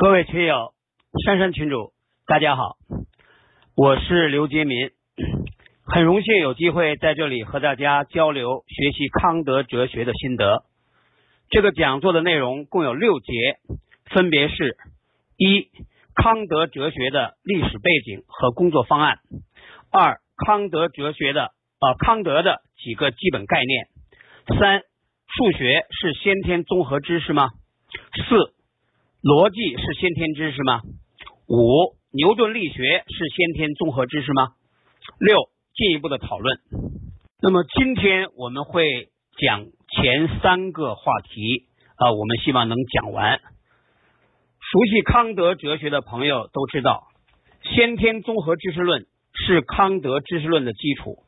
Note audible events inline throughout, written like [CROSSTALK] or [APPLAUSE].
各位群友，珊珊群主，大家好，我是刘杰民，[CLEARS THROAT] 很荣幸有机会在这里和大家交流学习康德哲学的心得。这个讲座的内容共有六节，分别是：一、康德哲学的历史背景和工作方案；二、康德哲学的呃康德的几个基本概念；三、数学是先天综合知识吗？四。逻辑是先天知识吗？五，牛顿力学是先天综合知识吗？六，进一步的讨论。那么今天我们会讲前三个话题啊，我们希望能讲完。熟悉康德哲学的朋友都知道，先天综合知识论是康德知识论的基础。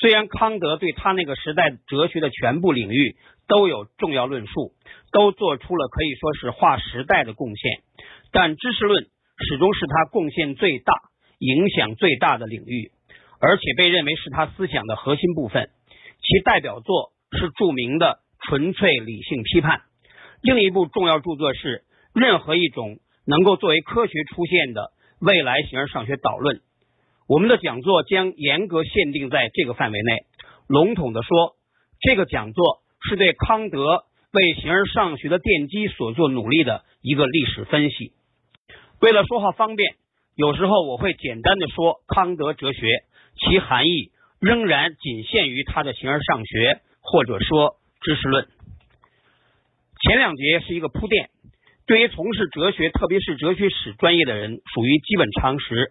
虽然康德对他那个时代哲学的全部领域都有重要论述。都做出了可以说是划时代的贡献，但知识论始终是他贡献最大、影响最大的领域，而且被认为是他思想的核心部分。其代表作是著名的《纯粹理性批判》，另一部重要著作是《任何一种能够作为科学出现的未来形而上学导论》。我们的讲座将严格限定在这个范围内。笼统的说，这个讲座是对康德。为形而上学的奠基所做努力的一个历史分析。为了说话方便，有时候我会简单的说康德哲学，其含义仍然仅限于他的形而上学，或者说知识论。前两节是一个铺垫，对于从事哲学，特别是哲学史专业的人，属于基本常识；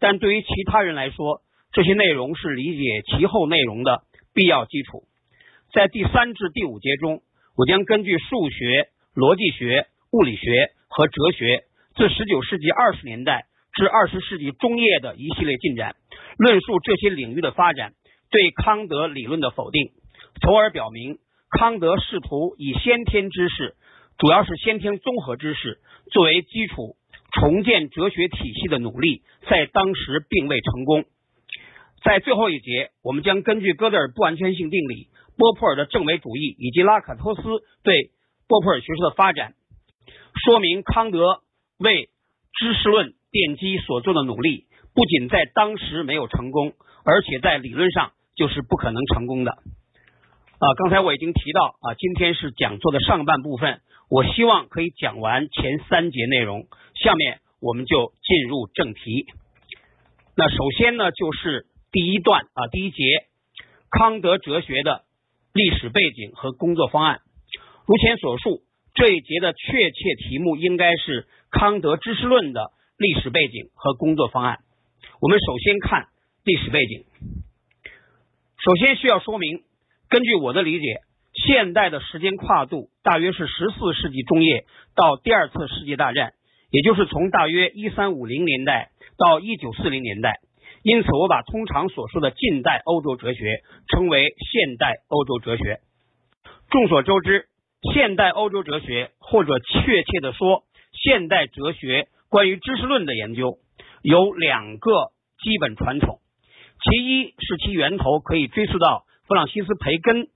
但对于其他人来说，这些内容是理解其后内容的必要基础。在第三至第五节中。我将根据数学、逻辑学、物理学和哲学自十九世纪二十年代至二十世纪中叶的一系列进展，论述这些领域的发展对康德理论的否定，从而表明康德试图以先天知识，主要是先天综合知识作为基础重建哲学体系的努力，在当时并未成功。在最后一节，我们将根据哥德尔不完全性定理。波普尔的证伪主义以及拉卡托斯对波普尔学说的发展，说明康德为知识论奠基所做的努力，不仅在当时没有成功，而且在理论上就是不可能成功的。啊，刚才我已经提到啊，今天是讲座的上半部分，我希望可以讲完前三节内容。下面我们就进入正题。那首先呢，就是第一段啊，第一节康德哲学的。历史背景和工作方案。如前所述，这一节的确切题目应该是康德知识论的历史背景和工作方案。我们首先看历史背景。首先需要说明，根据我的理解，现代的时间跨度大约是十四世纪中叶到第二次世界大战，也就是从大约一三五零年代到一九四零年代。因此，我把通常所说的近代欧洲哲学称为现代欧洲哲学。众所周知，现代欧洲哲学，或者确切的说，现代哲学关于知识论的研究，有两个基本传统。其一是其源头可以追溯到弗朗西斯·培根，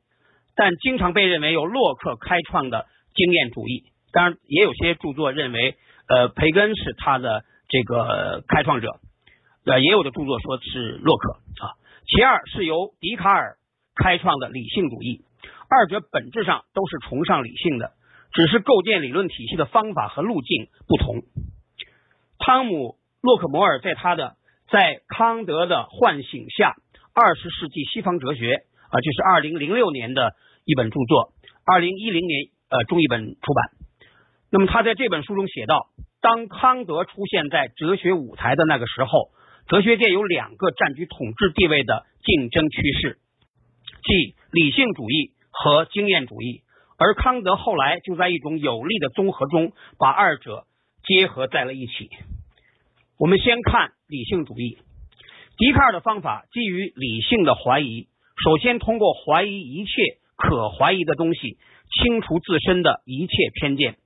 但经常被认为由洛克开创的经验主义。当然，也有些著作认为，呃，培根是他的这个开创者。呃，也有的著作说是洛克啊。其二是由笛卡尔开创的理性主义，二者本质上都是崇尚理性的，只是构建理论体系的方法和路径不同。汤姆·洛克摩尔在他的《在康德的唤醒下：二十世纪西方哲学》啊，就是二零零六年的一本著作，二零一零年呃中译本出版。那么他在这本书中写道：当康德出现在哲学舞台的那个时候。哲学界有两个占据统治地位的竞争趋势，即理性主义和经验主义，而康德后来就在一种有力的综合中把二者结合在了一起。我们先看理性主义，笛卡尔的方法基于理性的怀疑，首先通过怀疑一切可怀疑的东西，清除自身的一切偏见，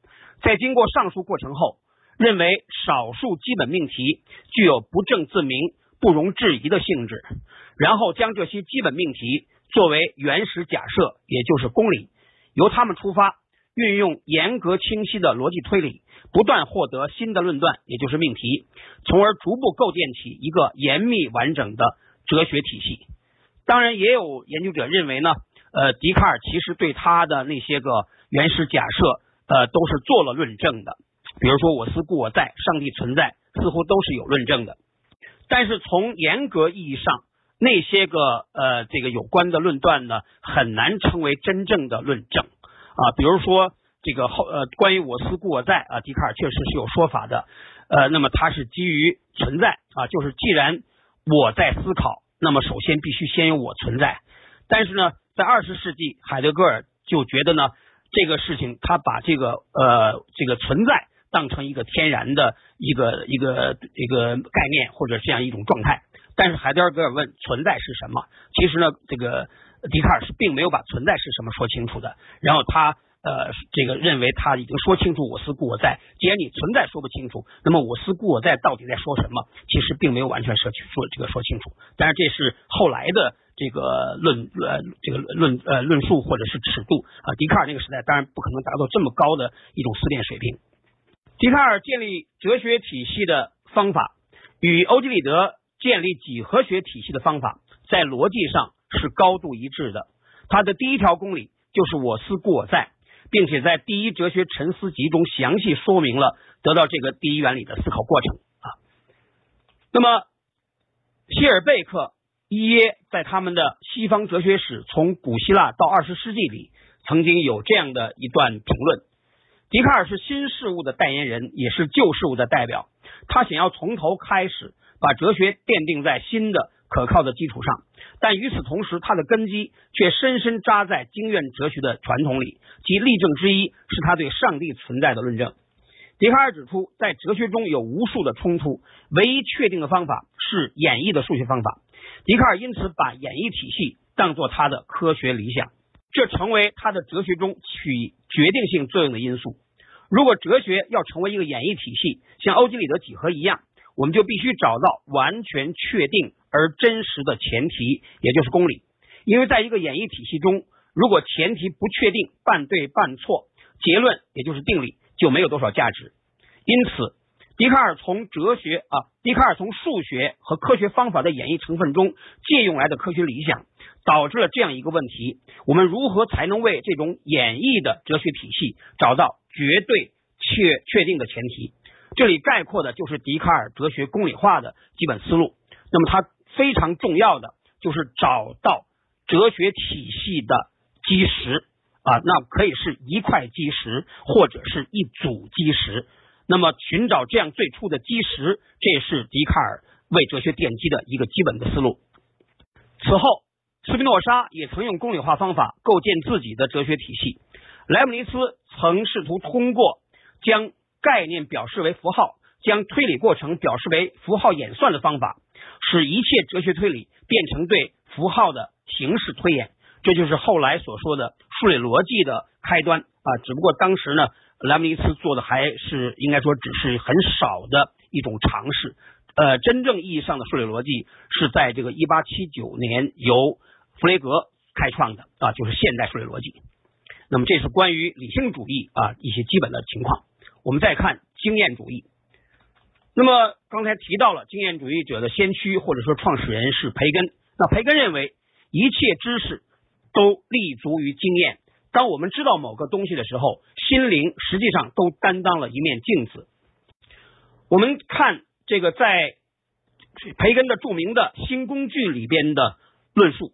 在经过上述过程后。认为少数基本命题具有不证自明、不容置疑的性质，然后将这些基本命题作为原始假设，也就是公理，由他们出发，运用严格清晰的逻辑推理，不断获得新的论断，也就是命题，从而逐步构建起一个严密完整的哲学体系。当然，也有研究者认为呢，呃，笛卡尔其实对他的那些个原始假设，呃，都是做了论证的。比如说“我思故我在”，上帝存在，似乎都是有论证的。但是从严格意义上，那些个呃这个有关的论断呢，很难成为真正的论证啊。比如说这个后呃关于“我思故我在”啊，笛卡尔确实是有说法的。呃，那么他是基于存在啊，就是既然我在思考，那么首先必须先有我存在。但是呢，在二十世纪，海德格尔就觉得呢，这个事情他把这个呃这个存在。当成一个天然的一个一个一个概念或者这样一种状态，但是海德格尔问存在是什么？其实呢，这个笛卡尔是并没有把存在是什么说清楚的。然后他呃这个认为他已经说清楚我思故我在。既然你存在说不清楚，那么我思故我在到底在说什么？其实并没有完全说说这个说清楚。但是这是后来的这个论呃这个论呃论述或者是尺度啊。笛卡尔那个时代当然不可能达到这么高的一种思辨水平。笛卡尔建立哲学体系的方法，与欧几里得建立几何学体系的方法，在逻辑上是高度一致的。他的第一条公理就是“我思故我在”，并且在《第一哲学沉思集》中详细说明了得到这个第一原理的思考过程啊。那么，希尔贝克、耶在他们的《西方哲学史：从古希腊到二十世纪》里，曾经有这样的一段评论。笛卡尔是新事物的代言人，也是旧事物的代表。他想要从头开始，把哲学奠定在新的可靠的基础上，但与此同时，他的根基却深深扎在经验哲学的传统里。其例证之一是他对上帝存在的论证。笛卡尔指出，在哲学中有无数的冲突，唯一确定的方法是演绎的数学方法。笛卡尔因此把演绎体系当作他的科学理想。这成为他的哲学中起决定性作用的因素。如果哲学要成为一个演绎体系，像欧几里得几何一样，我们就必须找到完全确定而真实的前提，也就是公理。因为在一个演绎体系中，如果前提不确定，半对半错，结论也就是定理就没有多少价值。因此，笛卡尔从哲学啊，笛卡尔从数学和科学方法的演绎成分中借用来的科学理想。导致了这样一个问题：我们如何才能为这种演绎的哲学体系找到绝对确确定的前提？这里概括的就是笛卡尔哲学公理化的基本思路。那么，它非常重要的就是找到哲学体系的基石啊，那可以是一块基石，或者是一组基石。那么，寻找这样最初的基石，这也是笛卡尔为哲学奠基的一个基本的思路。此后。斯宾诺莎也曾用公理化方法构建自己的哲学体系。莱布尼茨曾试图通过将概念表示为符号，将推理过程表示为符号演算的方法，使一切哲学推理变成对符号的形式推演。这就是后来所说的数理逻辑的开端啊！只不过当时呢，莱布尼茨做的还是应该说只是很少的一种尝试。呃，真正意义上的数理逻辑是在这个一八七九年由弗雷格开创的啊，就是现代数理逻辑。那么这是关于理性主义啊一些基本的情况。我们再看经验主义。那么刚才提到了经验主义者的先驱或者说创始人是培根。那培根认为一切知识都立足于经验。当我们知道某个东西的时候，心灵实际上都担当了一面镜子。我们看这个在培根的著名的新工具里边的论述。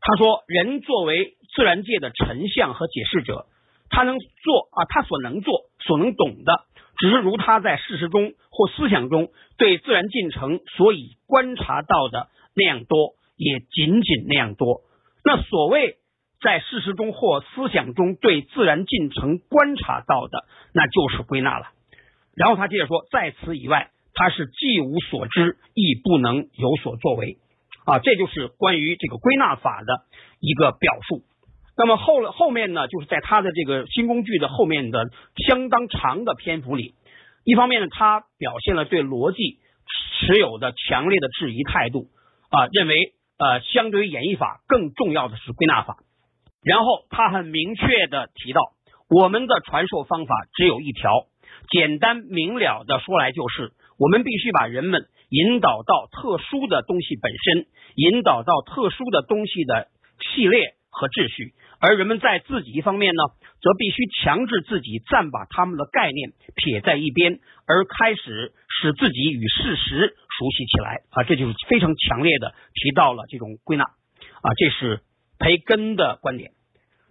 他说：“人作为自然界的成像和解释者，他能做啊，他所能做、所能懂的，只是如他在事实中或思想中对自然进程所以观察到的那样多，也仅仅那样多。那所谓在事实中或思想中对自然进程观察到的，那就是归纳了。然后他接着说，在此以外，他是既无所知，亦不能有所作为。”啊，这就是关于这个归纳法的一个表述。那么后后面呢，就是在他的这个新工具的后面的相当长的篇幅里，一方面呢，他表现了对逻辑持有的强烈的质疑态度啊，认为呃，相对于演绎法更重要的是归纳法。然后他很明确的提到，我们的传授方法只有一条，简单明了的说来就是，我们必须把人们引导到特殊的东西本身，引导到特殊的东西的系列和秩序，而人们在自己一方面呢，则必须强制自己暂把他们的概念撇在一边，而开始使自己与事实熟悉起来啊，这就是非常强烈的提到了这种归纳啊，这是培根的观点。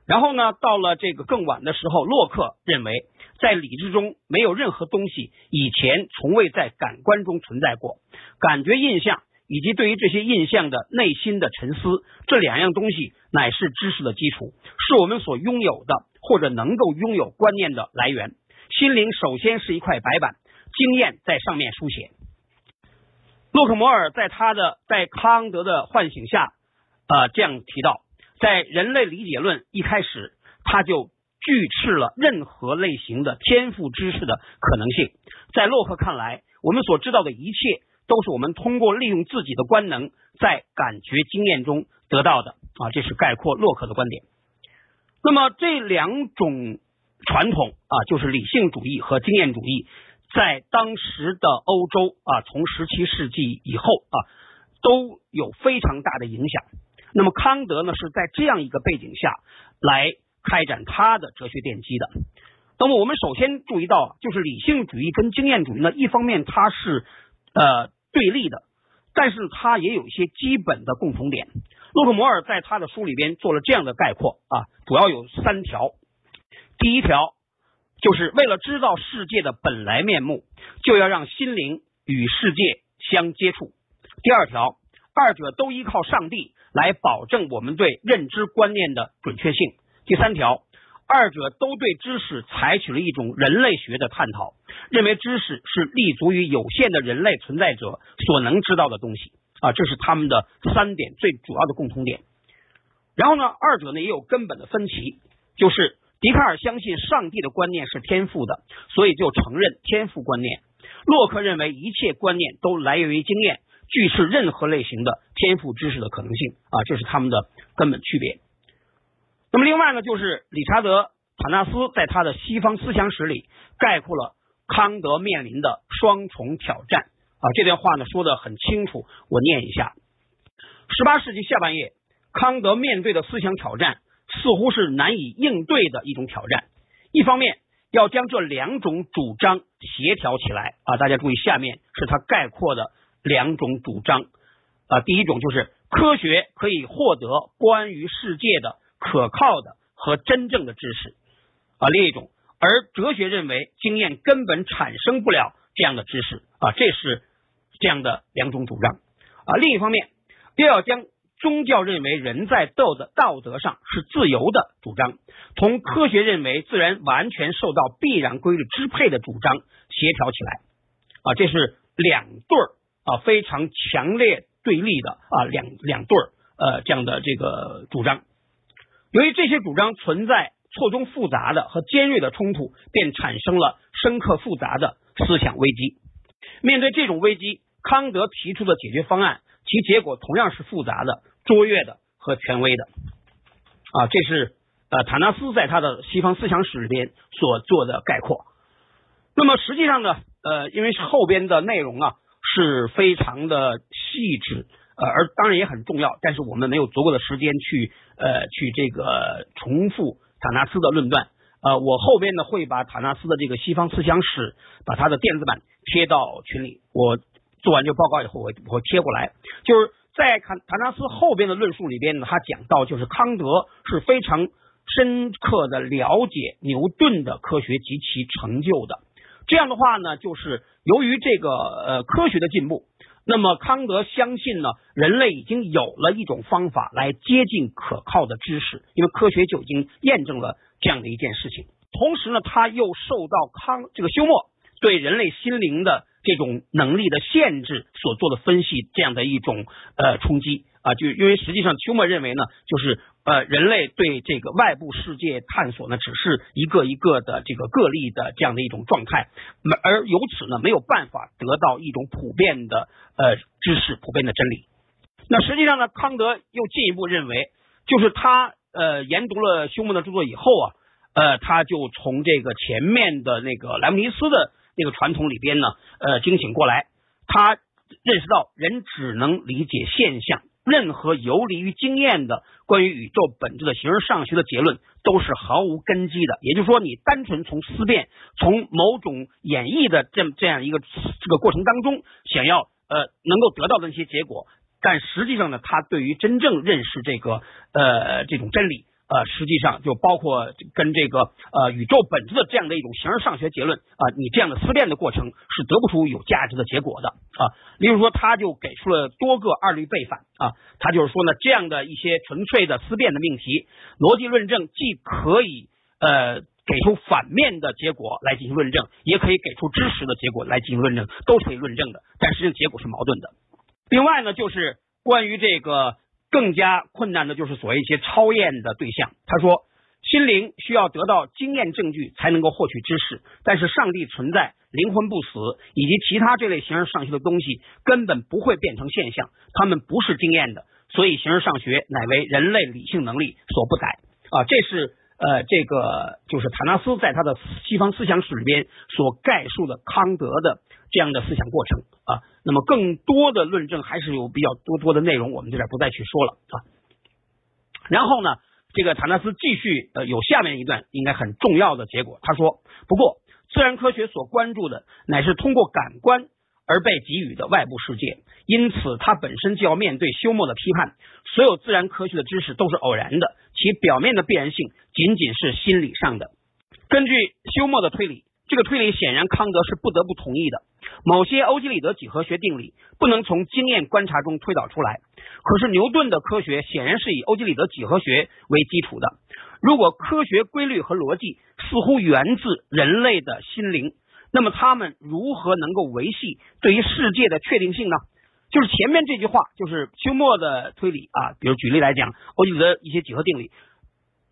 然后呢，到了这个更晚的时候，洛克认为，在理智中没有任何东西以前从未在感官中存在过。感觉印象以及对于这些印象的内心的沉思，这两样东西乃是知识的基础，是我们所拥有的或者能够拥有观念的来源。心灵首先是一块白板，经验在上面书写。洛克摩尔在他的在康德的唤醒下，呃，这样提到。在人类理解论一开始，他就拒斥了任何类型的天赋知识的可能性。在洛克看来，我们所知道的一切都是我们通过利用自己的官能在感觉经验中得到的啊，这是概括洛克的观点。那么这两种传统啊，就是理性主义和经验主义，在当时的欧洲啊，从十七世纪以后啊，都有非常大的影响。那么康德呢是在这样一个背景下来开展他的哲学奠基的。那么我们首先注意到，就是理性主义跟经验主义呢，一方面它是呃对立的，但是它也有一些基本的共同点。洛克摩尔在他的书里边做了这样的概括啊，主要有三条。第一条就是为了知道世界的本来面目，就要让心灵与世界相接触。第二条，二者都依靠上帝。来保证我们对认知观念的准确性。第三条，二者都对知识采取了一种人类学的探讨，认为知识是立足于有限的人类存在者所能知道的东西啊，这是他们的三点最主要的共同点。然后呢，二者呢也有根本的分歧，就是笛卡尔相信上帝的观念是天赋的，所以就承认天赋观念；洛克认为一切观念都来源于经验。拒斥任何类型的天赋知识的可能性啊，这是他们的根本区别。那么另外呢，就是理查德·塔纳斯在他的《西方思想史》里概括了康德面临的双重挑战啊，这段话呢说的很清楚，我念一下：十八世纪下半叶，康德面对的思想挑战似乎是难以应对的一种挑战。一方面要将这两种主张协调起来啊，大家注意，下面是他概括的。两种主张啊，第一种就是科学可以获得关于世界的可靠的和真正的知识啊，另一种，而哲学认为经验根本产生不了这样的知识啊，这是这样的两种主张啊。另一方面，又要将宗教认为人在道德道德上是自由的主张，同科学认为自然完全受到必然规律支配的主张协调起来啊，这是两对儿。啊，非常强烈对立的啊两两对儿呃这样的这个主张，由于这些主张存在错综复杂的和尖锐的冲突，便产生了深刻复杂的思想危机。面对这种危机，康德提出的解决方案，其结果同样是复杂的、卓越的和权威的。啊，这是呃塔纳斯在他的《西方思想史》里边所做的概括。那么实际上呢，呃，因为后边的内容啊。是非常的细致，呃，而当然也很重要，但是我们没有足够的时间去呃去这个重复塔纳斯的论断，呃，我后边呢会把塔纳斯的这个西方思想史把他的电子版贴到群里，我做完这个报告以后，我我贴过来，就是在看塔纳斯后边的论述里边呢，他讲到就是康德是非常深刻的了解牛顿的科学及其成就的。这样的话呢，就是由于这个呃科学的进步，那么康德相信呢，人类已经有了一种方法来接近可靠的知识，因为科学就已经验证了这样的一件事情。同时呢，他又受到康这个休谟对人类心灵的这种能力的限制所做的分析，这样的一种呃冲击啊，就因为实际上休谟认为呢，就是。呃，人类对这个外部世界探索呢，只是一个一个的这个个例的这样的一种状态，而由此呢，没有办法得到一种普遍的呃知识、普遍的真理。那实际上呢，康德又进一步认为，就是他呃研读了休谟的著作以后啊，呃，他就从这个前面的那个莱姆尼斯的那个传统里边呢，呃，惊醒过来，他认识到人只能理解现象。任何游离于经验的关于宇宙本质的形而上学的结论都是毫无根基的。也就是说，你单纯从思辨、从某种演绎的这这样一个这个过程当中，想要呃能够得到的那些结果，但实际上呢，他对于真正认识这个呃这种真理。呃，实际上就包括跟这个呃宇宙本质的这样的一种形而上学结论啊，你这样的思辨的过程是得不出有价值的结果的啊。例如说，他就给出了多个二律背反啊，他就是说呢，这样的一些纯粹的思辨的命题，逻辑论证既可以呃给出反面的结果来进行论证，也可以给出支持的结果来进行论证，都是可以论证的，但实际上结果是矛盾的。另外呢，就是关于这个。更加困难的就是所谓一些超验的对象。他说，心灵需要得到经验证据才能够获取知识，但是上帝存在、灵魂不死以及其他这类形而上学的东西根本不会变成现象，他们不是经验的，所以形而上学乃为人类理性能力所不载啊。这是呃，这个就是塔纳斯在他的西方思想史里边所概述的康德的。这样的思想过程啊，那么更多的论证还是有比较多多的内容，我们这边不再去说了啊。然后呢，这个塔纳斯继续呃有下面一段应该很重要的结果，他说：不过自然科学所关注的乃是通过感官而被给予的外部世界，因此它本身就要面对休谟的批判。所有自然科学的知识都是偶然的，其表面的必然性仅仅是心理上的。根据休谟的推理。这个推理显然康德是不得不同意的。某些欧几里得几何学定理不能从经验观察中推导出来，可是牛顿的科学显然是以欧几里得几何学为基础的。如果科学规律和逻辑似乎源自人类的心灵，那么他们如何能够维系对于世界的确定性呢？就是前面这句话，就是休谟的推理啊。比如举例来讲，欧几里得一些几何定理。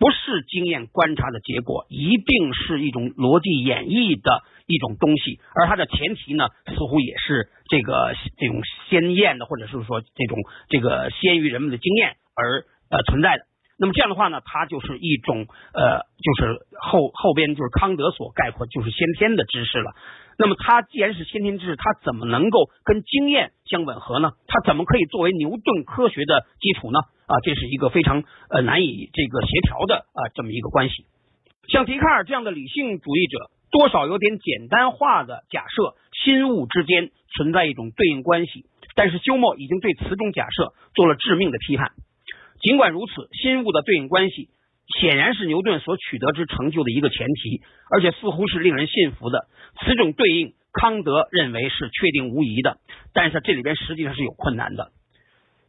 不是经验观察的结果，一定是一种逻辑演绎的一种东西，而它的前提呢，似乎也是这个这种先验的，或者是说这种这个先于人们的经验而呃存在的。那么这样的话呢，它就是一种呃，就是后后边就是康德所概括，就是先天的知识了。那么它既然是先天知识，它怎么能够跟经验相吻合呢？它怎么可以作为牛顿科学的基础呢？啊，这是一个非常呃难以这个协调的啊这么一个关系。像笛卡尔这样的理性主义者，多少有点简单化的假设心物之间存在一种对应关系，但是休谟已经对此种假设做了致命的批判。尽管如此，心物的对应关系。显然是牛顿所取得之成就的一个前提，而且似乎是令人信服的。此种对应，康德认为是确定无疑的，但是这里边实际上是有困难的。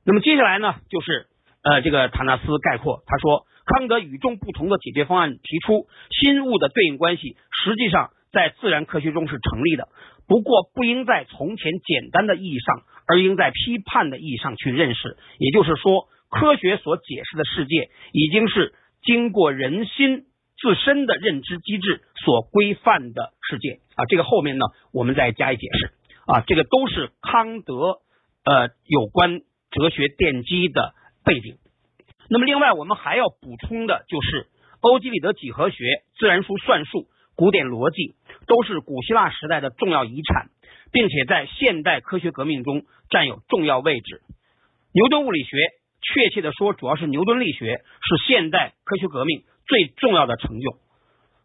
那么接下来呢，就是呃，这个塔纳斯概括，他说，康德与众不同的解决方案提出，新物的对应关系实际上在自然科学中是成立的，不过不应在从前简单的意义上，而应在批判的意义上去认识。也就是说，科学所解释的世界已经是。经过人心自身的认知机制所规范的世界啊，这个后面呢，我们再加以解释啊，这个都是康德呃有关哲学奠基的背景。那么，另外我们还要补充的就是，欧几里得几何学、自然数算术、古典逻辑都是古希腊时代的重要遗产，并且在现代科学革命中占有重要位置。牛顿物理学。确切的说，主要是牛顿力学是现代科学革命最重要的成就。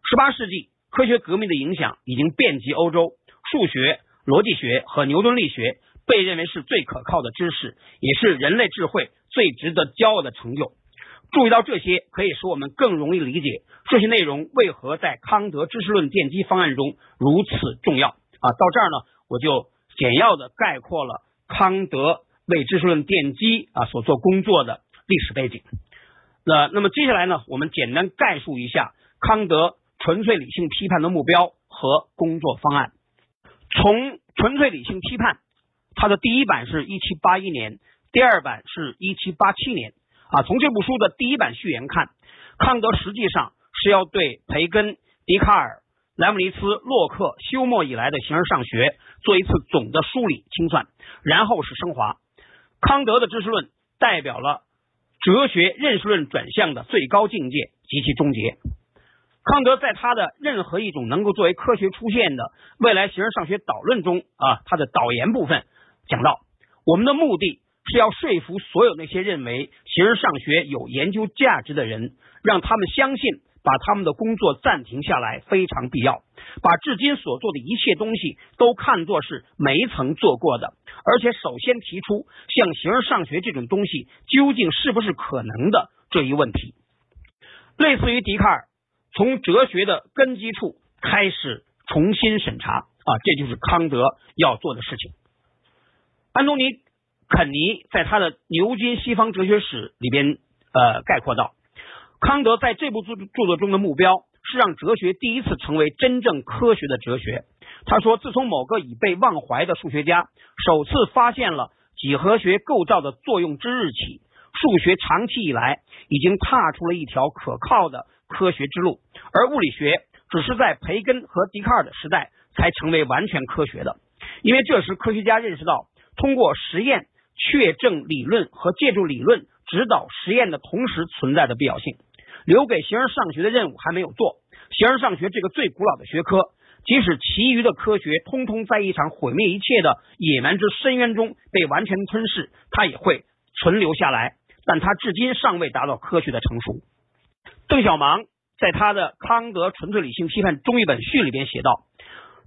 十八世纪科学革命的影响已经遍及欧洲，数学、逻辑学和牛顿力学被认为是最可靠的知识，也是人类智慧最值得骄傲的成就。注意到这些，可以使我们更容易理解这些内容为何在康德知识论奠基方案中如此重要。啊，到这儿呢，我就简要的概括了康德。为知识论奠基啊所做工作的历史背景。那那么接下来呢，我们简单概述一下康德纯粹理性批判的目标和工作方案。从纯粹理性批判，它的第一版是一七八一年，第二版是一七八七年啊。从这部书的第一版序言看，康德实际上是要对培根、笛卡尔、莱姆尼茨、洛克、休谟以来的形而上学做一次总的梳理清算，然后是升华。康德的知识论代表了哲学认识论转向的最高境界及其终结。康德在他的任何一种能够作为科学出现的未来形而上学导论中啊，他的导言部分讲到，我们的目的是要说服所有那些认为形而上学有研究价值的人，让他们相信。把他们的工作暂停下来非常必要，把至今所做的一切东西都看作是没曾做过的，而且首先提出像形而上学这种东西究竟是不是可能的这一问题。类似于笛卡尔从哲学的根基处开始重新审查啊，这就是康德要做的事情。安东尼·肯尼在他的《牛津西方哲学史》里边呃概括道。康德在这部著著作中的目标是让哲学第一次成为真正科学的哲学。他说：“自从某个已被忘怀的数学家首次发现了几何学构造的作用之日起，数学长期以来已经踏出了一条可靠的科学之路，而物理学只是在培根和笛卡尔的时代才成为完全科学的。因为这时科学家认识到，通过实验确证理论和借助理论指导实验的同时存在的必要性。”留给形而上学的任务还没有做。形而上学这个最古老的学科，即使其余的科学通通在一场毁灭一切的野蛮之深渊中被完全吞噬，它也会存留下来。但它至今尚未达到科学的成熟。邓小芒在他的《康德纯粹理性批判中译本序》里边写道：“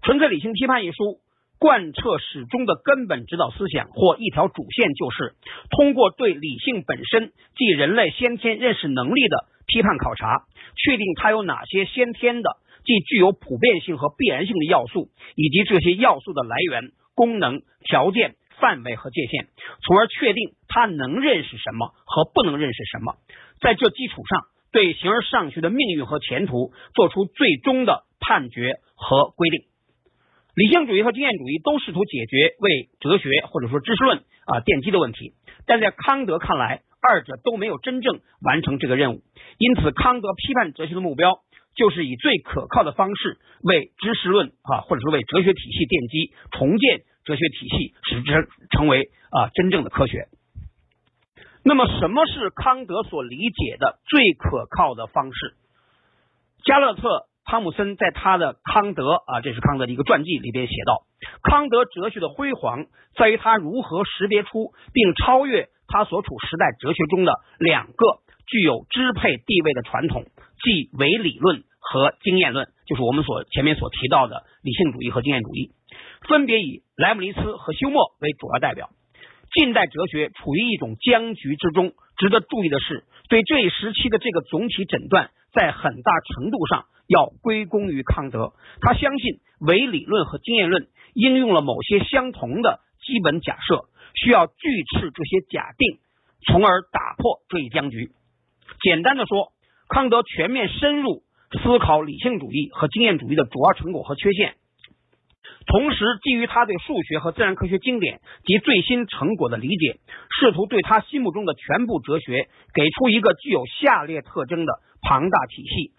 纯粹理性批判一书贯彻始终的根本指导思想或一条主线，就是通过对理性本身即人类先天认识能力的。”批判考察，确定它有哪些先天的，既具有普遍性和必然性的要素，以及这些要素的来源、功能、条件、范围和界限，从而确定它能认识什么和不能认识什么。在这基础上，对形而上学的命运和前途做出最终的判决和规定。理性主义和经验主义都试图解决为哲学或者说知识论啊奠基的问题，但在康德看来。二者都没有真正完成这个任务，因此康德批判哲学的目标就是以最可靠的方式为知识论啊，或者说为哲学体系奠基，重建哲学体系，使之成为啊真正的科学。那么，什么是康德所理解的最可靠的方式？加勒特·汤姆森在他的《康德》啊，这是康德的一个传记里边写道：康德哲学的辉煌在于他如何识别出并超越。他所处时代哲学中的两个具有支配地位的传统，即唯理论和经验论，就是我们所前面所提到的理性主义和经验主义，分别以莱姆尼茨和休谟为主要代表。近代哲学处于一种僵局之中。值得注意的是，对这一时期的这个总体诊断，在很大程度上要归功于康德。他相信唯理论和经验论应用了某些相同的基本假设。需要拒斥这些假定，从而打破这一僵局。简单的说，康德全面深入思考理性主义和经验主义的主要成果和缺陷，同时基于他对数学和自然科学经典及最新成果的理解，试图对他心目中的全部哲学给出一个具有下列特征的庞大体系，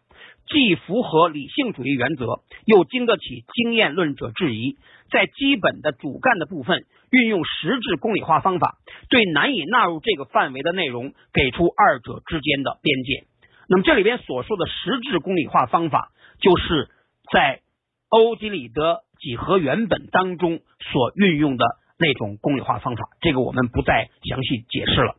既符合理性主义原则，又经得起经验论者质疑。在基本的主干的部分。运用实质公理化方法，对难以纳入这个范围的内容给出二者之间的边界。那么这里边所说的实质公理化方法，就是在欧几里得几何原本当中所运用的那种公理化方法。这个我们不再详细解释了。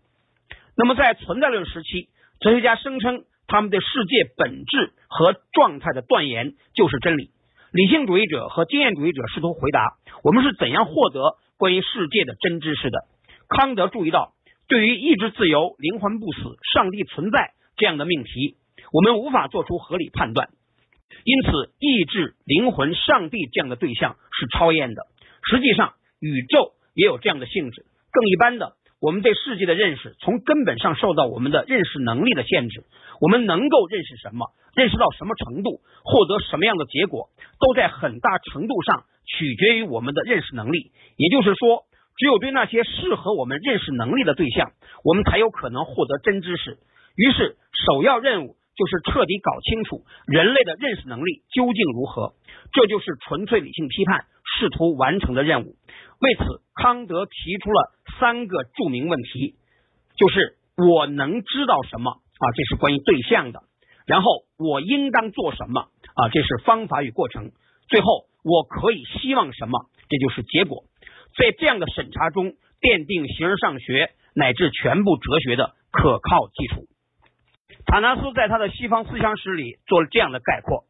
那么在存在论时期，哲学家声称他们对世界本质和状态的断言就是真理。理性主义者和经验主义者试图回答：我们是怎样获得？关于世界的真知识的康德注意到，对于意志自由、灵魂不死、上帝存在这样的命题，我们无法做出合理判断。因此，意志、灵魂、上帝这样的对象是超验的。实际上，宇宙也有这样的性质。更一般的，我们对世界的认识从根本上受到我们的认识能力的限制。我们能够认识什么，认识到什么程度，获得什么样的结果，都在很大程度上。取决于我们的认识能力，也就是说，只有对那些适合我们认识能力的对象，我们才有可能获得真知识。于是，首要任务就是彻底搞清楚人类的认识能力究竟如何。这就是纯粹理性批判试图完成的任务。为此，康德提出了三个著名问题：就是我能知道什么啊？这是关于对象的。然后我应当做什么啊？这是方法与过程。最后我可以希望什么？这就是结果。在这样的审查中，奠定形而上学乃至全部哲学的可靠基础。塔纳斯在他的《西方思想史》里做了这样的概括：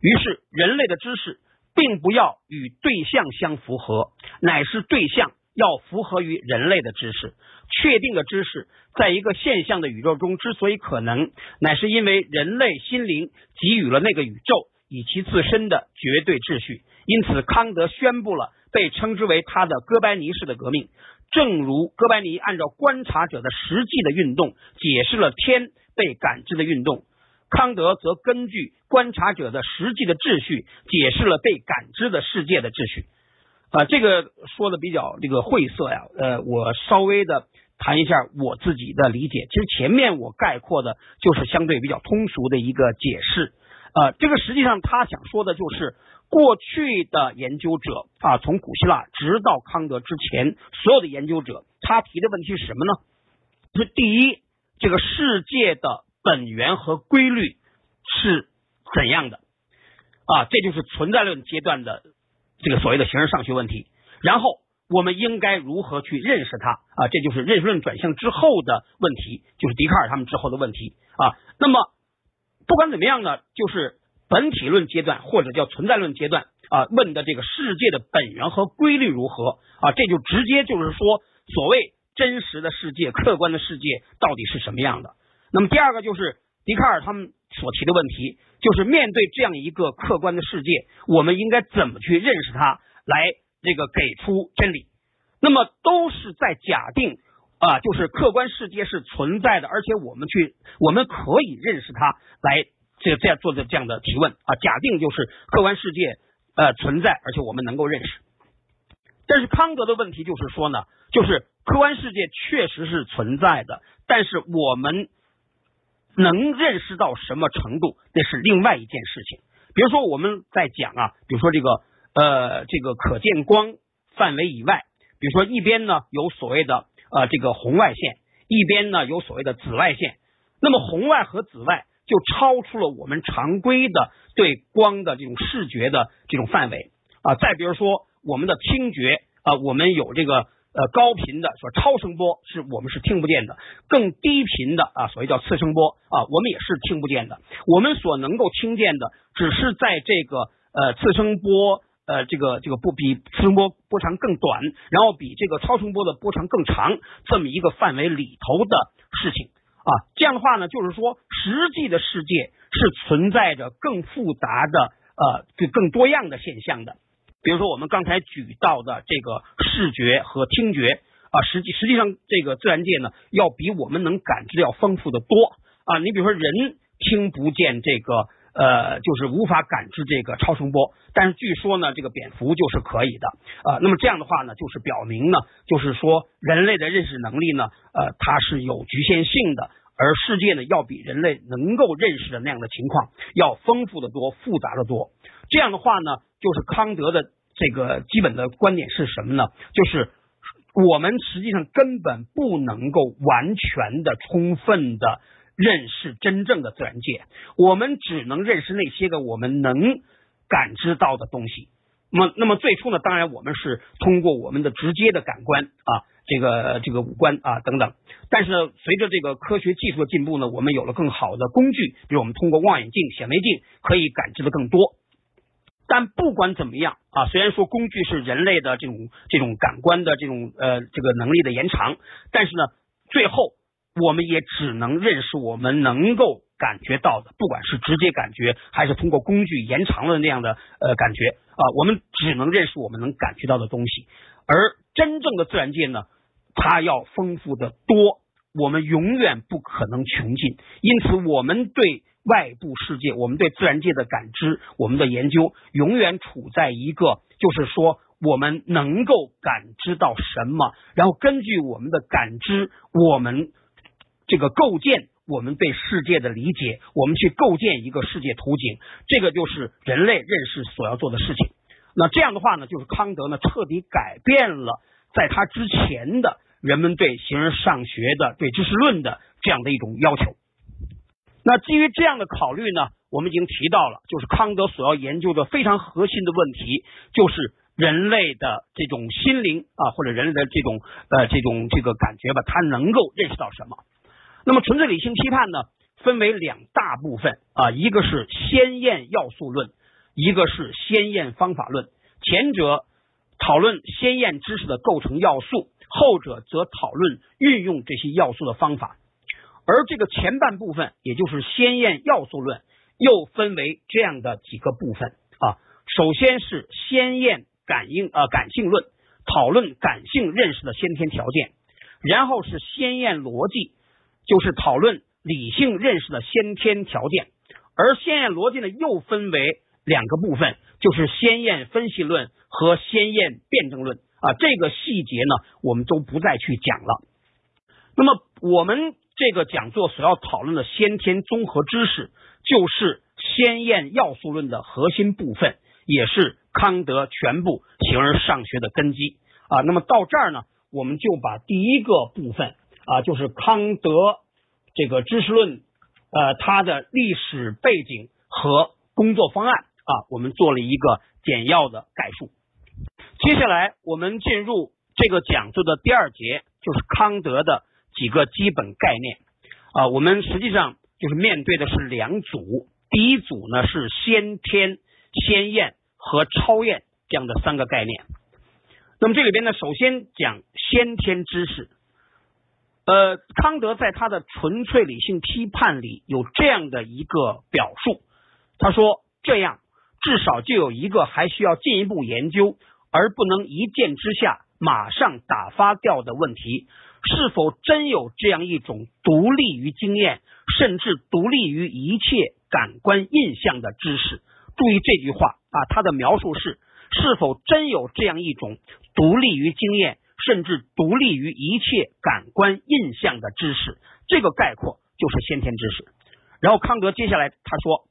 于是，人类的知识并不要与对象相符合，乃是对象要符合于人类的知识。确定的知识，在一个现象的宇宙中之所以可能，乃是因为人类心灵给予了那个宇宙以其自身的绝对秩序。因此，康德宣布了被称之为他的哥白尼式的革命。正如哥白尼按照观察者的实际的运动解释了天被感知的运动，康德则根据观察者的实际的秩序解释了被感知的世界的秩序。啊，这个说的比较这个晦涩呀。呃，我稍微的谈一下我自己的理解。其实前面我概括的就是相对比较通俗的一个解释。呃，这个实际上他想说的就是。过去的研究者啊，从古希腊直到康德之前，所有的研究者，他提的问题是什么呢？是第一，这个世界的本源和规律是怎样的啊？这就是存在论阶段的这个所谓的形而上学问题。然后，我们应该如何去认识它啊？这就是认识论转向之后的问题，就是笛卡尔他们之后的问题啊。那么，不管怎么样呢，就是。本体论阶段或者叫存在论阶段啊，问的这个世界的本源和规律如何啊？这就直接就是说，所谓真实的世界、客观的世界到底是什么样的？那么第二个就是笛卡尔他们所提的问题，就是面对这样一个客观的世界，我们应该怎么去认识它，来这个给出真理？那么都是在假定啊，就是客观世界是存在的，而且我们去我们可以认识它来。这这样做的这样的提问啊，假定就是客观世界呃存在，而且我们能够认识。但是康德的问题就是说呢，就是客观世界确实是存在的，但是我们能认识到什么程度，那是另外一件事情。比如说我们在讲啊，比如说这个呃这个可见光范围以外，比如说一边呢有所谓的呃这个红外线，一边呢有所谓的紫外线，那么红外和紫外。就超出了我们常规的对光的这种视觉的这种范围啊！再比如说我们的听觉啊，我们有这个呃高频的说超声波是我们是听不见的，更低频的啊，所谓叫次声波啊，我们也是听不见的。我们所能够听见的，只是在这个呃次声波呃这个这个不比次声波波长更短，然后比这个超声波的波长更长这么一个范围里头的事情。啊，这样的话呢，就是说，实际的世界是存在着更复杂的呃，就更多样的现象的。比如说，我们刚才举到的这个视觉和听觉啊，实际实际上这个自然界呢，要比我们能感知要丰富的多啊。你比如说，人听不见这个呃，就是无法感知这个超声波，但是据说呢，这个蝙蝠就是可以的啊。那么这样的话呢，就是表明呢，就是说人类的认识能力呢，呃，它是有局限性的。而世界呢，要比人类能够认识的那样的情况要丰富的多、复杂的多。这样的话呢，就是康德的这个基本的观点是什么呢？就是我们实际上根本不能够完全的、充分的认识真正的自然界，我们只能认识那些个我们能感知到的东西。那么，那么最初呢，当然我们是通过我们的直接的感官啊。这个这个五官啊等等，但是呢随着这个科学技术的进步呢，我们有了更好的工具，比如我们通过望远镜、显微镜可以感知的更多。但不管怎么样啊，虽然说工具是人类的这种这种感官的这种呃这个能力的延长，但是呢，最后我们也只能认识我们能够感觉到的，不管是直接感觉还是通过工具延长了那样的呃感觉啊，我们只能认识我们能感觉到的东西，而真正的自然界呢？它要丰富的多，我们永远不可能穷尽。因此，我们对外部世界，我们对自然界的感知，我们的研究，永远处在一个，就是说，我们能够感知到什么，然后根据我们的感知，我们这个构建我们对世界的理解，我们去构建一个世界图景。这个就是人类认识所要做的事情。那这样的话呢，就是康德呢彻底改变了在他之前的。人们对形而上学的、对知识论的这样的一种要求，那基于这样的考虑呢，我们已经提到了，就是康德所要研究的非常核心的问题，就是人类的这种心灵啊，或者人类的这种呃这种这个感觉吧，他能够认识到什么？那么纯粹理性批判呢，分为两大部分啊，一个是先验要素论，一个是先验方法论。前者讨论先验知识的构成要素，后者则讨论运用这些要素的方法。而这个前半部分，也就是先验要素论，又分为这样的几个部分啊。首先是先验感应呃感性论，讨论感性认识的先天条件；然后是先验逻辑，就是讨论理性认识的先天条件。而先验逻辑呢，又分为两个部分，就是先验分析论和先验辩证论啊。这个细节呢，我们都不再去讲了。那么我们。这个讲座所要讨论的先天综合知识，就是先验要素论的核心部分，也是康德全部形而上学的根基啊。那么到这儿呢，我们就把第一个部分啊，就是康德这个知识论呃它的历史背景和工作方案啊，我们做了一个简要的概述。接下来我们进入这个讲座的第二节，就是康德的。几个基本概念啊，我们实际上就是面对的是两组，第一组呢是先天、先验和超验这样的三个概念。那么这里边呢，首先讲先天知识。呃，康德在他的《纯粹理性批判》里有这样的一个表述，他说：“这样至少就有一个还需要进一步研究，而不能一见之下马上打发掉的问题。”是否真有这样一种独立于经验，甚至独立于一切感官印象的知识？注意这句话啊，它的描述是：是否真有这样一种独立于经验，甚至独立于一切感官印象的知识？这个概括就是先天知识。然后康德接下来他说，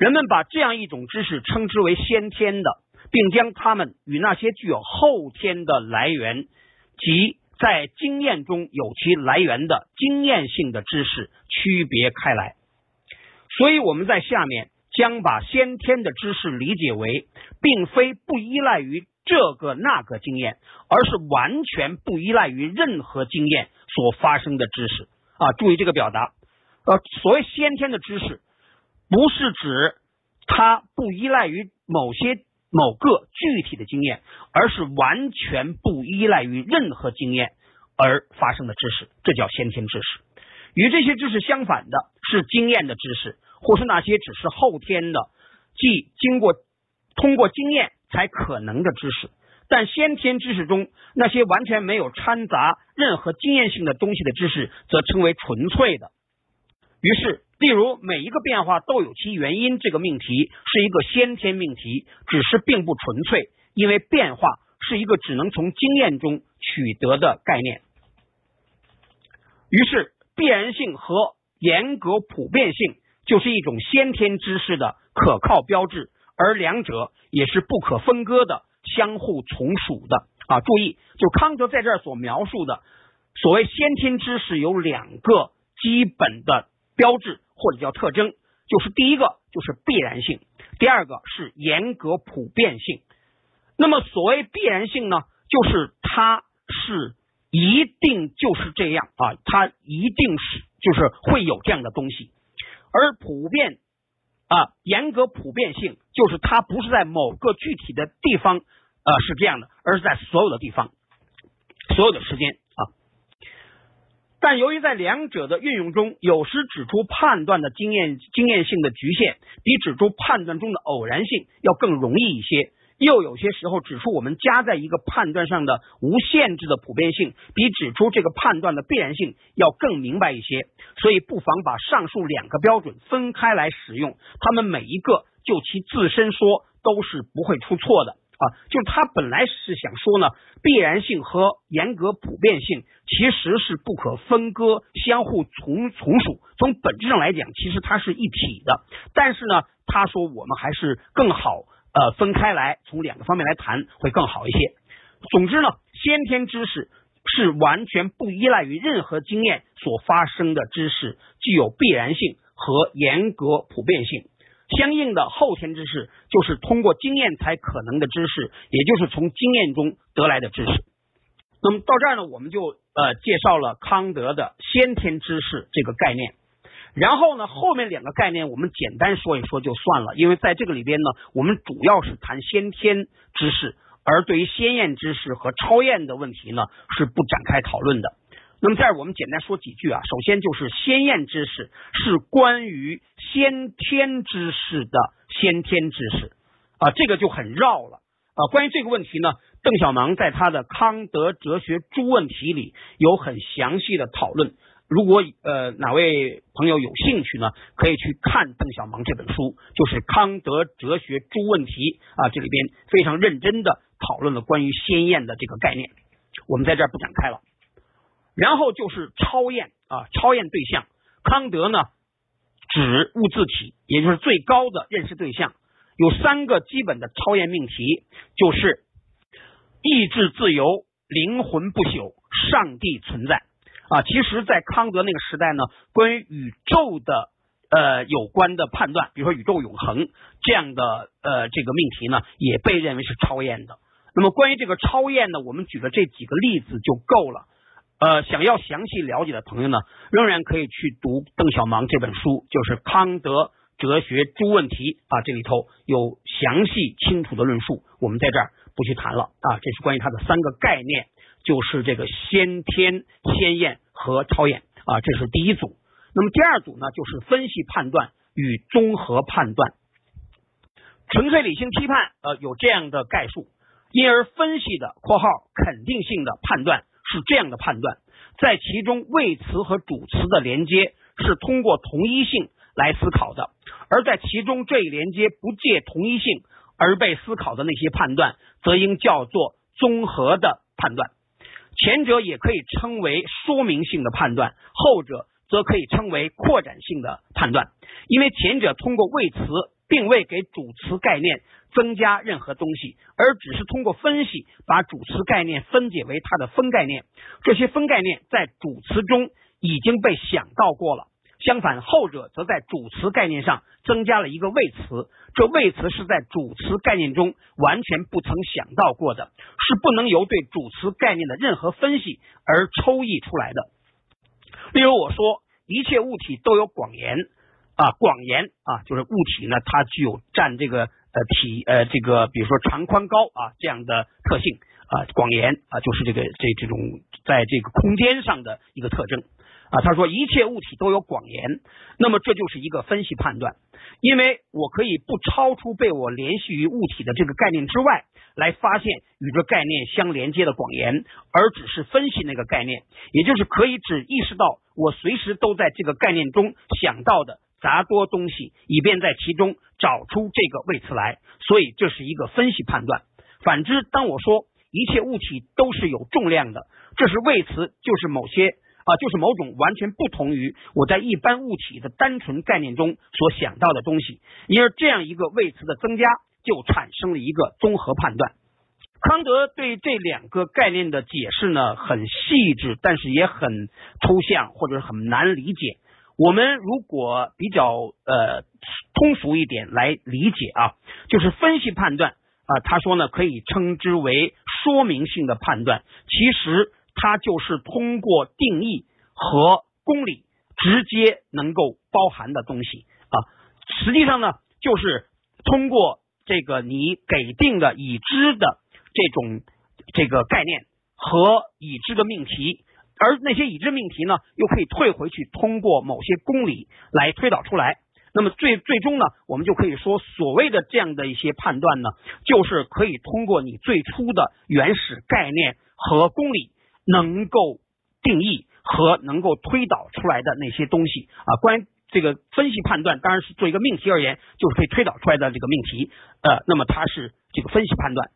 人们把这样一种知识称之为先天的，并将它们与那些具有后天的来源及。在经验中有其来源的经验性的知识区别开来，所以我们在下面将把先天的知识理解为，并非不依赖于这个那个经验，而是完全不依赖于任何经验所发生的知识啊！注意这个表达，呃，所谓先天的知识，不是指它不依赖于某些。某个具体的经验，而是完全不依赖于任何经验而发生的知识，这叫先天知识。与这些知识相反的是经验的知识，或是那些只是后天的，即经过通过经验才可能的知识。但先天知识中那些完全没有掺杂任何经验性的东西的知识，则称为纯粹的。于是。例如，每一个变化都有其原因，这个命题是一个先天命题，只是并不纯粹，因为变化是一个只能从经验中取得的概念。于是，必然性和严格普遍性就是一种先天知识的可靠标志，而两者也是不可分割的，相互从属的。啊，注意，就康德在这儿所描述的所谓先天知识有两个基本的标志。或者叫特征，就是第一个就是必然性，第二个是严格普遍性。那么所谓必然性呢，就是它是一定就是这样啊，它一定是就是会有这样的东西。而普遍啊，严格普遍性就是它不是在某个具体的地方呃是这样的，而是在所有的地方，所有的时间。但由于在两者的运用中，有时指出判断的经验经验性的局限，比指出判断中的偶然性要更容易一些；又有些时候指出我们加在一个判断上的无限制的普遍性，比指出这个判断的必然性要更明白一些。所以，不妨把上述两个标准分开来使用，它们每一个就其自身说都是不会出错的。啊，就是他本来是想说呢，必然性和严格普遍性其实是不可分割、相互从从属。从本质上来讲，其实它是一体的。但是呢，他说我们还是更好呃分开来，从两个方面来谈会更好一些。总之呢，先天知识是完全不依赖于任何经验所发生的知识，具有必然性和严格普遍性。相应的后天知识就是通过经验才可能的知识，也就是从经验中得来的知识。那么到这儿呢，我们就呃介绍了康德的先天知识这个概念。然后呢，后面两个概念我们简单说一说就算了，因为在这个里边呢，我们主要是谈先天知识，而对于先验知识和超验的问题呢，是不展开讨论的。那么这儿我们简单说几句啊，首先就是先验知识是关于先天知识的先天知识啊，这个就很绕了啊。关于这个问题呢，邓小芒在他的《康德哲学诸问题》里有很详细的讨论。如果呃哪位朋友有兴趣呢，可以去看邓小芒这本书，就是《康德哲学诸问题》啊，这里边非常认真的讨论了关于先验的这个概念，我们在这儿不展开了。然后就是超验啊，超验对象，康德呢指物自体，也就是最高的认识对象，有三个基本的超验命题，就是意志自由、灵魂不朽、上帝存在啊。其实，在康德那个时代呢，关于宇宙的呃有关的判断，比如说宇宙永恒这样的呃这个命题呢，也被认为是超验的。那么关于这个超验呢，我们举的这几个例子就够了。呃，想要详细了解的朋友呢，仍然可以去读邓小芒这本书，就是《康德哲学诸问题》啊，这里头有详细清楚的论述，我们在这儿不去谈了啊。这是关于它的三个概念，就是这个先天、先验和超验啊，这是第一组。那么第二组呢，就是分析判断与综合判断。纯粹理性批判呃有这样的概述，因而分析的（括号肯定性的判断）。是这样的判断，在其中谓词和主词的连接是通过同一性来思考的，而在其中这一连接不借同一性而被思考的那些判断，则应叫做综合的判断。前者也可以称为说明性的判断，后者则可以称为扩展性的判断，因为前者通过谓词。并未给主词概念增加任何东西，而只是通过分析把主词概念分解为它的分概念。这些分概念在主词中已经被想到过了。相反，后者则在主词概念上增加了一个谓词，这谓词是在主词概念中完全不曾想到过的，是不能由对主词概念的任何分析而抽绎出来的。例如，我说一切物体都有广言。啊，广言啊，就是物体呢，它具有占这个呃体呃这个，比如说长宽高啊这样的特性啊。广言啊，就是这个这这种在这个空间上的一个特征啊。他说一切物体都有广言，那么这就是一个分析判断，因为我可以不超出被我联系于物体的这个概念之外，来发现与这概念相连接的广言，而只是分析那个概念，也就是可以只意识到我随时都在这个概念中想到的。杂多东西，以便在其中找出这个谓词来，所以这是一个分析判断。反之，当我说一切物体都是有重量的，这是谓词，就是某些啊，就是某种完全不同于我在一般物体的单纯概念中所想到的东西。因而这样一个谓词的增加，就产生了一个综合判断。康德对这两个概念的解释呢，很细致，但是也很抽象，或者是很难理解。我们如果比较呃通俗一点来理解啊，就是分析判断啊，他说呢可以称之为说明性的判断，其实它就是通过定义和公理直接能够包含的东西啊，实际上呢就是通过这个你给定的已知的这种这个概念和已知的命题。而那些已知命题呢，又可以退回去，通过某些公理来推导出来。那么最最终呢，我们就可以说，所谓的这样的一些判断呢，就是可以通过你最初的原始概念和公理能够定义和能够推导出来的那些东西啊。关于这个分析判断，当然是做一个命题而言，就是可以推导出来的这个命题。呃，那么它是这个分析判断，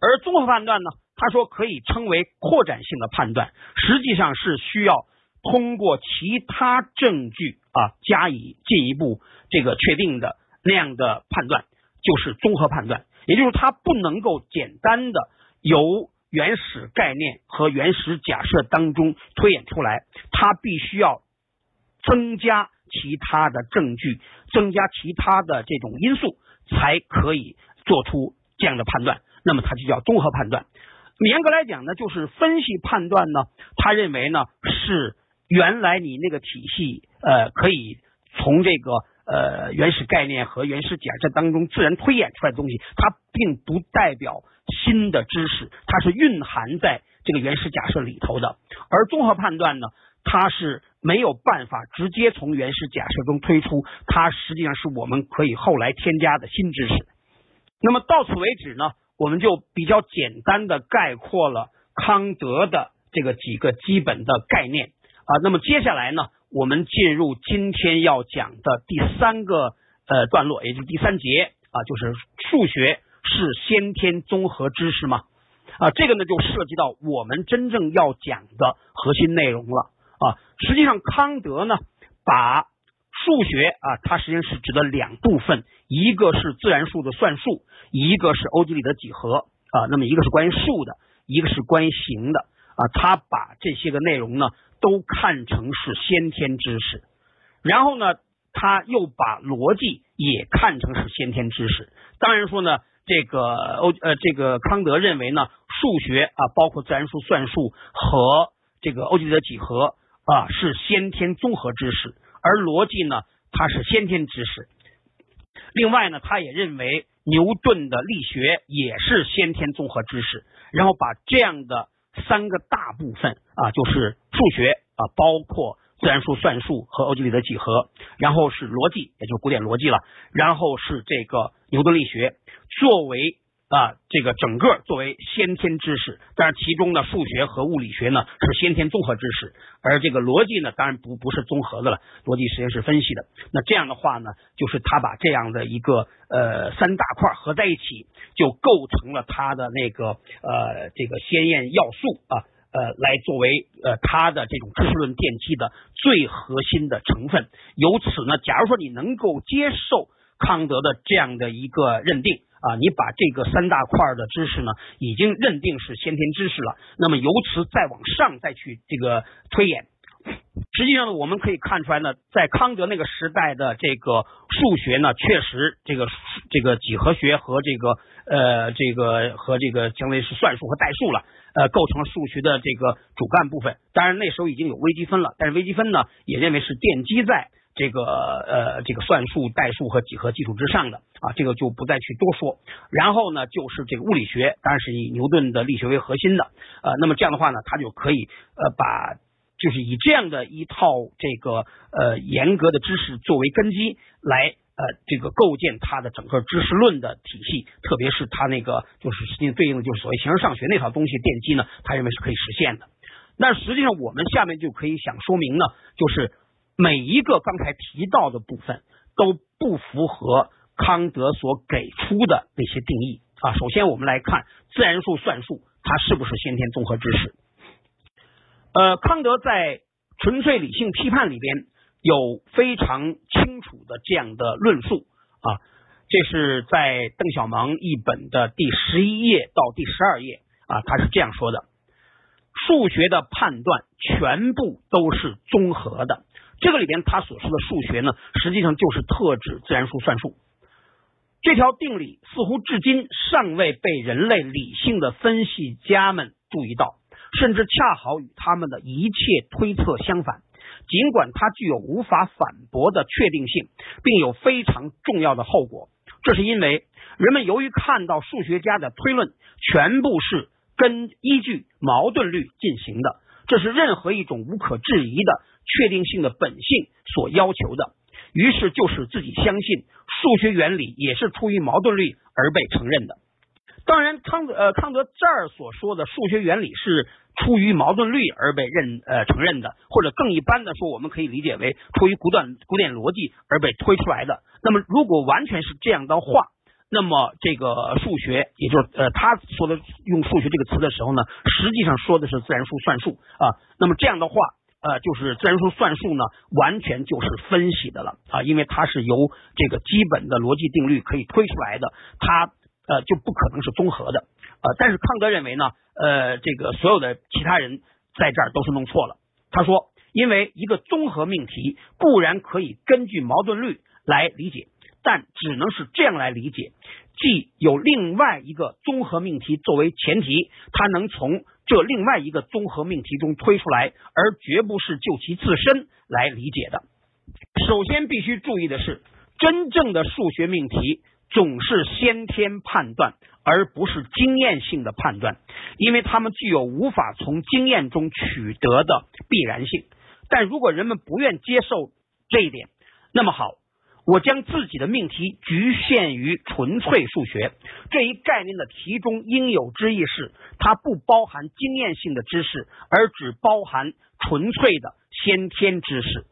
而综合判断呢？他说可以称为扩展性的判断，实际上是需要通过其他证据啊加以进一步这个确定的那样的判断，就是综合判断。也就是它不能够简单的由原始概念和原始假设当中推演出来，它必须要增加其他的证据，增加其他的这种因素，才可以做出这样的判断。那么它就叫综合判断。严格来讲呢，就是分析判断呢，他认为呢是原来你那个体系呃可以从这个呃原始概念和原始假设当中自然推演出来的东西，它并不代表新的知识，它是蕴含在这个原始假设里头的。而综合判断呢，它是没有办法直接从原始假设中推出，它实际上是我们可以后来添加的新知识。那么到此为止呢？我们就比较简单的概括了康德的这个几个基本的概念啊。那么接下来呢，我们进入今天要讲的第三个呃段落，也就是第三节啊，就是数学是先天综合知识吗？啊，这个呢就涉及到我们真正要讲的核心内容了啊。实际上，康德呢把数学啊，它实际上是指的两部分，一个是自然数的算术。一个是欧几里得几何啊，那么一个是关于数的，一个是关于形的啊。他把这些个内容呢都看成是先天知识，然后呢，他又把逻辑也看成是先天知识。当然说呢，这个欧呃这个康德认为呢，数学啊，包括自然数算术和这个欧几里得几何啊是先天综合知识，而逻辑呢它是先天知识。另外呢，他也认为。牛顿的力学也是先天综合知识，然后把这样的三个大部分啊，就是数学啊，包括自然数算术和欧几里得几何，然后是逻辑，也就古典逻辑了，然后是这个牛顿力学作为。啊，这个整个作为先天知识，但是其中呢，数学和物理学呢是先天综合知识，而这个逻辑呢，当然不不是综合的了，逻辑实际上是分析的。那这样的话呢，就是他把这样的一个呃三大块合在一起，就构成了他的那个呃这个鲜艳要素啊，呃来作为呃他的这种知识论奠基的最核心的成分。由此呢，假如说你能够接受康德的这样的一个认定。啊，你把这个三大块的知识呢，已经认定是先天知识了。那么由此再往上再去这个推演，实际上呢，我们可以看出来呢，在康德那个时代的这个数学呢，确实这个这个几何学和这个呃这个和这个相当于是算术和代数了，呃，构成了数学的这个主干部分。当然那时候已经有微积分了，但是微积分呢，也认为是奠基在。这个呃，这个算术、代数和几何基础之上的啊，这个就不再去多说。然后呢，就是这个物理学，当然是以牛顿的力学为核心的。呃，那么这样的话呢，他就可以呃把就是以这样的一套这个呃严格的知识作为根基来呃这个构建他的整个知识论的体系，特别是他那个就是实际对应的就是所谓形而上学那套东西奠基呢，他认为是可以实现的。那实际上我们下面就可以想说明呢，就是。每一个刚才提到的部分都不符合康德所给出的那些定义啊。首先，我们来看自然数算术，它是不是先天综合知识？呃，康德在《纯粹理性批判》里边有非常清楚的这样的论述啊。这是在邓小芒译本的第十一页到第十二页啊，他是这样说的：数学的判断全部都是综合的。这个里边他所说的数学呢，实际上就是特指自然数算术。这条定理似乎至今尚未被人类理性的分析家们注意到，甚至恰好与他们的一切推测相反。尽管它具有无法反驳的确定性，并有非常重要的后果，这是因为人们由于看到数学家的推论全部是根依据矛盾律进行的，这是任何一种无可置疑的。确定性的本性所要求的，于是就使自己相信数学原理也是出于矛盾律而被承认的。当然，康德呃康德这儿所说的数学原理是出于矛盾律而被认呃承认的，或者更一般的说，我们可以理解为出于古典古典逻辑而被推出来的。那么，如果完全是这样的话，那么这个数学，也就是呃他说的用数学这个词的时候呢，实际上说的是自然数算术啊。那么这样的话。呃，就是自然数算术呢，完全就是分析的了啊，因为它是由这个基本的逻辑定律可以推出来的，它呃就不可能是综合的呃，但是康德认为呢，呃，这个所有的其他人在这儿都是弄错了。他说，因为一个综合命题固然可以根据矛盾律来理解，但只能是这样来理解，既有另外一个综合命题作为前提，它能从这另外一个综合命题中推出来，而绝不是就其自身来理解的。首先必须注意的是，真正的数学命题总是先天判断，而不是经验性的判断，因为它们具有无法从经验中取得的必然性。但如果人们不愿接受这一点，那么好，我将自己的命题局限于纯粹数学这一概念的题中应有之意是，它不包含经验性的知识，而只包含纯粹的先天知识。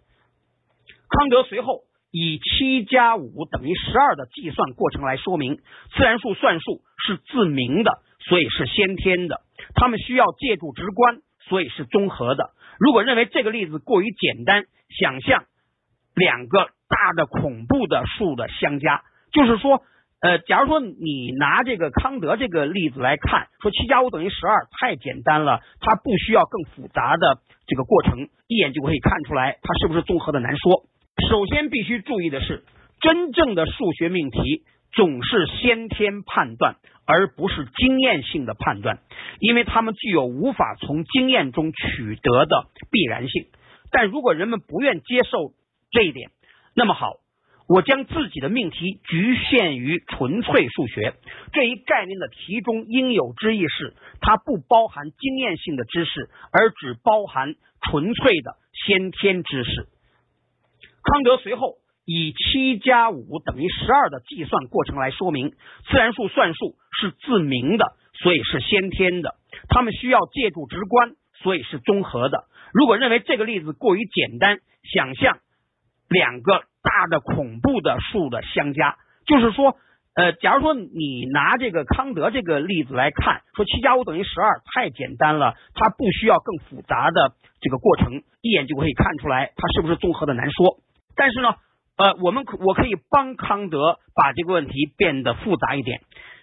康德随后以七加五等于十二的计算过程来说明，自然数算术是自明的，所以是先天的；它们需要借助直观，所以是综合的。如果认为这个例子过于简单，想象两个大的恐怖的数的相加，就是说，呃，假如说你拿这个康德这个例子来看，说七加五等于十二，太简单了，它不需要更复杂的这个过程，一眼就可以看出来它是不是综合的难说。首先必须注意的是，真正的数学命题总是先天判断，而不是经验性的判断，因为它们具有无法从经验中取得的必然性。但如果人们不愿接受这一点，那么好，我将自己的命题局限于纯粹数学这一概念的题中应有之意是，它不包含经验性的知识，而只包含纯粹的先天知识。康德随后以七加五等于十二的计算过程来说明，自然数算术是自明的，所以是先天的；他们需要借助直观，所以是综合的。如果认为这个例子过于简单，想象两个大的恐怖的数的相加，就是说，呃，假如说你拿这个康德这个例子来看，说七加五等于十二，太简单了，它不需要更复杂的这个过程，一眼就可以看出来它是不是综合的难说。但是呢，呃，我们可我可以帮康德把这个问题变得复杂一点。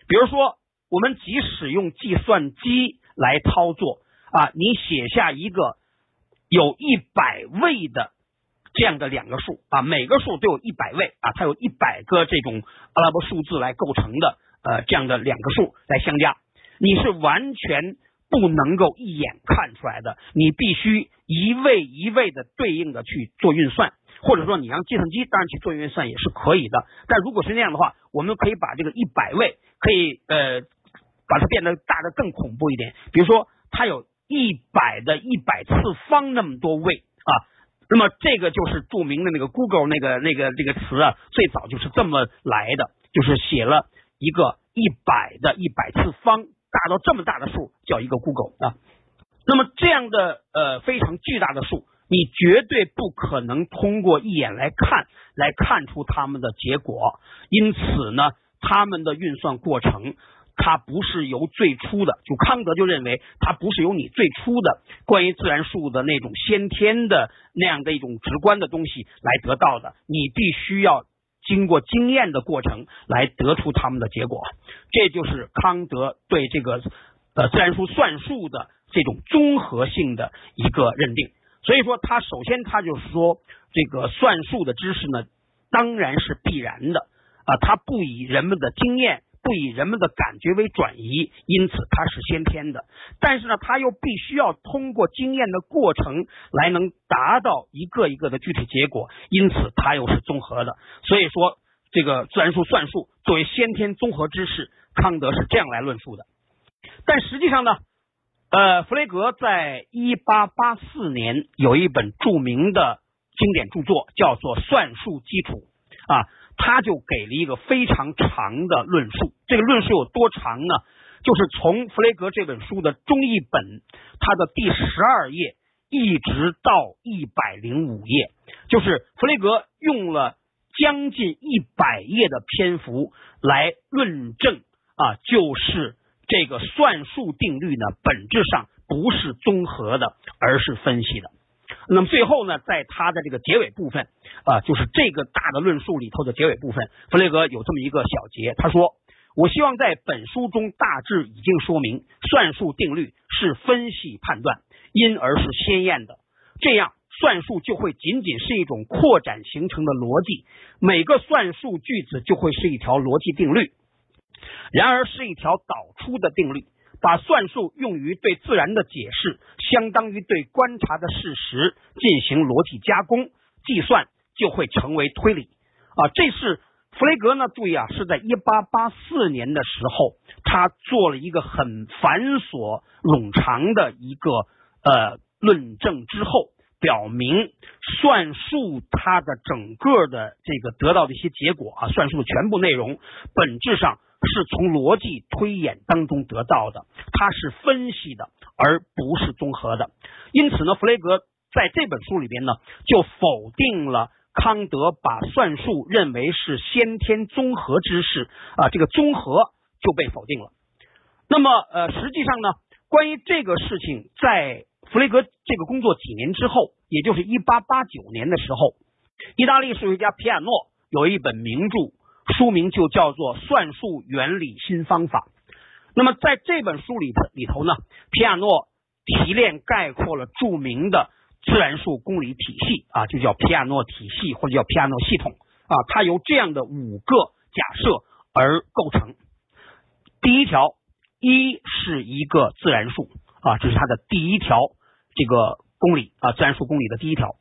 比如说，我们即使用计算机来操作啊，你写下一个有一百位的这样的两个数啊，每个数都有一百位啊，它有一百个这种阿拉伯数字来构成的呃这样的两个数来相加，你是完全不能够一眼看出来的，你必须一位一位的对应的去做运算。或者说你让计算机当然去做运算也是可以的，但如果是那样的话，我们可以把这个一百位可以呃把它变得大的更恐怖一点，比如说它有一百的一百次方那么多位啊，那么这个就是著名的那个 Google 那个那个这个词啊，最早就是这么来的，就是写了一个一百的一百次方大到这么大的数叫一个 Google 啊，那么这样的呃非常巨大的数。你绝对不可能通过一眼来看来看出它们的结果，因此呢，他们的运算过程它不是由最初的，就康德就认为它不是由你最初的关于自然数的那种先天的那样的一种直观的东西来得到的，你必须要经过经验的过程来得出他们的结果，这就是康德对这个呃自然数算术的这种综合性的一个认定。所以说，他首先他就是说，这个算术的知识呢，当然是必然的啊，它不以人们的经验，不以人们的感觉为转移，因此它是先天的。但是呢，它又必须要通过经验的过程来能达到一个一个的具体结果，因此它又是综合的。所以说，这个自然数算术作为先天综合知识，康德是这样来论述的。但实际上呢？呃，弗雷格在一八八四年有一本著名的经典著作，叫做《算术基础》啊，他就给了一个非常长的论述。这个论述有多长呢？就是从弗雷格这本书的中译本，它的第十二页一直到一百零五页，就是弗雷格用了将近一百页的篇幅来论证啊，就是。这个算术定律呢，本质上不是综合的，而是分析的。那么最后呢，在他的这个结尾部分啊，就是这个大的论述里头的结尾部分，弗雷格有这么一个小节，他说：“我希望在本书中大致已经说明，算术定律是分析判断，因而是鲜艳的。这样算术就会仅仅是一种扩展形成的逻辑，每个算术句子就会是一条逻辑定律。然而，是一条导出的定律。把算术用于对自然的解释，相当于对观察的事实进行逻辑加工，计算就会成为推理。啊，这是弗雷格呢？注意啊，是在一八八四年的时候，他做了一个很繁琐冗长的一个呃论证之后，表明算术它的整个的这个得到的一些结果啊，算术的全部内容本质上。是从逻辑推演当中得到的，它是分析的，而不是综合的。因此呢，弗雷格在这本书里边呢，就否定了康德把算术认为是先天综合知识啊，这个综合就被否定了。那么，呃，实际上呢，关于这个事情，在弗雷格这个工作几年之后，也就是一八八九年的时候，意大利数学家皮亚诺有一本名著。书名就叫做《算术原理新方法》。那么在这本书里头里头呢，皮亚诺提炼概括了著名的自然数公理体系啊，就叫皮亚诺体系或者叫皮亚诺系统啊。它由这样的五个假设而构成。第一条，一是一个自然数啊，这是它的第一条这个公理啊，自然数公理的第一条。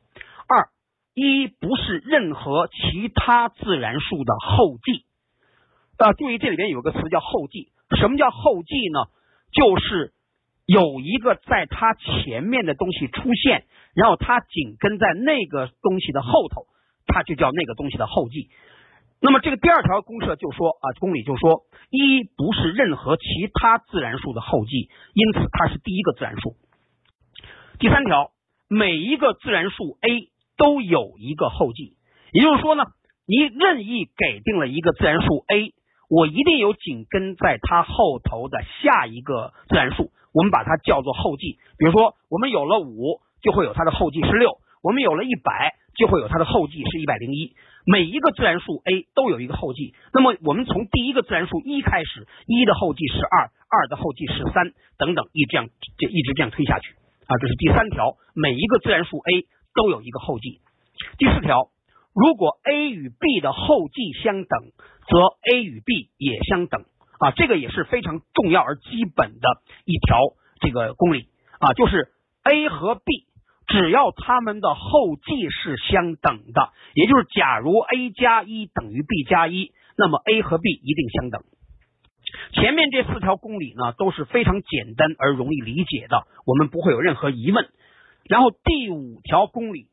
二一不是任何其他自然数的后继，啊，注意这里边有个词叫后继。什么叫后继呢？就是有一个在它前面的东西出现，然后它紧跟在那个东西的后头，它就叫那个东西的后继。那么这个第二条公设就说啊，公理就说一不是任何其他自然数的后继，因此它是第一个自然数。第三条，每一个自然数 a。都有一个后继，也就是说呢，你任意给定了一个自然数 a，我一定有紧跟在它后头的下一个自然数，我们把它叫做后继。比如说，我们有了五，就会有它的后继是六；我们有了一百，就会有它的后继是一百零一。每一个自然数 a 都有一个后继。那么，我们从第一个自然数一开始，一的后继是二，二的后继是三，等等，一这样就一直这样推下去啊。这是第三条，每一个自然数 a。都有一个后继。第四条，如果 a 与 b 的后继相等，则 a 与 b 也相等啊，这个也是非常重要而基本的一条这个公理啊，就是 a 和 b 只要它们的后继是相等的，也就是假如 a 加一等于 b 加一，那么 a 和 b 一定相等。前面这四条公理呢都是非常简单而容易理解的，我们不会有任何疑问。然后第五条公理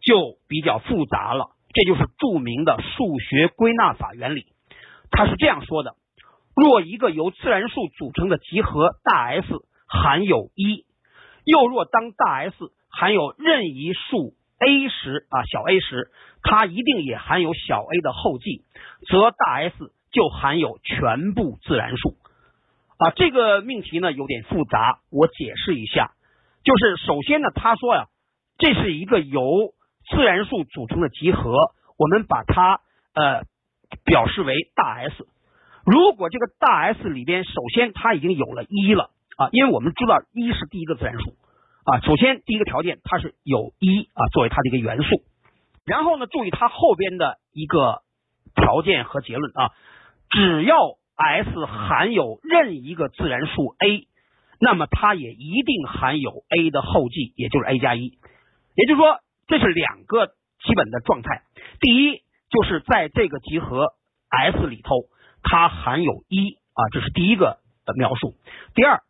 就比较复杂了，这就是著名的数学归纳法原理。它是这样说的：若一个由自然数组成的集合大 S 含有一，又若当大 S 含有任意数 a 时啊小 a 时，它一定也含有小 a 的后继，则大 S 就含有全部自然数。啊，这个命题呢有点复杂，我解释一下。就是首先呢，他说呀，这是一个由自然数组成的集合，我们把它呃表示为大 S。如果这个大 S 里边，首先它已经有了一了啊，因为我们知道一是第一个自然数啊，首先第一个条件它是有一啊作为它的一个元素。然后呢，注意它后边的一个条件和结论啊，只要 S 含有任一个自然数 a。那么它也一定含有 a 的后继，也就是 a 加一，也就是说这是两个基本的状态。第一就是在这个集合 S 里头，它含有一啊，这是第一个的描述。第二，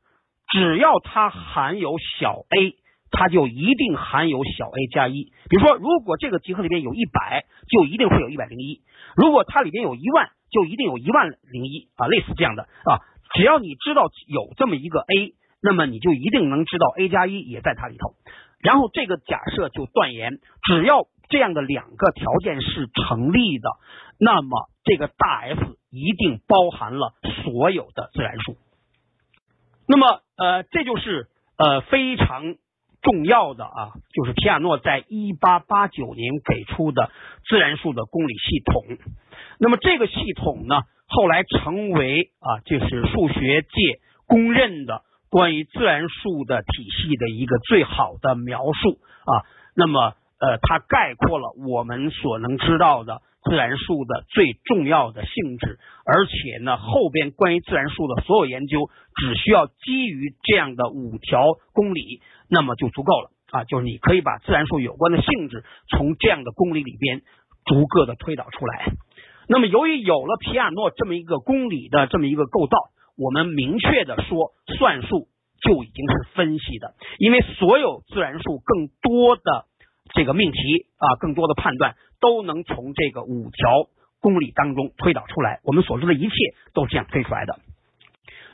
只要它含有小 a，它就一定含有小 a 加一。比如说，如果这个集合里面有一百，就一定会有一百零一；如果它里面有一万，就一定有一万零一啊，类似这样的啊。只要你知道有这么一个 a，那么你就一定能知道 a 加一也在它里头。然后这个假设就断言，只要这样的两个条件是成立的，那么这个大 S 一定包含了所有的自然数。那么呃，这就是呃非常重要的啊，就是皮亚诺在一八八九年给出的自然数的公理系统。那么这个系统呢？后来成为啊，就是数学界公认的关于自然数的体系的一个最好的描述啊。那么呃，它概括了我们所能知道的自然数的最重要的性质，而且呢，后边关于自然数的所有研究，只需要基于这样的五条公理，那么就足够了啊，就是你可以把自然数有关的性质从这样的公理里边逐个的推导出来。那么，由于有了皮亚诺这么一个公理的这么一个构造，我们明确的说，算术就已经是分析的，因为所有自然数更多的这个命题啊，更多的判断都能从这个五条公理当中推导出来。我们所知的一切都是这样推出来的。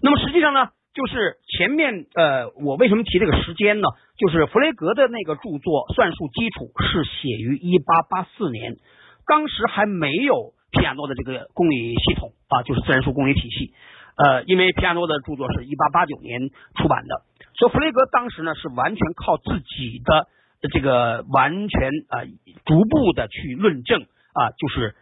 那么实际上呢，就是前面呃，我为什么提这个时间呢？就是弗雷格的那个著作《算术基础》是写于一八八四年，当时还没有。皮亚诺的这个公理系统啊，就是自然数公理体系。呃，因为皮亚诺的著作是一八八九年出版的，所以弗雷格当时呢是完全靠自己的这个完全啊逐步的去论证啊，就是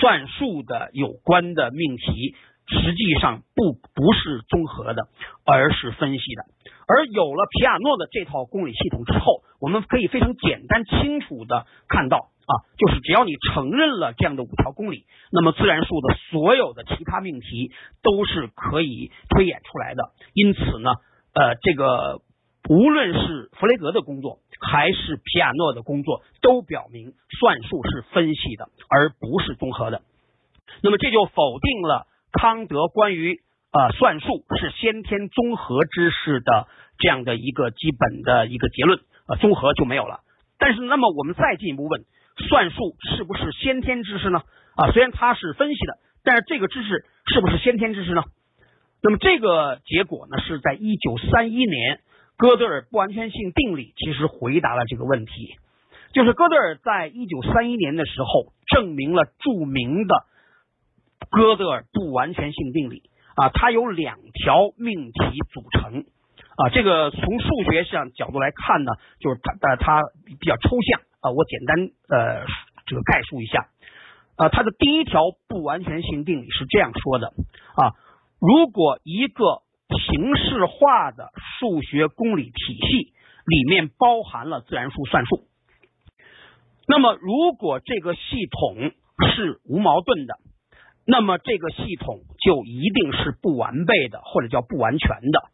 算术的有关的命题实际上不不是综合的，而是分析的。而有了皮亚诺的这套公理系统之后，我们可以非常简单清楚的看到。啊，就是只要你承认了这样的五条公理，那么自然数的所有的其他命题都是可以推演出来的。因此呢，呃，这个无论是弗雷格的工作还是皮亚诺的工作，都表明算术是分析的，而不是综合的。那么这就否定了康德关于呃算术是先天综合知识的这样的一个基本的一个结论，呃，综合就没有了。但是，那么我们再进一步问。算术是不是先天知识呢？啊，虽然它是分析的，但是这个知识是不是先天知识呢？那么这个结果呢，是在一九三一年，哥德尔不完全性定理其实回答了这个问题。就是哥德尔在一九三一年的时候证明了著名的哥德尔不完全性定理啊，它有两条命题组成啊。这个从数学上角度来看呢，就是它呃它比较抽象。啊，我简单呃这个概述一下啊，它的第一条不完全性定理是这样说的啊，如果一个形式化的数学公理体系里面包含了自然数算术，那么如果这个系统是无矛盾的，那么这个系统就一定是不完备的或者叫不完全的。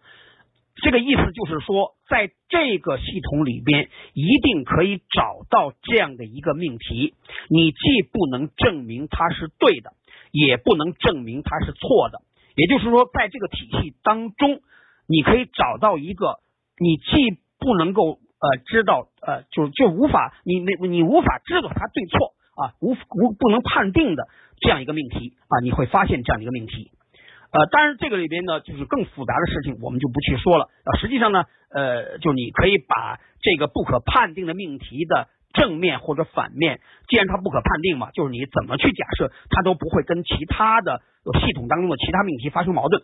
这个意思就是说，在这个系统里边，一定可以找到这样的一个命题。你既不能证明它是对的，也不能证明它是错的。也就是说，在这个体系当中，你可以找到一个你既不能够呃知道呃就就无法你你你无法知道它对错啊无无不能判定的这样一个命题啊，你会发现这样一个命题。呃，当然这个里边呢，就是更复杂的事情，我们就不去说了。啊，实际上呢，呃，就你可以把这个不可判定的命题的正面或者反面，既然它不可判定嘛，就是你怎么去假设，它都不会跟其他的系统当中的其他命题发生矛盾。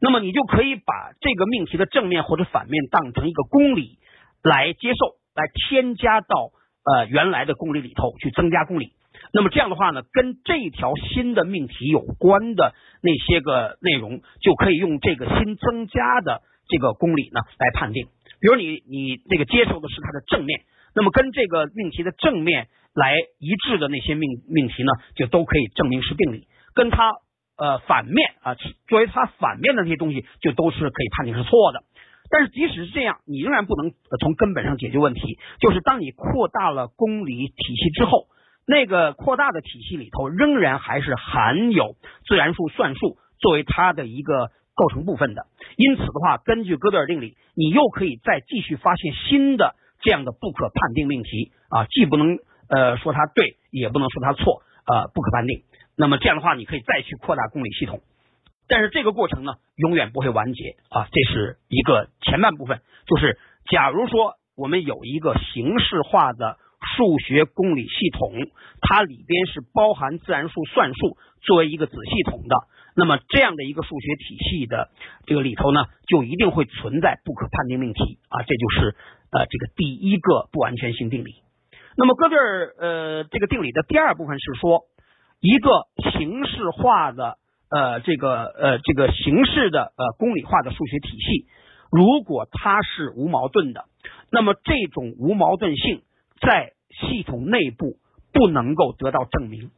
那么你就可以把这个命题的正面或者反面当成一个公理来接受，来添加到呃原来的公理里头去增加公理。那么这样的话呢，跟这条新的命题有关的那些个内容，就可以用这个新增加的这个公理呢来判定。比如你你这个接受的是它的正面，那么跟这个命题的正面来一致的那些命命题呢，就都可以证明是定理。跟它呃反面啊，作为它反面的那些东西，就都是可以判定是错的。但是即使是这样，你仍然不能从根本上解决问题。就是当你扩大了公理体系之后。那个扩大的体系里头，仍然还是含有自然数算术作为它的一个构成部分的。因此的话，根据哥德尔定理，你又可以再继续发现新的这样的不可判定命题啊，既不能呃说它对，也不能说它错，呃，不可判定。那么这样的话，你可以再去扩大公理系统。但是这个过程呢，永远不会完结啊。这是一个前半部分，就是假如说我们有一个形式化的。数学公理系统，它里边是包含自然数算术作为一个子系统的。那么这样的一个数学体系的这个里头呢，就一定会存在不可判定命题啊，这就是呃这个第一个不完全性定理。那么哥德尔呃这个定理的第二部分是说，一个形式化的呃这个呃这个形式的呃公理化的数学体系，如果它是无矛盾的。那么这种无矛盾性在系统内部不能够得到证明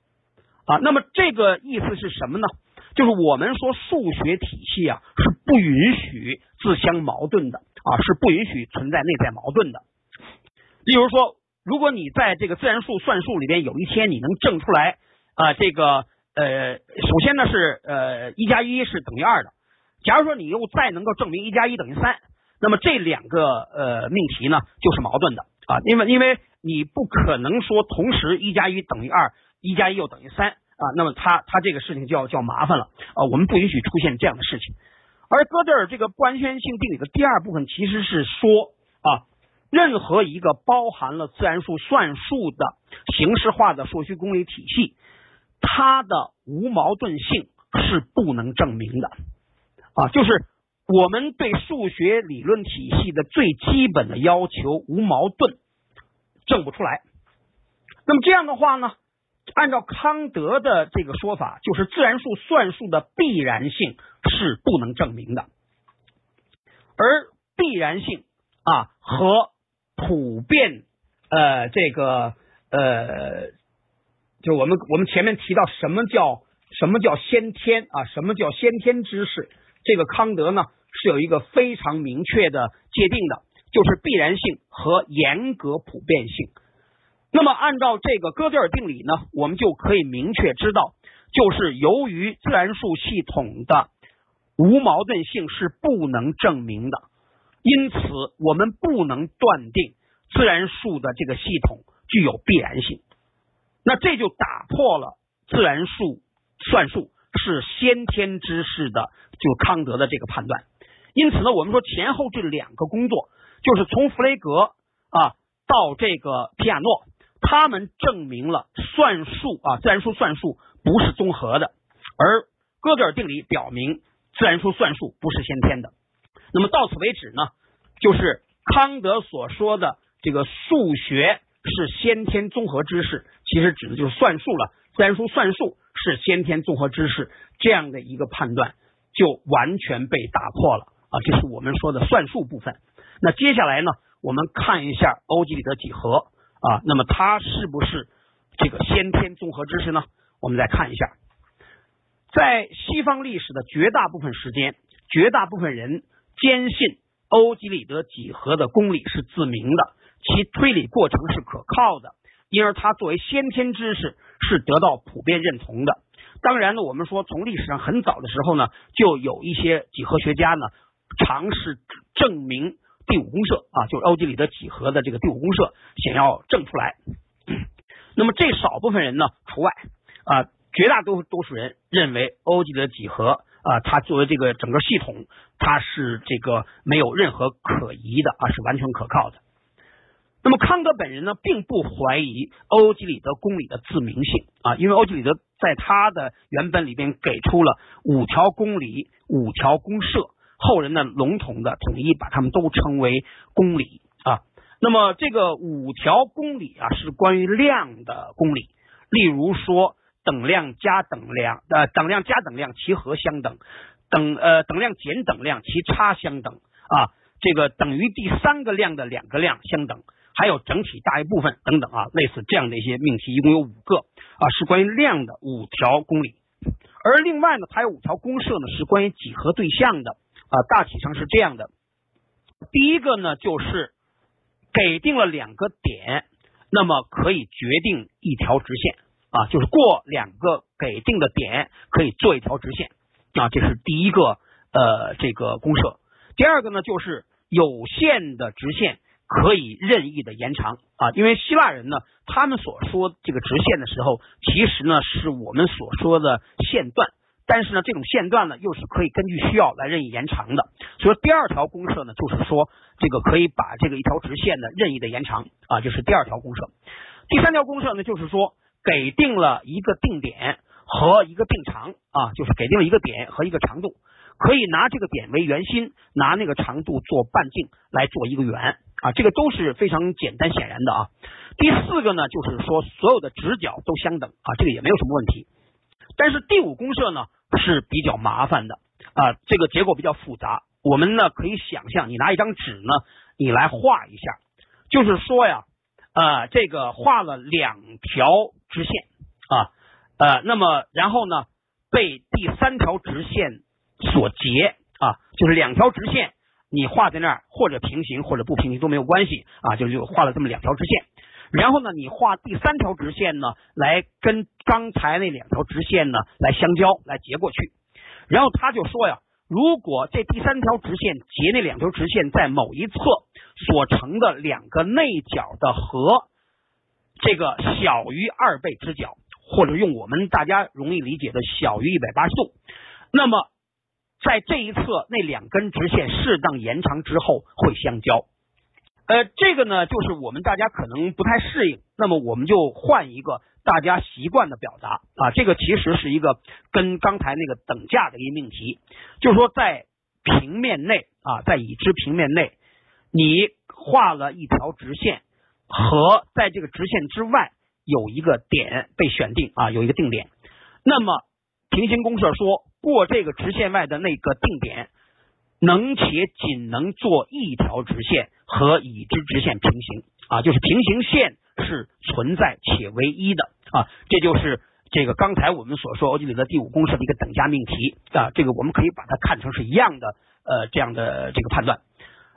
啊。那么这个意思是什么呢？就是我们说数学体系啊是不允许自相矛盾的啊，是不允许存在内在矛盾的。例如说，如果你在这个自然数算术里边有一天你能证出来啊，这个呃，首先呢是呃一加一是等于二的。假如说你又再能够证明一加一等于三，那么这两个呃命题呢就是矛盾的啊，因为因为你不可能说同时一加一等于二，一加一又等于三啊，那么它它这个事情就要就要麻烦了啊，我们不允许出现这样的事情。而哥德尔这个不完全性定理的第二部分其实是说啊，任何一个包含了自然数算术的形式化的数学公理体系，它的无矛盾性是不能证明的。啊，就是我们对数学理论体系的最基本的要求无矛盾，证不出来。那么这样的话呢，按照康德的这个说法，就是自然数算术的必然性是不能证明的，而必然性啊和普遍呃这个呃，就我们我们前面提到什么叫什么叫先天啊，什么叫先天知识。这个康德呢是有一个非常明确的界定的，就是必然性和严格普遍性。那么按照这个哥德尔定理呢，我们就可以明确知道，就是由于自然数系统的无矛盾性是不能证明的，因此我们不能断定自然数的这个系统具有必然性。那这就打破了自然数算术。是先天知识的，就康德的这个判断。因此呢，我们说前后这两个工作，就是从弗雷格啊到这个皮亚诺，他们证明了算术啊自然数算术不是综合的，而哥德尔定理表明自然数算术不是先天的。那么到此为止呢，就是康德所说的这个数学是先天综合知识，其实指的就是算术了。自然数算术是先天综合知识，这样的一个判断就完全被打破了啊！这是我们说的算术部分。那接下来呢，我们看一下欧几里得几何啊，那么它是不是这个先天综合知识呢？我们再看一下，在西方历史的绝大部分时间，绝大部分人坚信欧几里得几何的公理是自明的，其推理过程是可靠的，因而它作为先天知识。是得到普遍认同的。当然呢，我们说从历史上很早的时候呢，就有一些几何学家呢尝试证明第五公设啊，就是欧几里得几何的这个第五公设，想要证出来。那么这少部分人呢除外啊，绝大多多数人认为欧几里得几何啊，它作为这个整个系统，它是这个没有任何可疑的啊，是完全可靠的。那么康德本人呢，并不怀疑欧几里得公理的自明性啊，因为欧几里得在他的原本里边给出了五条公理、五条公设，后人呢笼统的统一把他们都称为公理啊。那么这个五条公理啊，是关于量的公理，例如说等量加等量，呃，等量加等量其和相等，等呃等量减等量其差相等啊，这个等于第三个量的两个量相等。还有整体大于部分等等啊，类似这样的一些命题，一共有五个啊，是关于量的五条公理。而另外呢，还有五条公设呢，是关于几何对象的啊，大体上是这样的。第一个呢，就是给定了两个点，那么可以决定一条直线啊，就是过两个给定的点可以做一条直线啊，这是第一个呃这个公设。第二个呢，就是有限的直线。可以任意的延长啊，因为希腊人呢，他们所说这个直线的时候，其实呢是我们所说的线段，但是呢，这种线段呢又是可以根据需要来任意延长的。所以第二条公设呢，就是说这个可以把这个一条直线呢任意的延长啊，就是第二条公设。第三条公设呢，就是说给定了一个定点和一个定长啊，就是给定了一个点和一个长度，可以拿这个点为圆心，拿那个长度做半径来做一个圆。啊，这个都是非常简单显然的啊。第四个呢，就是说所有的直角都相等啊，这个也没有什么问题。但是第五公社呢是比较麻烦的啊，这个结构比较复杂。我们呢可以想象，你拿一张纸呢，你来画一下就是说呀，呃，这个画了两条直线啊，呃，那么然后呢，被第三条直线所截啊，就是两条直线你画在那儿，或者平行或者不平行都没有关系啊，就就画了这么两条直线。然后呢，你画第三条直线呢，来跟刚才那两条直线呢来相交，来截过去。然后他就说呀，如果这第三条直线截那两条直线在某一侧所成的两个内角的和这个小于二倍之角，或者用我们大家容易理解的小于一百八十度，那么在这一侧那两根直线适当延长之后会相交。呃，这个呢，就是我们大家可能不太适应，那么我们就换一个大家习惯的表达啊。这个其实是一个跟刚才那个等价的一个命题，就是说在平面内啊，在已知平面内，你画了一条直线，和在这个直线之外有一个点被选定啊，有一个定点。那么平行公设说过这个直线外的那个定点。能且仅能做一条直线和已知直线平行。啊，就是平行线是存在且唯一的。啊，这就是这个刚才我们所说欧几里得第五公式的一个等价命题。啊，这个我们可以把它看成是一样的呃这样的这个判断。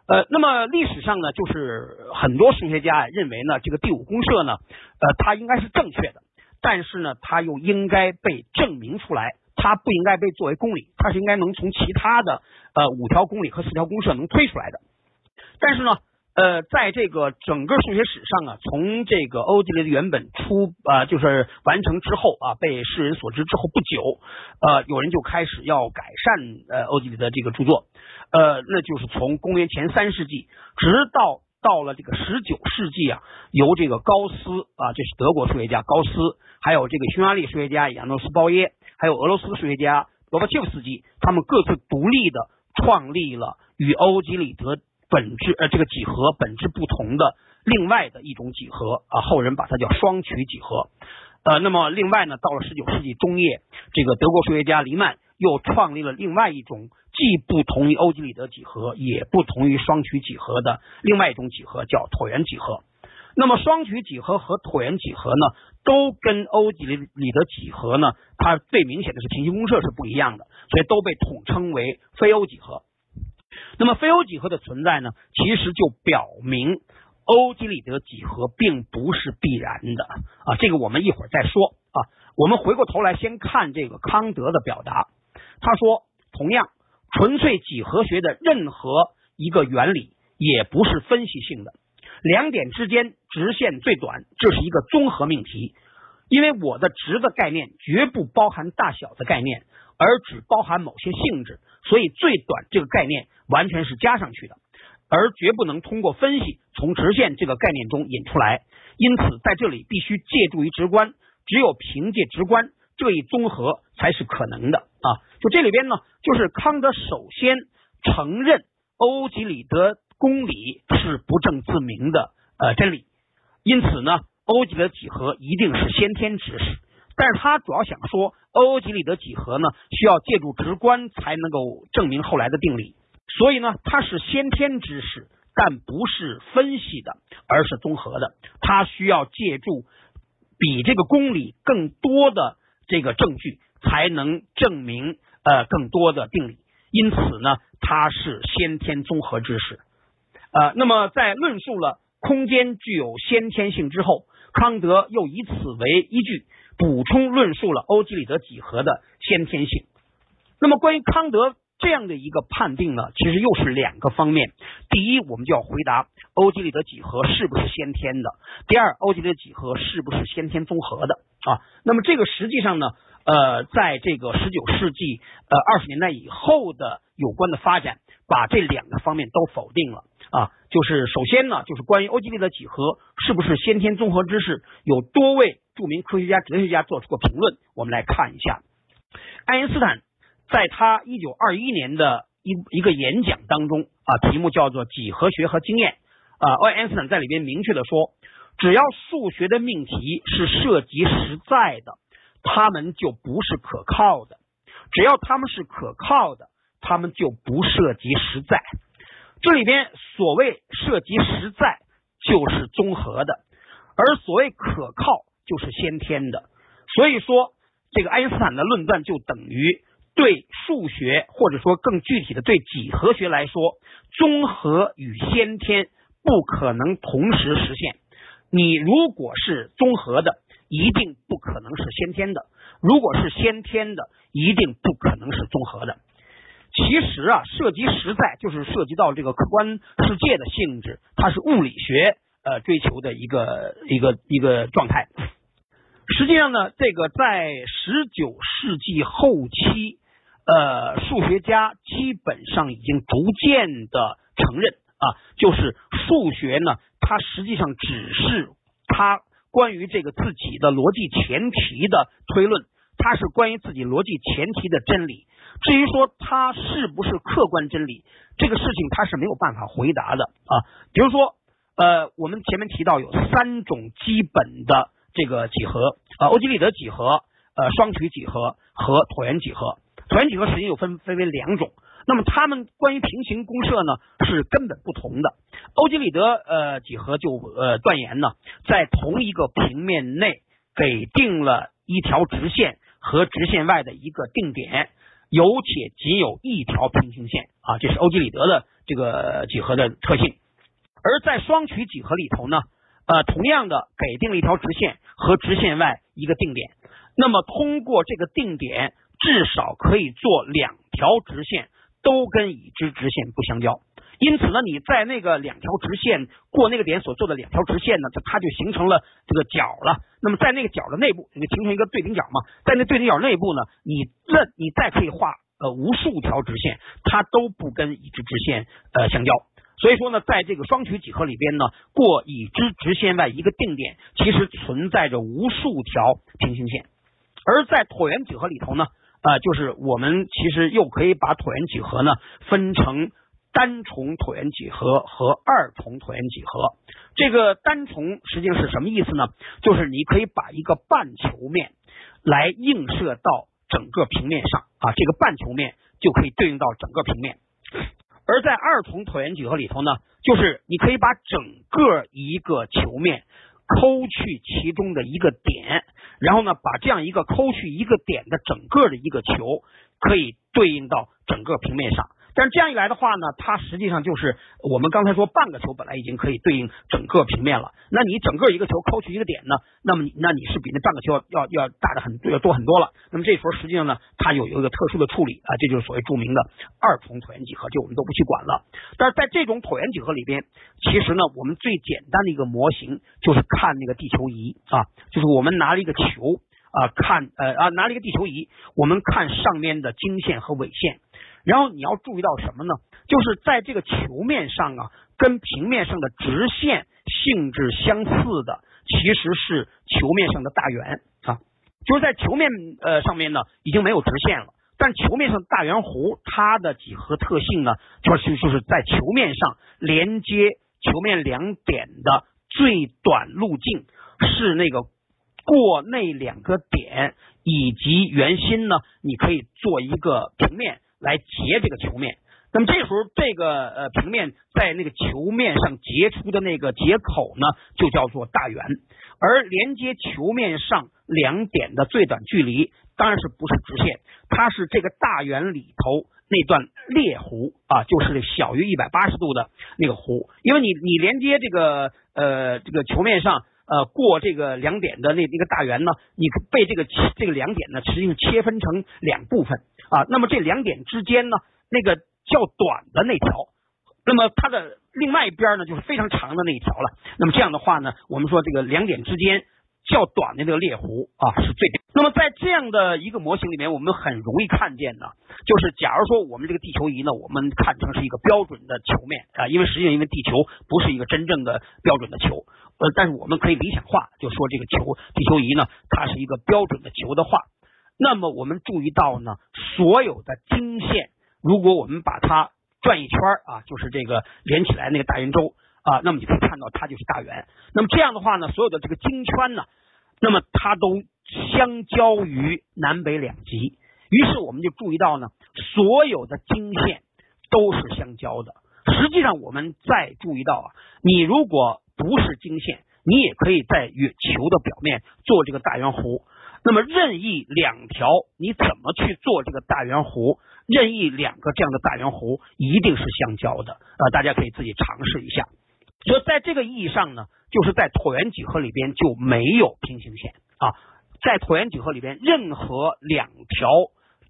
呃，那么历史上呢，就是很多数学家认为呢，这个第五公设呢呃它应该是正确的，但是呢，它又应该被证明出来。它不应该被作为公理，它是应该能从其他的呃五条公理和四条公式能推出来的。但是呢，呃，在这个整个数学史上啊，从这个欧几里得原本出啊，就是完成之后啊，被世人所知之后不久，呃，有人就开始要改善呃欧几里得这个著作，呃，那就是从公元前三世纪，直到到了这个十九世纪啊，由这个高斯啊，这是德国数学家高斯，还有这个匈牙利数学家亚诺斯鲍耶。还有俄罗斯数学家罗伯切夫斯基，他们各自独立的创立了与欧几里得本质呃这个几何本质不同的另外的一种几何啊，后人把它叫双曲几何。呃，那么另外呢，到了十九世纪中叶，这个德国数学家黎曼又创立了另外一种既不同于欧几里得几何，也不同于双曲几何的另外一种几何，叫椭圆几何。那么双曲几何和椭圆几何呢，都跟欧几里里得几何呢，它最明显的是平行公设是不一样的，所以都被统称为非欧几何。那么非欧几何的存在呢，其实就表明欧几里得几何并不是必然的啊，这个我们一会儿再说啊。我们回过头来先看这个康德的表达，他说，同样，纯粹几何学的任何一个原理也不是分析性的。两点之间直线最短，这是一个综合命题，因为我的值的概念绝不包含大小的概念，而只包含某些性质，所以最短这个概念完全是加上去的，而绝不能通过分析从直线这个概念中引出来。因此，在这里必须借助于直观，只有凭借直观这一综合才是可能的啊！就这里边呢，就是康德首先承认欧几里得。公理是不证自明的呃真理，因此呢，欧几里得几何一定是先天知识。但是他主要想说，欧几里得几何呢，需要借助直观才能够证明后来的定理。所以呢，它是先天知识，但不是分析的，而是综合的。它需要借助比这个公理更多的这个证据，才能证明呃更多的定理。因此呢，它是先天综合知识。呃，那么在论述了空间具有先天性之后，康德又以此为依据，补充论述了欧几里得几何的先天性。那么关于康德这样的一个判定呢，其实又是两个方面。第一，我们就要回答欧几里得几何是不是先天的；第二，欧几里得几何是不是先天综合的啊？那么这个实际上呢，呃，在这个十九世纪呃二十年代以后的有关的发展，把这两个方面都否定了。啊，就是首先呢，就是关于欧几里得几何是不是先天综合知识，有多位著名科学家、哲学家做出过评论。我们来看一下，爱因斯坦在他一九二一年的一一个演讲当中啊，题目叫做《几何学和经验》啊，爱因斯坦在里边明确的说，只要数学的命题是涉及实在的，他们就不是可靠的；只要他们是可靠的，他们就不涉及实在。这里边所谓涉及实在，就是综合的，而所谓可靠就是先天的。所以说，这个爱因斯坦的论断就等于对数学或者说更具体的对几何学来说，综合与先天不可能同时实现。你如果是综合的，一定不可能是先天的；如果是先天的，一定不可能是综合的。其实啊，涉及实在就是涉及到这个客观世界的性质，它是物理学呃追求的一个一个一个状态。实际上呢，这个在十九世纪后期，呃，数学家基本上已经逐渐的承认啊，就是数学呢，它实际上只是它关于这个自己的逻辑前提的推论，它是关于自己逻辑前提的真理。至于说它是不是客观真理，这个事情它是没有办法回答的啊。比如说，呃，我们前面提到有三种基本的这个几何，呃，欧几里得几何、呃，双曲几何和椭圆几何。椭圆几何实际又分分为两种，那么他们关于平行公设呢是根本不同的。欧几里得呃几何就呃断言呢，在同一个平面内给定了一条直线和直线外的一个定点。有且仅有一条平行线啊，这是欧几里得的这个几何的特性。而在双曲几何里头呢，呃，同样的给定了一条直线和直线外一个定点。那么通过这个定点，至少可以做两条直线都跟已知直线不相交。因此呢，你在那个两条直线过那个点所做的两条直线呢，它它就形成了这个角了。那么在那个角的内部，就形成一个对顶角嘛。在那对顶角内部呢，你这你再可以画呃无数条直线，它都不跟已知直线呃相交。所以说呢，在这个双曲几何里边呢，过已知直线外一个定点，其实存在着无数条平行线。而在椭圆几何里头呢，啊，就是我们其实又可以把椭圆几何呢分成。单重椭圆几何和二重椭圆几何，这个单重实际上是什么意思呢？就是你可以把一个半球面来映射到整个平面上啊，这个半球面就可以对应到整个平面。而在二重椭圆几何里头呢，就是你可以把整个一个球面抠去其中的一个点，然后呢，把这样一个抠去一个点的整个的一个球，可以对应到整个平面上。但这样一来的话呢，它实际上就是我们刚才说半个球本来已经可以对应整个平面了。那你整个一个球抠去一个点呢，那么那你是比那半个球要要要大的很要多很多了。那么这时候实际上呢，它有一个特殊的处理啊，这就是所谓著名的二重椭圆几何，就我们都不去管了。但是在这种椭圆几何里边，其实呢，我们最简单的一个模型就是看那个地球仪啊，就是我们拿了一个球啊，看呃啊拿了一个地球仪，我们看上面的经线和纬线。然后你要注意到什么呢？就是在这个球面上啊，跟平面上的直线性质相似的，其实是球面上的大圆啊。就是在球面呃上面呢，已经没有直线了，但球面上大圆弧它的几何特性呢，就是就是在球面上连接球面两点的最短路径是那个过那两个点以及圆心呢，你可以做一个平面。来截这个球面，那么这时候这个呃平面在那个球面上截出的那个接口呢，就叫做大圆，而连接球面上两点的最短距离当然是不是直线，它是这个大圆里头那段裂弧啊，就是小于一百八十度的那个弧，因为你你连接这个呃这个球面上呃过这个两点的那那个大圆呢，你被这个这个两点呢实际上切分成两部分。啊，那么这两点之间呢，那个较短的那条，那么它的另外一边呢，就是非常长的那一条了。那么这样的话呢，我们说这个两点之间较短的这个猎弧啊是最。那么在这样的一个模型里面，我们很容易看见的，就是假如说我们这个地球仪呢，我们看成是一个标准的球面啊，因为实际上因为地球不是一个真正的标准的球，呃，但是我们可以理想化，就说这个球地球仪呢，它是一个标准的球的话。那么我们注意到呢，所有的经线，如果我们把它转一圈啊，就是这个连起来那个大圆周啊，那么你可以看到它就是大圆。那么这样的话呢，所有的这个经圈呢，那么它都相交于南北两极。于是我们就注意到呢，所有的经线都是相交的。实际上我们再注意到啊，你如果不是经线，你也可以在月球的表面做这个大圆弧。那么任意两条，你怎么去做这个大圆弧？任意两个这样的大圆弧一定是相交的啊！大家可以自己尝试一下。所以在这个意义上呢，就是在椭圆几何里边就没有平行线啊，在椭圆几何里边，任何两条。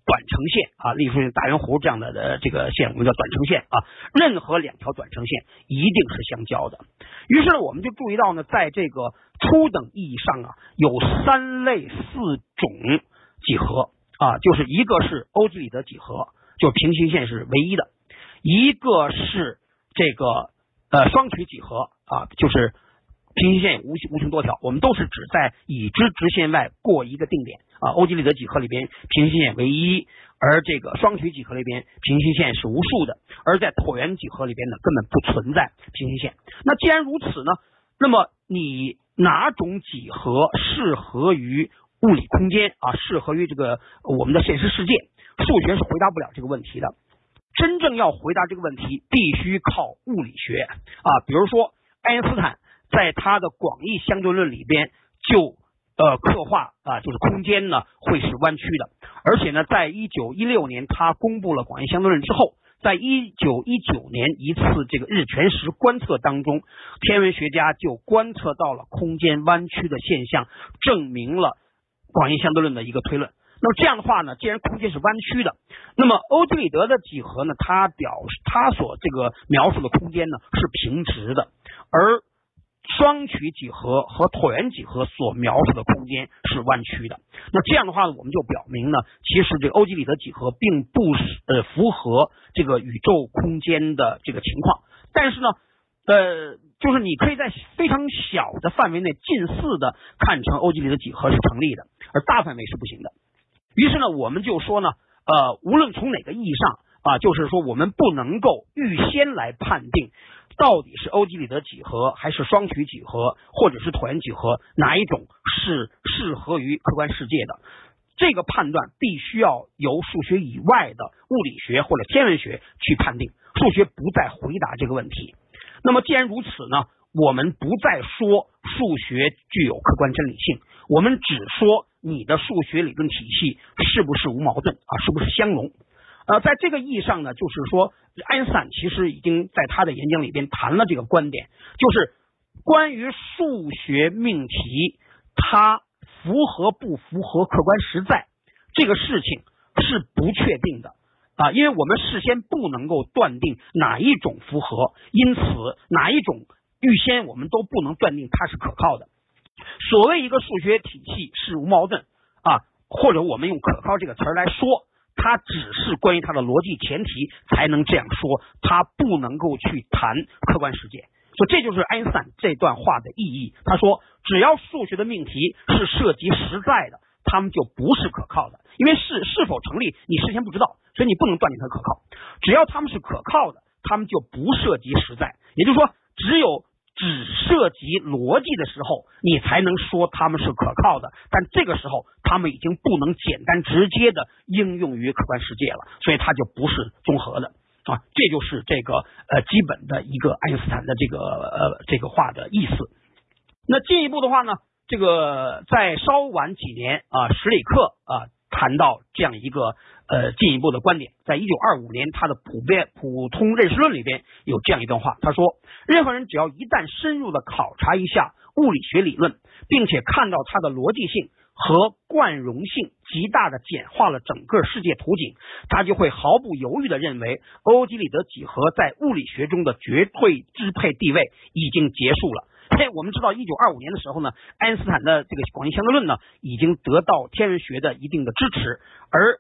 短程线啊，例如说大圆弧这样的的这个线，我们叫短程线啊。任何两条短程线一定是相交的。于是呢，我们就注意到呢，在这个初等意义上啊，有三类四种几何啊，就是一个是欧几里得几何，就平行线是唯一的；一个是这个呃双曲几何啊，就是平行线无无穷多条，我们都是指在已知直线外过一个定点。啊，欧几里得几何里边平行线为一，而这个双曲几何里边平行线是无数的，而在椭圆几何里边呢根本不存在平行线。那既然如此呢，那么你哪种几何适合于物理空间啊？适合于这个我们的现实世界？数学是回答不了这个问题的。真正要回答这个问题，必须靠物理学啊。比如说爱因斯坦在他的广义相对论里边就。呃，刻画啊，就是空间呢会是弯曲的，而且呢，在一九一六年他公布了广义相对论之后，在一九一九年一次这个日全食观测当中，天文学家就观测到了空间弯曲的现象，证明了广义相对论的一个推论。那么这样的话呢，既然空间是弯曲的，那么欧几里得的几何呢，它表示它所这个描述的空间呢是平直的，而。双曲几何和椭圆几何所描述的空间是弯曲的，那这样的话呢，我们就表明呢，其实这个欧几里得几何并不是呃符合这个宇宙空间的这个情况。但是呢，呃，就是你可以在非常小的范围内近似的看成欧几里得几何是成立的，而大范围是不行的。于是呢，我们就说呢，呃，无论从哪个意义上啊，就是说我们不能够预先来判定。到底是欧几里得几何，还是双曲几何，或者是椭圆几何，哪一种是适合于客观世界的？这个判断必须要由数学以外的物理学或者天文学去判定，数学不再回答这个问题。那么既然如此呢，我们不再说数学具有客观真理性，我们只说你的数学理论体系是不是无矛盾啊，是不是相容？呃，在这个意义上呢，就是说，爱因斯坦其实已经在他的演讲里边谈了这个观点，就是关于数学命题它符合不符合客观实在这个事情是不确定的啊，因为我们事先不能够断定哪一种符合，因此哪一种预先我们都不能断定它是可靠的。所谓一个数学体系是无矛盾啊，或者我们用可靠这个词儿来说。它只是关于它的逻辑前提才能这样说，它不能够去谈客观世界，所以这就是爱因斯坦这段话的意义。他说，只要数学的命题是涉及实在的，他们就不是可靠的，因为是是否成立你事先不知道，所以你不能断定它可靠。只要他们是可靠的，他们就不涉及实在，也就是说，只有。只涉及逻辑的时候，你才能说他们是可靠的。但这个时候，他们已经不能简单直接的应用于客观世界了，所以它就不是综合的啊。这就是这个呃基本的一个爱因斯坦的这个呃这个话的意思。那进一步的话呢，这个在稍晚几年啊，史里克啊谈到这样一个呃进一步的观点，在一九二五年他的普遍普通认识论里边有这样一段话，他说。任何人只要一旦深入的考察一下物理学理论，并且看到它的逻辑性和贯容性极大的简化了整个世界图景，他就会毫不犹豫的认为欧几里得几何在物理学中的绝对支配地位已经结束了。嘿，我们知道，一九二五年的时候呢，爱因斯坦的这个广义相对论呢，已经得到天文学的一定的支持，而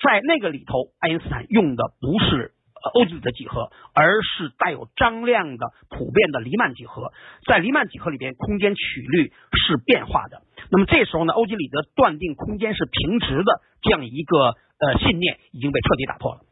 在那个里头，爱因斯坦用的不是。欧几里得几何，而是带有张量的普遍的黎曼几何。在黎曼几何里边，空间曲率是变化的。那么这时候呢，欧几里得断定空间是平直的这样一个呃信念已经被彻底打破了。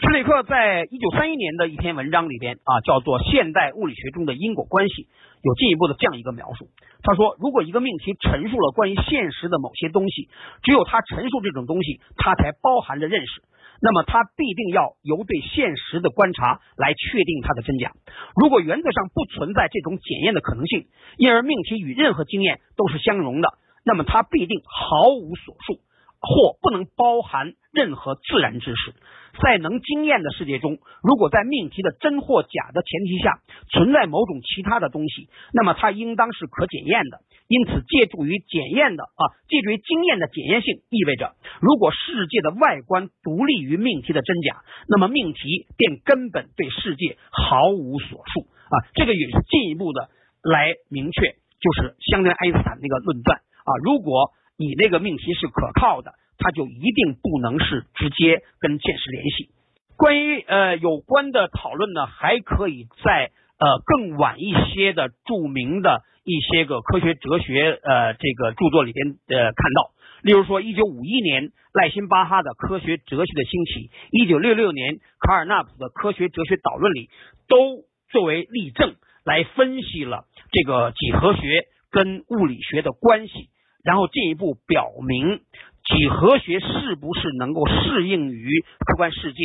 施里克在一九三一年的一篇文章里边啊，叫做《现代物理学中的因果关系》，有进一步的这样一个描述。他说，如果一个命题陈述了关于现实的某些东西，只有他陈述这种东西，它才包含着认识，那么他必定要由对现实的观察来确定它的真假。如果原则上不存在这种检验的可能性，因而命题与任何经验都是相容的，那么它必定毫无所述，或不能包含任何自然知识。在能经验的世界中，如果在命题的真或假的前提下存在某种其他的东西，那么它应当是可检验的。因此，借助于检验的啊，借助于经验的检验性，意味着如果世界的外观独立于命题的真假，那么命题便根本对世界毫无所述啊。这个也是进一步的来明确，就是相对爱因斯坦那个论断啊。如果你那个命题是可靠的。它就一定不能是直接跟现实联系。关于呃有关的讨论呢，还可以在呃更晚一些的著名的一些个科学哲学呃这个著作里边呃看到。例如说，一九五一年赖辛巴哈的科学哲学的兴起，一九六六年卡尔纳普的科学哲学导论里，都作为例证来分析了这个几何学跟物理学的关系，然后进一步表明。几何学是不是能够适应于客观世界，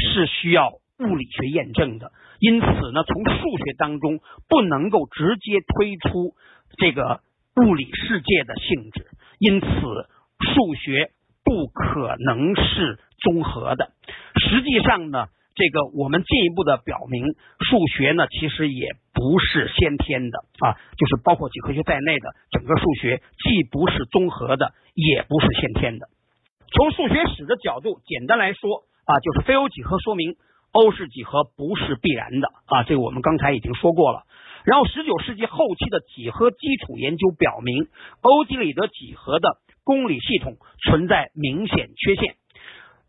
是需要物理学验证的。因此呢，从数学当中不能够直接推出这个物理世界的性质。因此，数学不可能是综合的。实际上呢。这个我们进一步的表明，数学呢其实也不是先天的啊，就是包括几何学在内的整个数学，既不是综合的，也不是先天的。从数学史的角度，简单来说啊，就是非欧几何说明欧式几何不是必然的啊，这个我们刚才已经说过了。然后，十九世纪后期的几何基础研究表明，欧几里得几何的公理系统存在明显缺陷。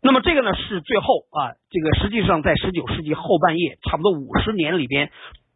那么这个呢是最后啊，这个实际上在十九世纪后半叶，差不多五十年里边，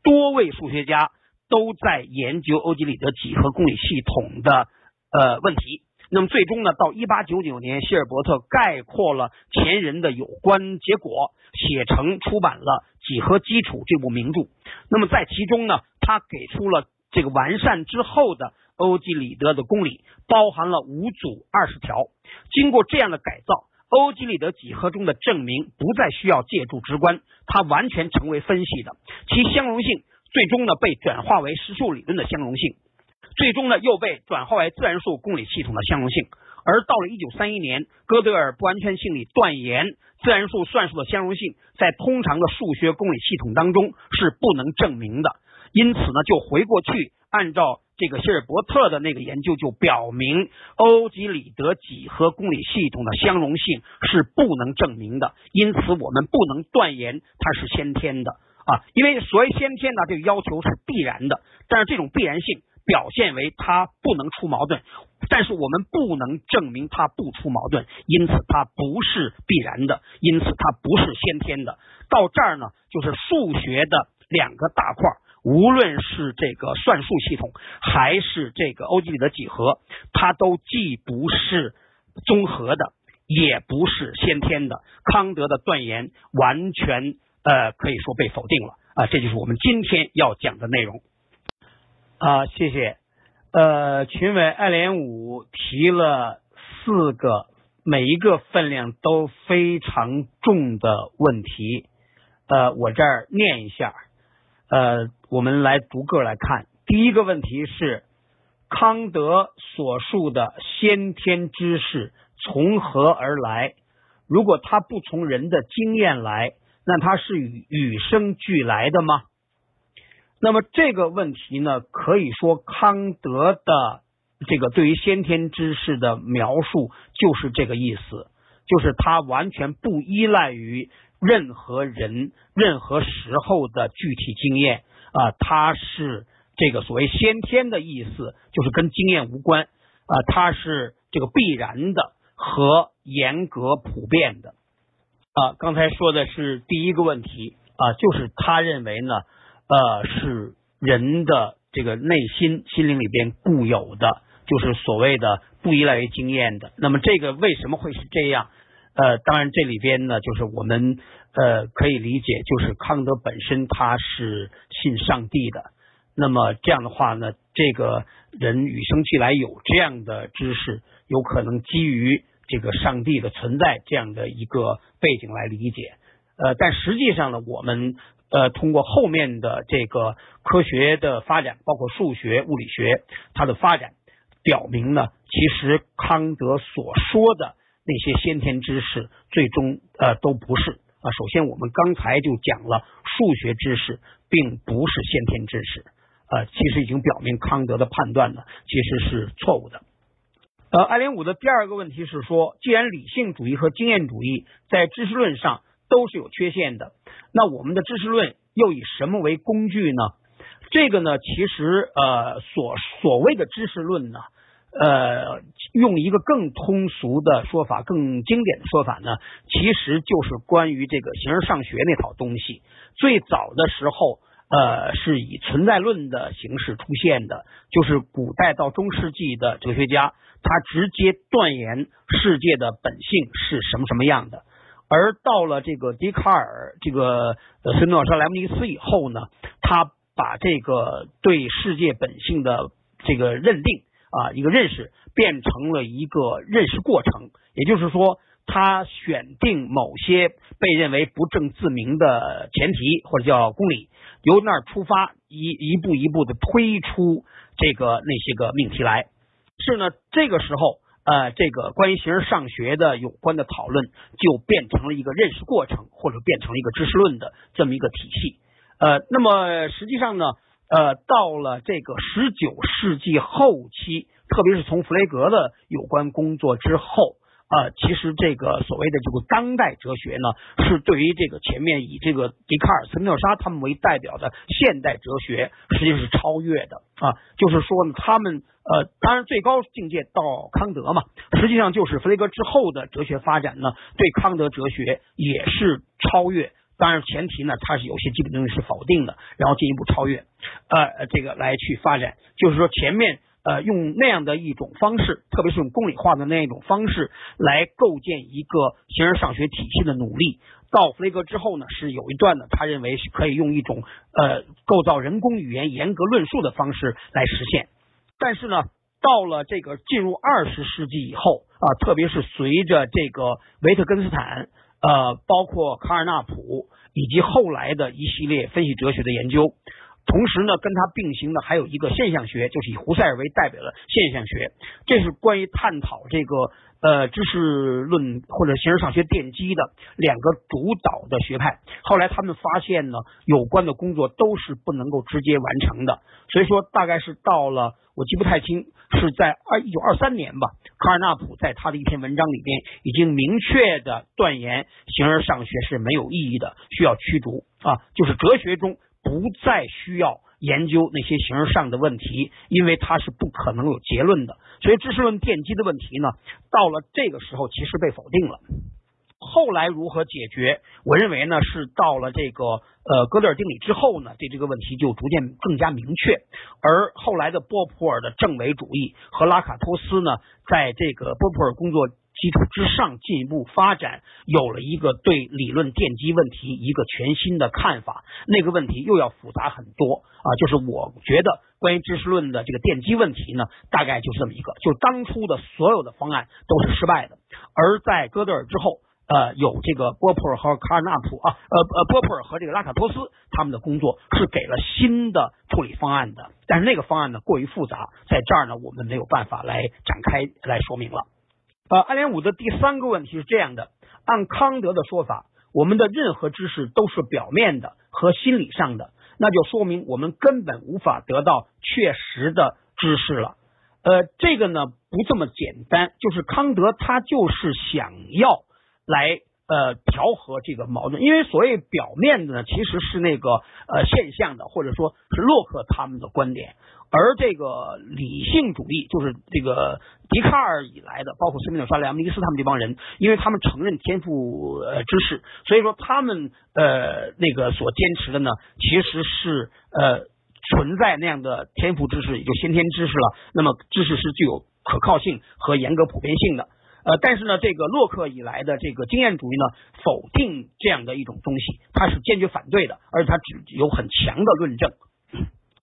多位数学家都在研究欧几里得几何公理系统的呃问题。那么最终呢，到一八九九年，希尔伯特概括了前人的有关结果，写成出版了《几何基础》这部名著。那么在其中呢，他给出了这个完善之后的欧几里得的公理，包含了五组二十条。经过这样的改造。欧几里得几何中的证明不再需要借助直观，它完全成为分析的。其相容性最终呢被转化为实数理论的相容性，最终呢又被转化为自然数公理系统的相容性。而到了一九三一年，哥德尔不完全性理断言，自然数算术的相容性在通常的数学公理系统当中是不能证明的。因此呢，就回过去按照。这个希尔伯特的那个研究就表明，欧几里得几何公理系统的相容性是不能证明的，因此我们不能断言它是先天的啊。因为所谓先天呢，这个要求是必然的，但是这种必然性表现为它不能出矛盾，但是我们不能证明它不出矛盾，因此它不是必然的，因此它不是先天的。到这儿呢，就是数学的两个大块儿。无论是这个算术系统，还是这个欧几里得几何，它都既不是综合的，也不是先天的。康德的断言完全呃可以说被否定了啊！这就是我们今天要讲的内容啊！谢谢。呃，群委爱莲五提了四个，每一个分量都非常重的问题，呃，我这儿念一下。呃，我们来逐个来看。第一个问题是，康德所述的先天知识从何而来？如果它不从人的经验来，那它是与与生俱来的吗？那么这个问题呢，可以说康德的这个对于先天知识的描述就是这个意思，就是他完全不依赖于。任何人、任何时候的具体经验啊，它是这个所谓先天的意思，就是跟经验无关啊，它是这个必然的和严格普遍的啊。刚才说的是第一个问题啊，就是他认为呢，呃，是人的这个内心心灵里边固有的，就是所谓的不依赖于经验的。那么这个为什么会是这样？呃，当然这里边呢，就是我们呃可以理解，就是康德本身他是信上帝的。那么这样的话呢，这个人与生俱来有这样的知识，有可能基于这个上帝的存在这样的一个背景来理解。呃，但实际上呢，我们呃通过后面的这个科学的发展，包括数学、物理学它的发展，表明呢，其实康德所说的那些先天知识，最终呃都不是啊。首先，我们刚才就讲了，数学知识并不是先天知识，呃，其实已经表明康德的判断呢其实是错误的。呃，爱莲武的第二个问题是说，既然理性主义和经验主义在知识论上都是有缺陷的，那我们的知识论又以什么为工具呢？这个呢，其实呃，所所谓的知识论呢，呃，用一个更通俗的说法、更经典的说法呢，其实就是关于这个形而上学那套东西。最早的时候，呃，是以存在论的形式出现的，就是古代到中世纪的哲学家，他直接断言世界的本性是什么什么样的。而到了这个笛卡尔、这个斯诺莎、莱姆尼斯以后呢，他把这个对世界本性的这个认定啊，一个认识，变成了一个认识过程。也就是说，他选定某些被认为不证自明的前提或者叫公理，由那儿出发，一一步一步的推出这个那些个命题来。是呢，这个时候。呃，这个关于形而上学的有关的讨论，就变成了一个认识过程，或者变成了一个知识论的这么一个体系。呃，那么实际上呢，呃，到了这个十九世纪后期，特别是从弗雷格的有关工作之后。啊，其实这个所谓的这个当代哲学呢，是对于这个前面以这个笛卡尔、斯宾诺莎他们为代表的现代哲学，实际是超越的啊。就是说呢，他们呃，当然最高境界到康德嘛，实际上就是弗雷格之后的哲学发展呢，对康德哲学也是超越。当然前提呢，它是有些基本东西是否定的，然后进一步超越，呃，这个来去发展。就是说前面。呃，用那样的一种方式，特别是用公理化的那一种方式来构建一个形而上学体系的努力，到弗雷格之后呢，是有一段呢，他认为是可以用一种呃构造人工语言、严格论述的方式来实现。但是呢，到了这个进入二十世纪以后啊，特别是随着这个维特根斯坦呃，包括卡尔纳普以及后来的一系列分析哲学的研究。同时呢，跟他并行的还有一个现象学，就是以胡塞尔为代表的现象学。这是关于探讨这个呃知识论或者形而上学奠基的两个主导的学派。后来他们发现呢，有关的工作都是不能够直接完成的。所以说，大概是到了我记不太清，是在二一九二三年吧。卡尔纳普在他的一篇文章里边已经明确的断言，形而上学是没有意义的，需要驱逐啊，就是哲学中。不再需要研究那些形而上的问题，因为它是不可能有结论的。所以知识论奠基的问题呢，到了这个时候其实被否定了。后来如何解决？我认为呢，是到了这个呃哥德尔定理之后呢，对这个问题就逐渐更加明确。而后来的波普尔的正伪主义和拉卡托斯呢，在这个波普尔工作。基础之上进一步发展，有了一个对理论奠基问题一个全新的看法。那个问题又要复杂很多啊！就是我觉得关于知识论的这个奠基问题呢，大概就是这么一个：就当初的所有的方案都是失败的。而在哥德尔之后，呃，有这个波普尔和卡尔纳普啊，呃呃，波普尔和这个拉卡托斯他们的工作是给了新的处理方案的。但是那个方案呢过于复杂，在这儿呢我们没有办法来展开来说明了。呃，爱莲五的第三个问题是这样的：按康德的说法，我们的任何知识都是表面的和心理上的，那就说明我们根本无法得到确实的知识了。呃，这个呢不这么简单，就是康德他就是想要来。呃，调和这个矛盾，因为所谓表面的呢，其实是那个呃现象的，或者说是洛克他们的观点，而这个理性主义就是这个笛卡尔以来的，包括斯宾诺莎、莱姆尼斯他们这帮人，因为他们承认天赋呃知识，所以说他们呃那个所坚持的呢，其实是呃存在那样的天赋知识，也就先天知识了。那么知识是具有可靠性和严格普遍性的。呃，但是呢，这个洛克以来的这个经验主义呢，否定这样的一种东西，他是坚决反对的，而且他只有很强的论证。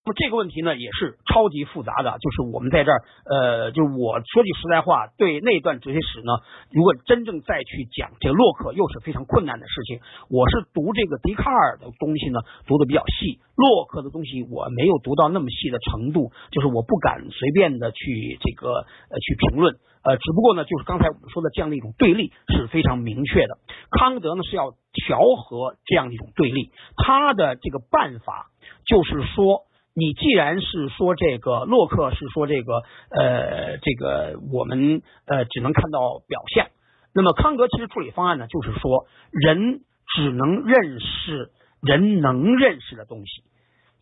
那么这个问题呢，也是超级复杂的。就是我们在这儿，呃，就我说句实在话，对那段哲学史呢，如果真正再去讲这个洛克，又是非常困难的事情。我是读这个笛卡尔的东西呢，读的比较细，洛克的东西我没有读到那么细的程度，就是我不敢随便的去这个呃去评论。呃，只不过呢，就是刚才我们说的这样的一种对立是非常明确的。康德呢是要调和这样的一种对立，他的这个办法就是说。你既然是说这个洛克是说这个呃这个我们呃只能看到表象，那么康德其实处理方案呢就是说人只能认识人能认识的东西，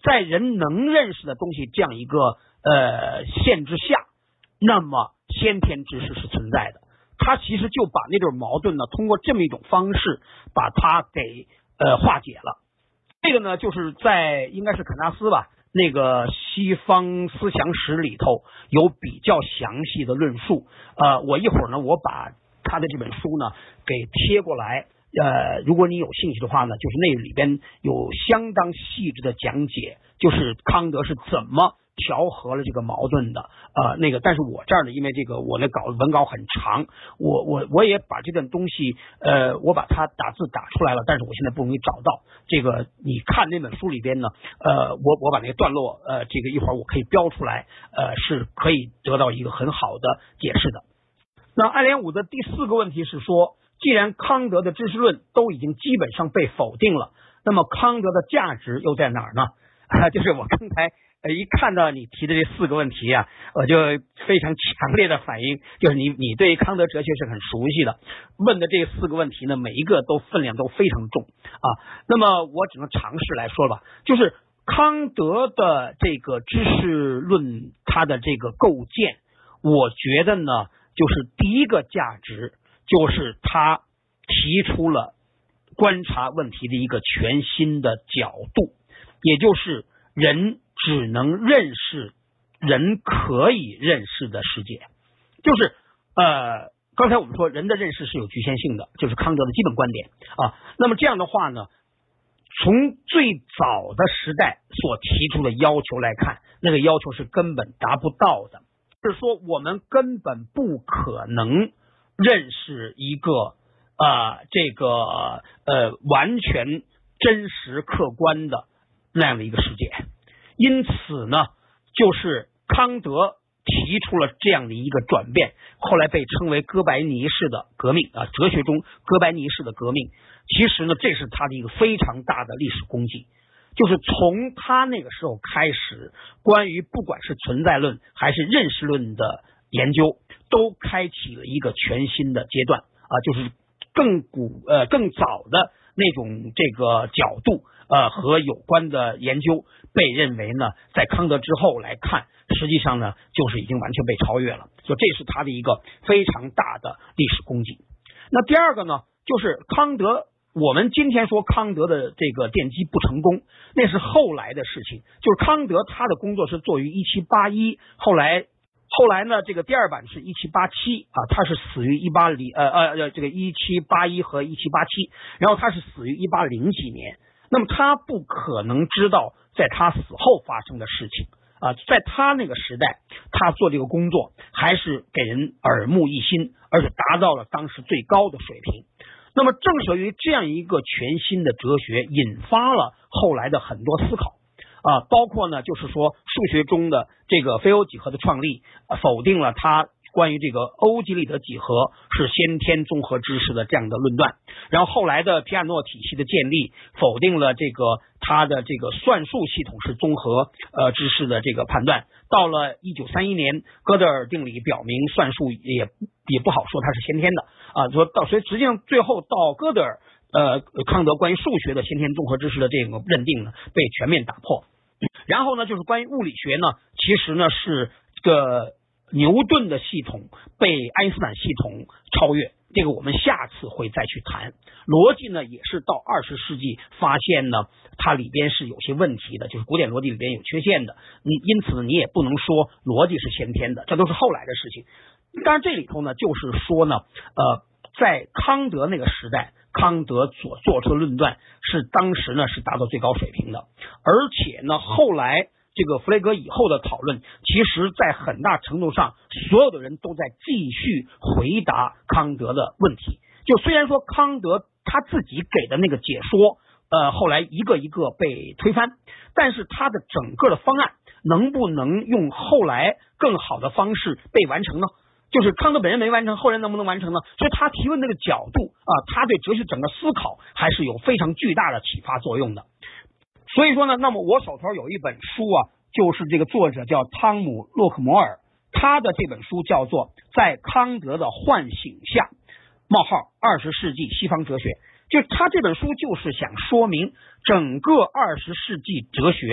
在人能认识的东西这样一个呃限制下，那么先天知识是存在的。他其实就把那对矛盾呢通过这么一种方式把它给呃化解了。这个呢就是在应该是肯纳斯吧。那个西方思想史里头有比较详细的论述，呃，我一会儿呢，我把他的这本书呢给贴过来，呃，如果你有兴趣的话呢，就是那里边有相当细致的讲解，就是康德是怎么。调和了这个矛盾的，呃，那个，但是我这儿呢，因为这个我那稿文稿很长，我我我也把这段东西，呃，我把它打字打出来了，但是我现在不容易找到。这个你看那本书里边呢，呃，我我把那个段落，呃，这个一会儿我可以标出来，呃，是可以得到一个很好的解释的。那爱莲武的第四个问题是说，既然康德的知识论都已经基本上被否定了，那么康德的价值又在哪儿呢？[LAUGHS] 就是我刚才。呃，一看到你提的这四个问题啊，我就非常强烈的反应，就是你你对康德哲学是很熟悉的。问的这四个问题呢，每一个都分量都非常重啊。那么我只能尝试来说吧，就是康德的这个知识论，它的这个构建，我觉得呢，就是第一个价值，就是他提出了观察问题的一个全新的角度，也就是人。只能认识人可以认识的世界，就是呃，刚才我们说人的认识是有局限性的，就是康德的基本观点啊。那么这样的话呢，从最早的时代所提出的要求来看，那个要求是根本达不到的，是说我们根本不可能认识一个啊这个呃完全真实客观的那样的一个世界。因此呢，就是康德提出了这样的一个转变，后来被称为哥白尼式的革命啊，哲学中哥白尼式的革命。其实呢，这是他的一个非常大的历史功绩，就是从他那个时候开始，关于不管是存在论还是认识论的研究，都开启了一个全新的阶段啊，就是更古呃更早的那种这个角度。呃，和有关的研究被认为呢，在康德之后来看，实际上呢，就是已经完全被超越了。就这是他的一个非常大的历史功绩。那第二个呢，就是康德。我们今天说康德的这个奠基不成功，那是后来的事情。就是康德他的工作是作于一七八一，后来后来呢，这个第二版是一七八七啊，他是死于一八零呃呃呃这个一七八一和一七八七，然后他是死于一八零几年。那么他不可能知道在他死后发生的事情啊，在他那个时代，他做这个工作还是给人耳目一新，而且达到了当时最高的水平。那么正是由于这样一个全新的哲学，引发了后来的很多思考啊，包括呢，就是说数学中的这个非欧几何的创立，否定了他。关于这个欧几里得几何是先天综合知识的这样的论断，然后后来的皮亚诺体系的建立否定了这个他的这个算术系统是综合呃知识的这个判断。到了一九三一年，哥德尔定理表明算术也也不好说它是先天的啊，说到所以实际上最后到哥德尔呃康德关于数学的先天综合知识的这个认定呢被全面打破。然后呢就是关于物理学呢，其实呢是这个。牛顿的系统被爱因斯坦系统超越，这个我们下次会再去谈。逻辑呢，也是到二十世纪发现呢，它里边是有些问题的，就是古典逻辑里边有缺陷的。你因此你也不能说逻辑是先天的，这都是后来的事情。当然这里头呢，就是说呢，呃，在康德那个时代，康德所做出的论断是当时呢是达到最高水平的，而且呢后来。这个弗雷格以后的讨论，其实在很大程度上，所有的人都在继续回答康德的问题。就虽然说康德他自己给的那个解说，呃，后来一个一个被推翻，但是他的整个的方案能不能用后来更好的方式被完成呢？就是康德本人没完成，后人能不能完成呢？所以他提问那个角度啊，他对哲学整个思考还是有非常巨大的启发作用的。所以说呢，那么我手头有一本书啊，就是这个作者叫汤姆洛克摩尔，他的这本书叫做《在康德的唤醒下：冒号二十世纪西方哲学》。就他这本书就是想说明，整个二十世纪哲学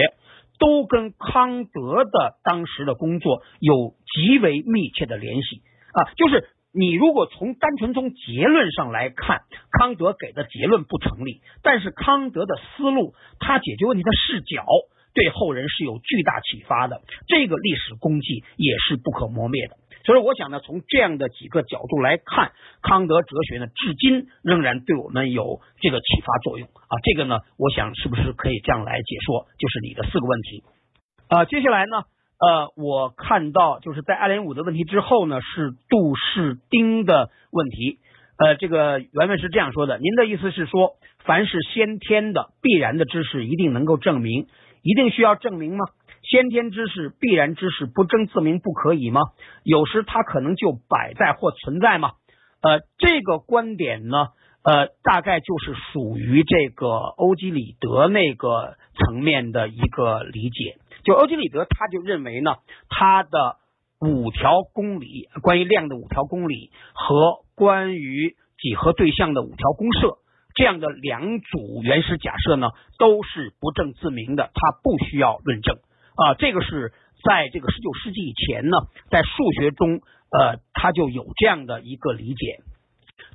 都跟康德的当时的工作有极为密切的联系啊，就是。你如果从单纯从结论上来看，康德给的结论不成立，但是康德的思路，他解决问题的视角，对后人是有巨大启发的，这个历史功绩也是不可磨灭的。所以我想呢，从这样的几个角度来看，康德哲学呢，至今仍然对我们有这个启发作用啊。这个呢，我想是不是可以这样来解说？就是你的四个问题啊。接下来呢？呃，我看到就是在艾连武的问题之后呢，是杜士丁的问题。呃，这个原文是这样说的：您的意思是说，凡是先天的、必然的知识，一定能够证明？一定需要证明吗？先天知识、必然知识不证自明不可以吗？有时它可能就摆在或存在吗？呃，这个观点呢，呃，大概就是属于这个欧几里得那个层面的一个理解。就欧几里得，他就认为呢，他的五条公理，关于量的五条公理和关于几何对象的五条公设，这样的两组原始假设呢，都是不证自明的，他不需要论证啊。这个是在这个十九世纪以前呢，在数学中，呃，他就有这样的一个理解。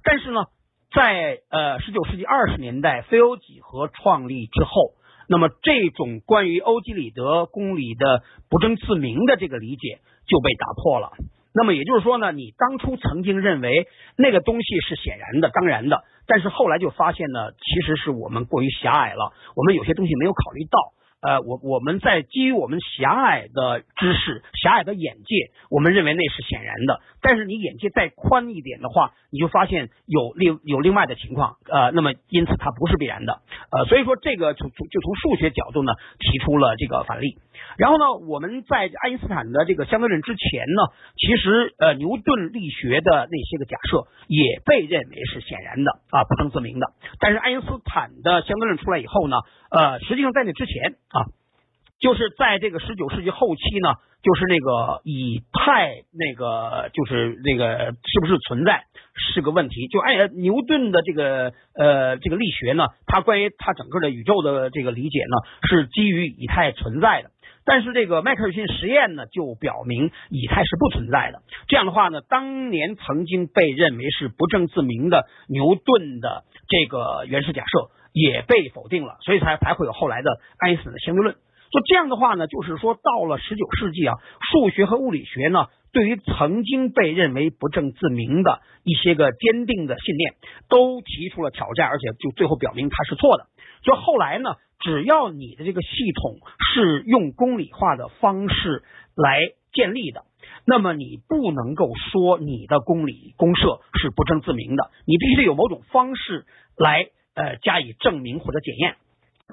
但是呢，在呃十九世纪二十年代，非欧几何创立之后。那么，这种关于欧几里得公理的不争自明的这个理解就被打破了。那么也就是说呢，你当初曾经认为那个东西是显然的、当然的，但是后来就发现呢，其实是我们过于狭隘了，我们有些东西没有考虑到。呃，我我们在基于我们狭隘的知识、狭隘的眼界，我们认为那是显然的。但是你眼界再宽一点的话，你就发现有另有另外的情况。呃，那么因此它不是必然的。呃，所以说这个从从就从数学角度呢，提出了这个反例。然后呢，我们在爱因斯坦的这个相对论之前呢，其实呃牛顿力学的那些个假设也被认为是显然的啊，不证自明的。但是爱因斯坦的相对论出来以后呢，呃，实际上在那之前。啊，就是在这个十九世纪后期呢，就是那个以太那个就是那个是不是存在是个问题。就爱牛顿的这个呃这个力学呢，它关于它整个的宇宙的这个理解呢，是基于以太存在的。但是这个迈克尔逊实验呢，就表明以太是不存在的。这样的话呢，当年曾经被认为是不证自明的牛顿的这个原始假设。也被否定了，所以才才会有后来的爱因斯坦的相对论。说这样的话呢，就是说到了十九世纪啊，数学和物理学呢，对于曾经被认为不证自明的一些个坚定的信念，都提出了挑战，而且就最后表明它是错的。就后来呢，只要你的这个系统是用公理化的方式来建立的，那么你不能够说你的公理公设是不证自明的，你必须得有某种方式来。呃，加以证明或者检验，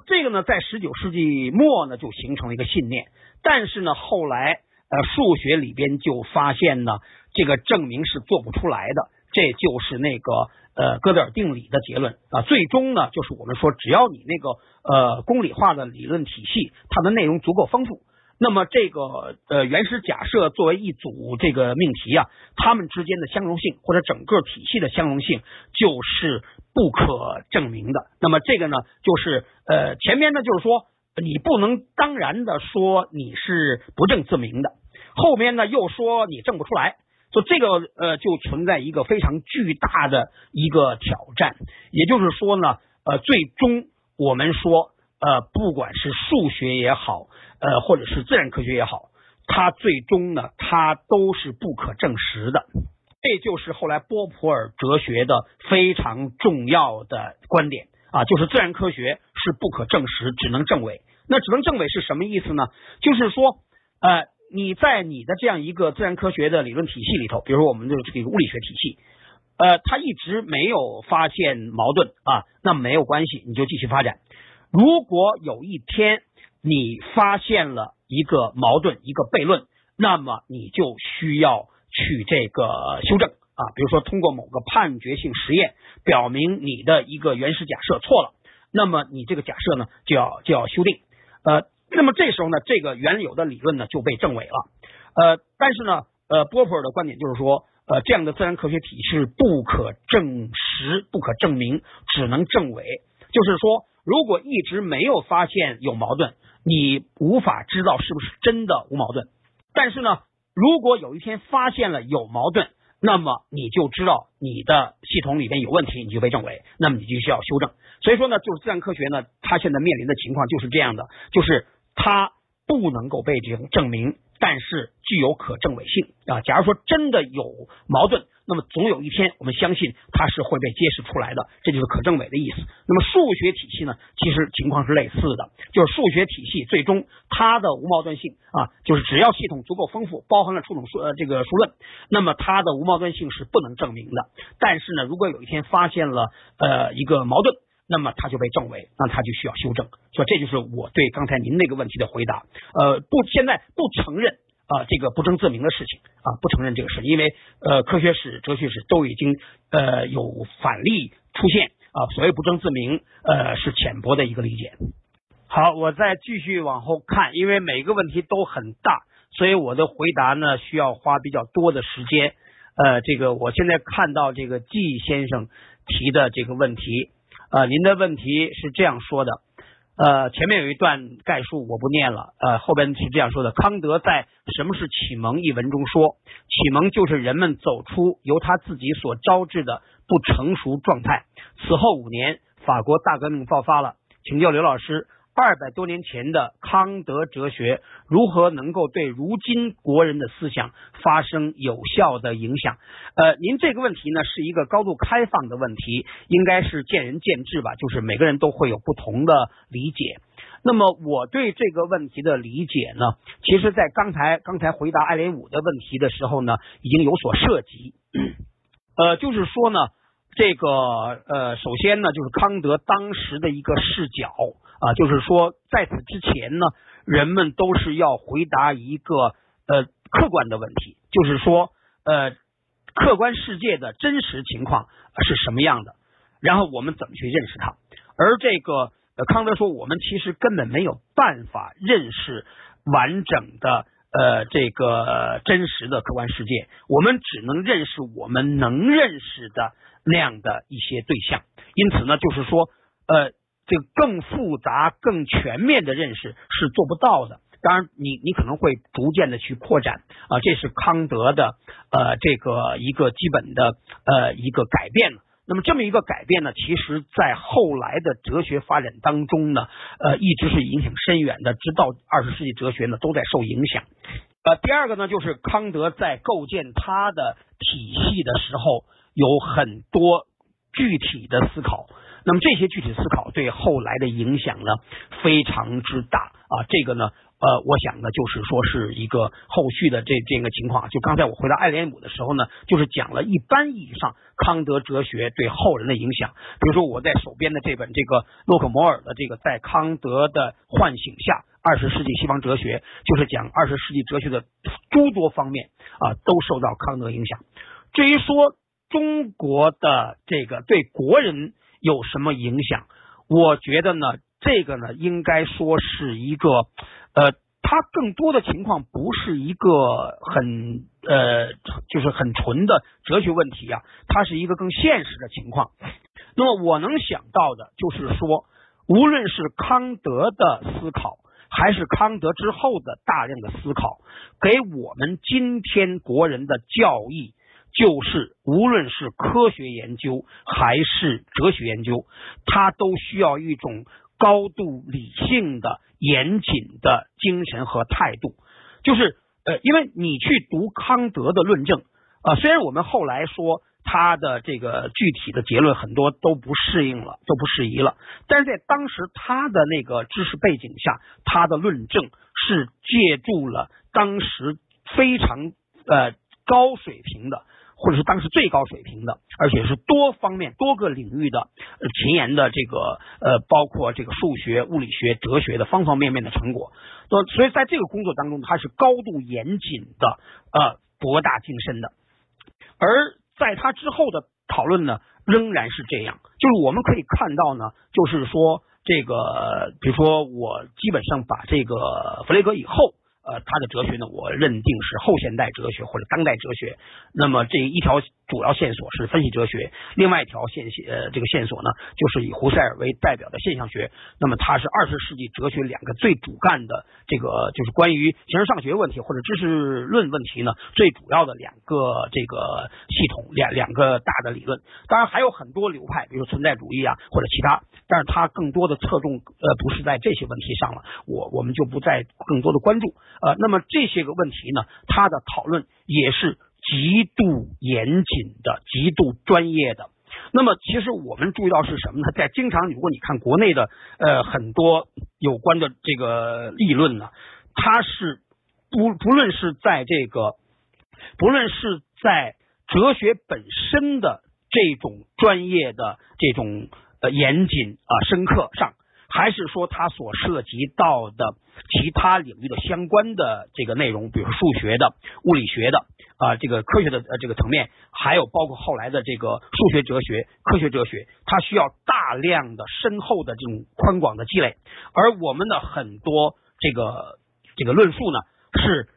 这个呢，在十九世纪末呢，就形成了一个信念。但是呢，后来呃，数学里边就发现呢，这个证明是做不出来的。这就是那个呃，哥德尔定理的结论啊。最终呢，就是我们说，只要你那个呃，公理化的理论体系，它的内容足够丰富。那么这个呃原始假设作为一组这个命题啊，它们之间的相容性或者整个体系的相容性就是不可证明的。那么这个呢，就是呃前面呢就是说你不能当然的说你是不证自明的，后面呢又说你证不出来。所以这个呃就存在一个非常巨大的一个挑战。也就是说呢，呃，最终我们说，呃，不管是数学也好，呃，或者是自然科学也好，它最终呢，它都是不可证实的。这就是后来波普尔哲学的非常重要的观点啊，就是自然科学是不可证实，只能证伪。那只能证伪是什么意思呢？就是说，呃，你在你的这样一个自然科学的理论体系里头，比如说我们的这个物理学体系，呃，它一直没有发现矛盾啊，那没有关系，你就继续发展。如果有一天你发现了一个矛盾、一个悖论，那么你就需要去这个修正啊，比如说通过某个判决性实验表明你的一个原始假设错了，那么你这个假设呢就要就要修订。呃，那么这时候呢，这个原有的理论呢就被证伪了。呃，但是呢，呃，波普尔的观点就是说，呃，这样的自然科学体系不可证实、不可证明，只能证伪。就是说，如果一直没有发现有矛盾，你无法知道是不是真的无矛盾。但是呢，如果有一天发现了有矛盾，那么你就知道你的系统里边有问题，你就被证伪，那么你就需要修正。所以说呢，就是自然科学呢，它现在面临的情况就是这样的，就是它不能够被证证明，但是具有可证伪性啊。假如说真的有矛盾。那么总有一天，我们相信它是会被揭示出来的，这就是可证伪的意思。那么数学体系呢，其实情况是类似的，就是数学体系最终它的无矛盾性啊，就是只要系统足够丰富，包含了数种数呃这个数论，那么它的无矛盾性是不能证明的。但是呢，如果有一天发现了呃一个矛盾，那么它就被证伪，那它就需要修正。所以这就是我对刚才您那个问题的回答。呃，不，现在不承认。啊，这个不争自明的事情啊，不承认这个事，因为呃，科学史、哲学史都已经呃有反例出现啊。所谓不争自明，呃，是浅薄的一个理解。好，我再继续往后看，因为每个问题都很大，所以我的回答呢需要花比较多的时间。呃，这个我现在看到这个季先生提的这个问题，啊，您的问题是这样说的。呃，前面有一段概述，我不念了。呃，后边是这样说的：康德在《什么是启蒙》一文中说，启蒙就是人们走出由他自己所招致的不成熟状态。此后五年，法国大革命爆发了。请教刘老师。二百多年前的康德哲学如何能够对如今国人的思想发生有效的影响？呃，您这个问题呢是一个高度开放的问题，应该是见仁见智吧，就是每个人都会有不同的理解。那么我对这个问题的理解呢，其实在刚才刚才回答艾连武的问题的时候呢，已经有所涉及。[CLEARS THROAT] 呃，就是说呢，这个呃，首先呢，就是康德当时的一个视角。啊，就是说，在此之前呢，人们都是要回答一个呃客观的问题，就是说，呃，客观世界的真实情况是什么样的，然后我们怎么去认识它。而这个康德说，我们其实根本没有办法认识完整的呃这个真实的客观世界，我们只能认识我们能认识的那样的一些对象。因此呢，就是说，呃。这个更复杂、更全面的认识是做不到的。当然，你你可能会逐渐的去扩展啊，这是康德的呃这个一个基本的呃一个改变。那么这么一个改变呢，其实在后来的哲学发展当中呢，呃一直是影响深远的，直到二十世纪哲学呢都在受影响。呃，第二个呢，就是康德在构建他的体系的时候，有很多具体的思考。那么这些具体思考对后来的影响呢非常之大啊，这个呢呃，我想呢就是说是一个后续的这这个情况。就刚才我回答爱莲姆的时候呢，就是讲了一般意义上康德哲学对后人的影响。比如说我在手边的这本这个洛克摩尔的这个在康德的唤醒下二十世纪西方哲学，就是讲二十世纪哲学的诸多方面啊都受到康德影响。至于说中国的这个对国人。有什么影响？我觉得呢，这个呢，应该说是一个，呃，它更多的情况不是一个很呃，就是很纯的哲学问题啊，它是一个更现实的情况。那么我能想到的就是说，无论是康德的思考，还是康德之后的大量的思考，给我们今天国人的教义，就是无论是科学研究还是哲学研究，它都需要一种高度理性的、严谨的精神和态度。就是呃，因为你去读康德的论证，呃，虽然我们后来说。他的这个具体的结论很多都不适应了，都不适宜了。但是在当时他的那个知识背景下，他的论证是借助了当时非常呃高水平的，或者是当时最高水平的，而且是多方面多个领域的前沿的这个呃，包括这个数学、物理学、哲学的方方面面的成果。所以在这个工作当中，他是高度严谨的，呃，博大精深的，而。在他之后的讨论呢，仍然是这样，就是我们可以看到呢，就是说这个，比如说我基本上把这个弗雷格以后。呃，他的哲学呢，我认定是后现代哲学或者当代哲学。那么这一条主要线索是分析哲学，另外一条线呃这个线索呢，就是以胡塞尔为代表的现象学。那么它是二十世纪哲学两个最主干的这个就是关于形而上学问题或者知识论问题呢最主要的两个这个系统两两个大的理论。当然还有很多流派，比如存在主义啊或者其他，但是它更多的侧重呃不是在这些问题上了，我我们就不再更多的关注。呃，那么这些个问题呢，他的讨论也是极度严谨的、极度专业的。那么，其实我们注意到是什么呢？在经常如果你看国内的呃很多有关的这个议论呢，它是不不论是在这个，不论是在哲学本身的这种专业的这种呃严谨啊深刻上。还是说它所涉及到的其他领域的相关的这个内容，比如数学的、物理学的啊，这个科学的呃这个层面，还有包括后来的这个数学哲学、科学哲学，它需要大量的深厚的这种宽广的积累，而我们的很多这个这个论述呢，是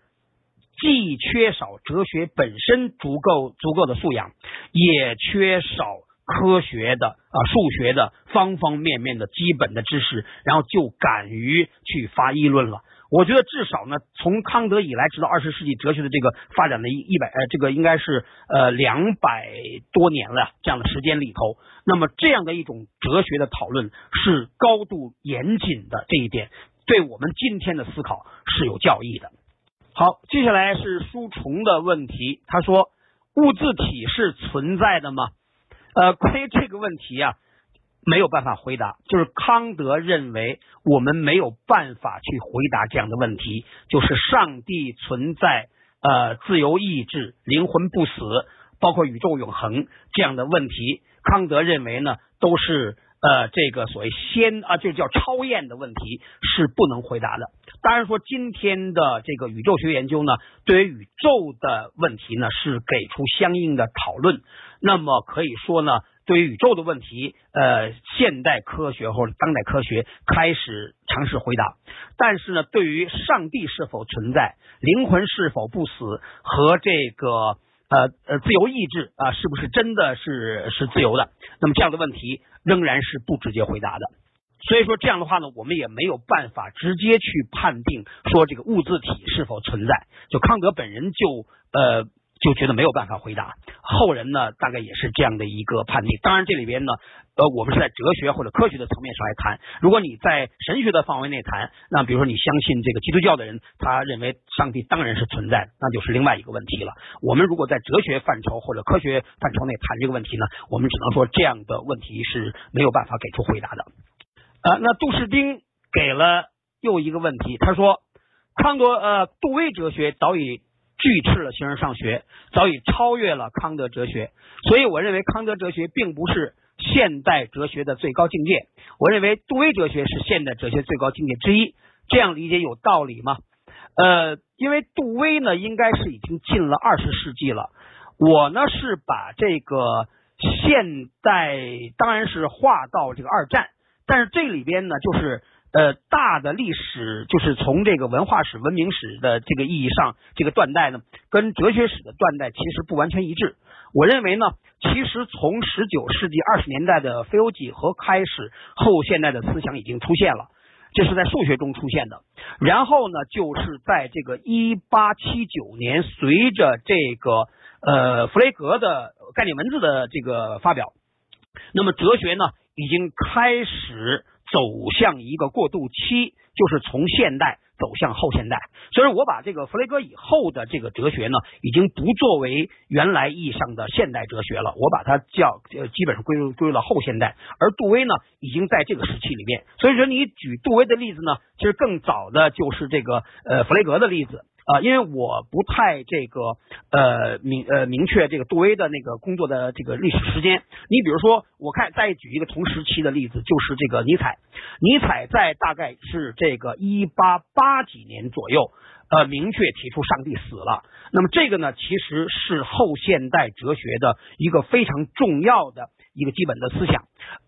既缺少哲学本身足够足够的素养，也缺少。科学的啊，数学的方方面面的基本的知识，然后就敢于去发议论了。我觉得至少呢，从康德以来，直到二十世纪哲学的这个发展的一一百呃，这个应该是呃两百多年了这样的时间里头，那么这样的一种哲学的讨论是高度严谨的，这一点对我们今天的思考是有教益的。好，接下来是书虫的问题，他说物自体是存在的吗？呃，关于这个问题啊，没有办法回答。就是康德认为我们没有办法去回答这样的问题，就是上帝存在、呃，自由意志、灵魂不死，包括宇宙永恒这样的问题。康德认为呢，都是呃这个所谓先啊，就叫超验的问题是不能回答的。当然说，今天的这个宇宙学研究呢，对于宇宙的问题呢，是给出相应的讨论。那么可以说呢，对于宇宙的问题，呃，现代科学或者当代科学开始尝试回答。但是呢，对于上帝是否存在、灵魂是否不死和这个呃呃自由意志啊是不是真的是是自由的，那么这样的问题仍然是不直接回答的。所以说这样的话呢，我们也没有办法直接去判定说这个物质体是否存在。就康德本人就呃。就觉得没有办法回答，后人呢大概也是这样的一个判定。当然这里边呢，呃，我们是在哲学或者科学的层面上来谈。如果你在神学的范围内谈，那比如说你相信这个基督教的人，他认为上帝当然是存在，那就是另外一个问题了。我们如果在哲学范畴或者科学范畴内谈这个问题呢，我们只能说这样的问题是没有办法给出回答的。呃，那杜士丁给了又一个问题，他说康德呃杜威哲学早已。拒斥了形而上学，早已超越了康德哲学，所以我认为康德哲学并不是现代哲学的最高境界。我认为杜威哲学是现代哲学最高境界之一。这样理解有道理吗？呃，因为杜威呢，应该是已经进了二十世纪了。我呢是把这个现代当然是划到这个二战，但是这里边呢就是。呃，大的历史就是从这个文化史、文明史的这个意义上，这个断代呢，跟哲学史的断代其实不完全一致。我认为呢，其实从十九世纪二十年代的非欧几何开始，后现代的思想已经出现了。这是在数学中出现的。然后呢，就是在这个一八七九年，随着这个呃弗雷格的概念文字的这个发表，那么哲学呢已经开始走向一个过渡期，就是从现代。走向后现代，所以我把这个弗雷格以后的这个哲学呢，已经不作为原来意义上的现代哲学了，我把它叫呃基本上归入归入了后现代。而杜威呢，已经在这个时期里面，所以说你举杜威的例子呢，其实更早的就是这个呃弗雷格的例子。啊，因为我不太这个呃明呃明确这个杜威的那个工作的这个历史时间。你比如说，我看再举一个同时期的例子，就是这个尼采。尼采在大概是这个一八八几年左右，呃，明确提出上帝死了。那么这个呢，其实是后现代哲学的一个非常重要的一个基本的思想。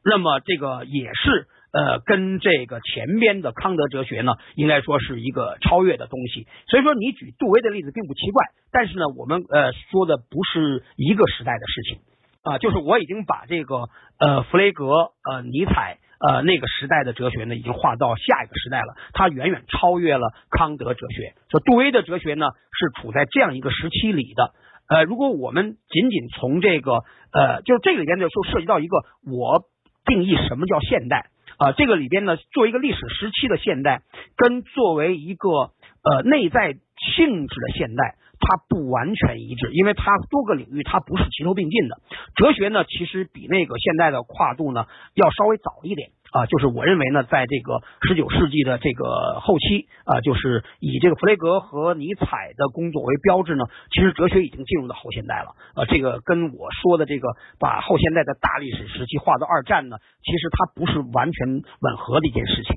那么这个也是。呃，跟这个前边的康德哲学呢，应该说是一个超越的东西。所以说，你举杜威的例子并不奇怪。但是呢，我们呃说的不是一个时代的事情啊，就是我已经把这个呃弗雷格、呃尼采、呃那个时代的哲学呢，已经划到下一个时代了。它远远超越了康德哲学。说杜威的哲学呢，是处在这样一个时期里的。呃，如果我们仅仅从这个呃，就是这个里边就涉及到一个我定义什么叫现代。啊，这个里边呢，作为一个历史时期的现代，跟作为一个呃内在性质的现代，它不完全一致，因为它多个领域它不是齐头并进的。哲学呢，其实比那个现代的跨度呢要稍微早一点。啊，就是我认为呢，在这个十九世纪的这个后期啊，就是以这个弗雷格和尼采的工作为标志呢，其实哲学已经进入到后现代了。呃，这个跟我说的这个把后现代的大历史时期划到二战呢，其实它不是完全吻合的一件事情。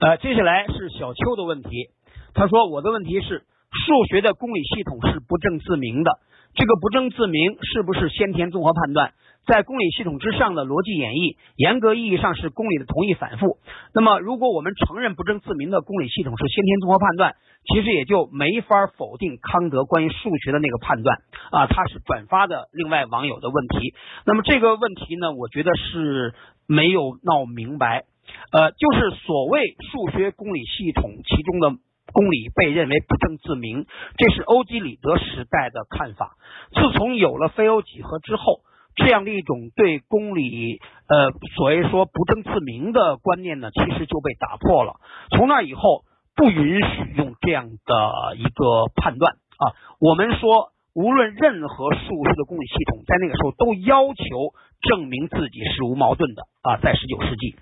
呃，接下来是小邱的问题，他说我的问题是数学的公理系统是不证自明的，这个不证自明是不是先天综合判断？在公理系统之上的逻辑演绎，严格意义上是公理的同义反复。那么，如果我们承认不证自明的公理系统是先天综合判断，其实也就没法否定康德关于数学的那个判断啊。他是转发的另外网友的问题。那么这个问题呢，我觉得是没有闹明白。呃，就是所谓数学公理系统其中的公理被认为不证自明，这是欧几里得时代的看法。自从有了非欧几何之后。这样的一种对公理，呃，所谓说不证自明的观念呢，其实就被打破了。从那以后，不允许用这样的一个判断啊。我们说，无论任何数学的公理系统，在那个时候都要求证明自己是无矛盾的啊。在十九世纪，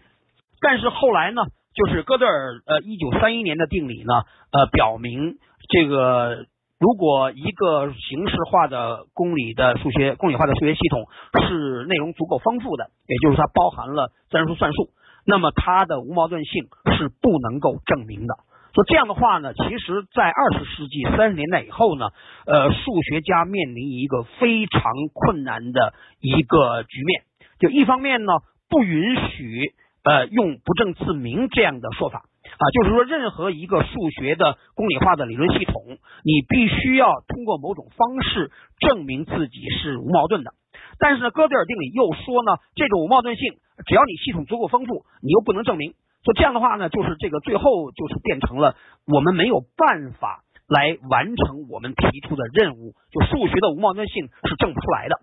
但是后来呢，就是哥德尔呃一九三一年的定理呢，呃，表明这个。如果一个形式化的公理的数学公理化的数学系统是内容足够丰富的，也就是它包含了自然数算术，那么它的无矛盾性是不能够证明的。说这样的话呢，其实，在二十世纪三十年代以后呢，呃，数学家面临一个非常困难的一个局面，就一方面呢，不允许呃用不证自明这样的说法。啊，就是说，任何一个数学的公理化的理论系统，你必须要通过某种方式证明自己是无矛盾的。但是呢，哥德尔定理又说呢，这种无矛盾性，只要你系统足够丰富，你又不能证明。所以这样的话呢，就是这个最后就是变成了我们没有办法来完成我们提出的任务，就数学的无矛盾性是证不出来的。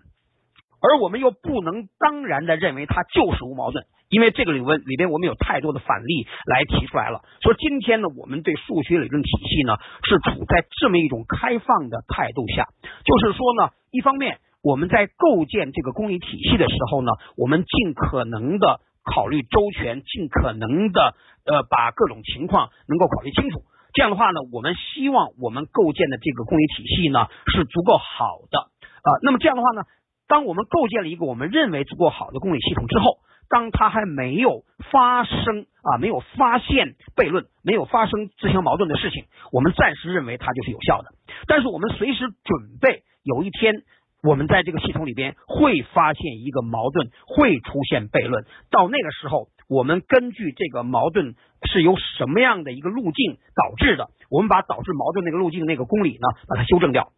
而我们又不能当然的认为它就是无矛盾，因为这个理论里边我们有太多的反例来提出来了。所以今天呢，我们对数学理论体系呢是处在这么一种开放的态度下，就是说呢，一方面我们在构建这个公理体系的时候呢，我们尽可能的考虑周全，尽可能的呃把各种情况能够考虑清楚。这样的话呢，我们希望我们构建的这个公理体系呢是足够好的啊。那么这样的话呢？当我们构建了一个我们认为足够好的公理系统之后，当它还没有发生啊，没有发现悖论，没有发生自相矛盾的事情，我们暂时认为它就是有效的。但是我们随时准备，有一天我们在这个系统里边会发现一个矛盾，会出现悖论。到那个时候，我们根据这个矛盾是由什么样的一个路径导致的，我们把导致矛盾那个路径那个公理呢，把它修正掉。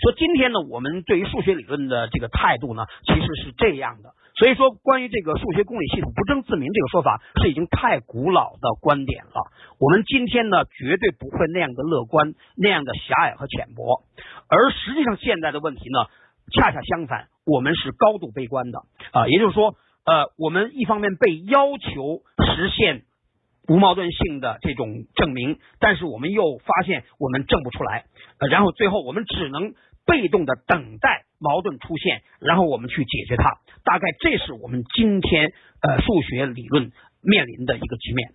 说今天呢，我们对于数学理论的这个态度呢，其实是这样的。所以说，关于这个数学公理系统不证自明这个说法是已经太古老的观点了。我们今天呢，绝对不会那样的乐观，那样的狭隘和浅薄。而实际上，现在的问题呢，恰恰相反，我们是高度悲观的啊。也就是说，呃，我们一方面被要求实现无矛盾性的这种证明，但是我们又发现我们证不出来，呃，然后最后我们只能被动的等待矛盾出现，然后我们去解决它。大概这是我们今天呃数学理论面临的一个局面。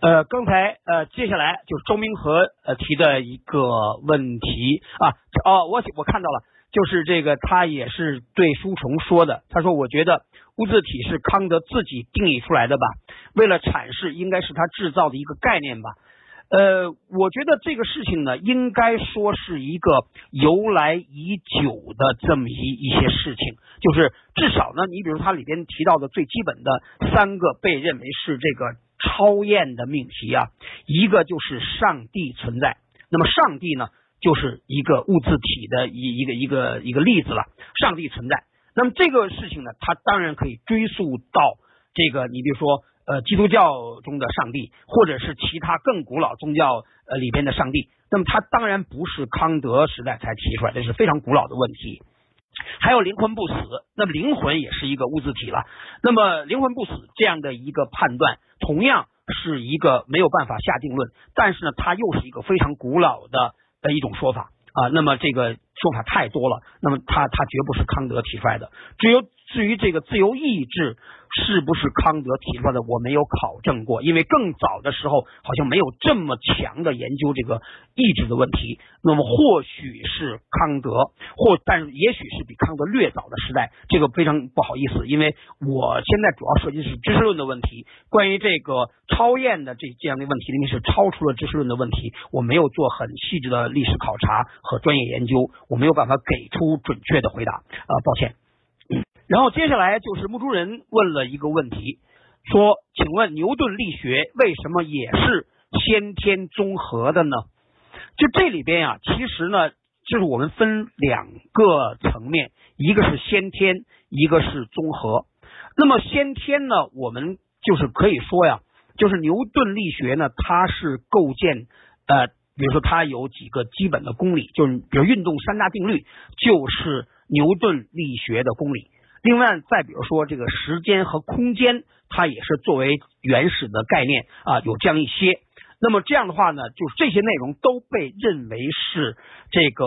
呃，刚才呃，接下来就是周明和呃提的一个问题啊，哦，我我看到了，就是这个他也是对书虫说的，他说我觉得物质体是康德自己定义出来的吧，为了阐释，应该是他制造的一个概念吧。呃，我觉得这个事情呢，应该说是一个由来已久的这么一一些事情，就是至少呢，你比如它里边提到的最基本的三个被认为是这个。超验的命题啊，一个就是上帝存在，那么上帝呢，就是一个物质体的一一个一个一个例子了。上帝存在，那么这个事情呢，它当然可以追溯到这个，你比如说呃，基督教中的上帝，或者是其他更古老宗教呃里边的上帝，那么它当然不是康德时代才提出来，这是非常古老的问题。还有灵魂不死，那么灵魂也是一个物质体了。那么灵魂不死这样的一个判断，同样是一个没有办法下定论，但是呢，它又是一个非常古老的的一种说法啊。那么这个说法太多了，那么它它绝不是康德提出来的。只有至于这个自由意志。是不是康德提出来的？我没有考证过，因为更早的时候好像没有这么强的研究这个意志的问题。那么或许是康德，或但是也许是比康德略早的时代。这个非常不好意思，因为我现在主要涉及是知识论的问题。关于这个超验的这这样的问题，因为是超出了知识论的问题，我没有做很细致的历史考察和专业研究，我没有办法给出准确的回答啊，抱歉。然后接下来就是木珠人问了一个问题，说：“请问牛顿力学为什么也是先天综合的呢？”就这里边呀，其实呢，就是我们分两个层面，一个是先天，一个是综合。那么先天呢，我们就是可以说呀，就是牛顿力学呢，它是构建呃，比如说它有几个基本的公理，就是比如运动三大定律，就是牛顿力学的公理。另外，再比如说这个时间和空间，它也是作为原始的概念啊，有这样一些。那么这样的话呢，就是这些内容都被认为是这个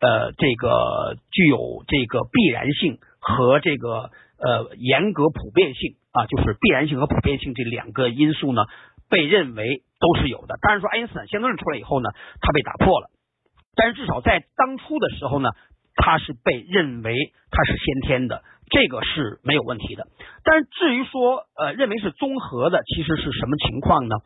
呃这个具有这个必然性和这个呃严格普遍性啊，就是必然性和普遍性这两个因素呢，被认为都是有的。当然说爱因斯坦相对论出来以后呢，它被打破了，但是至少在当初的时候呢，它是被认为它是先天的。这个是没有问题的，但至于说呃认为是综合的，其实是什么情况呢？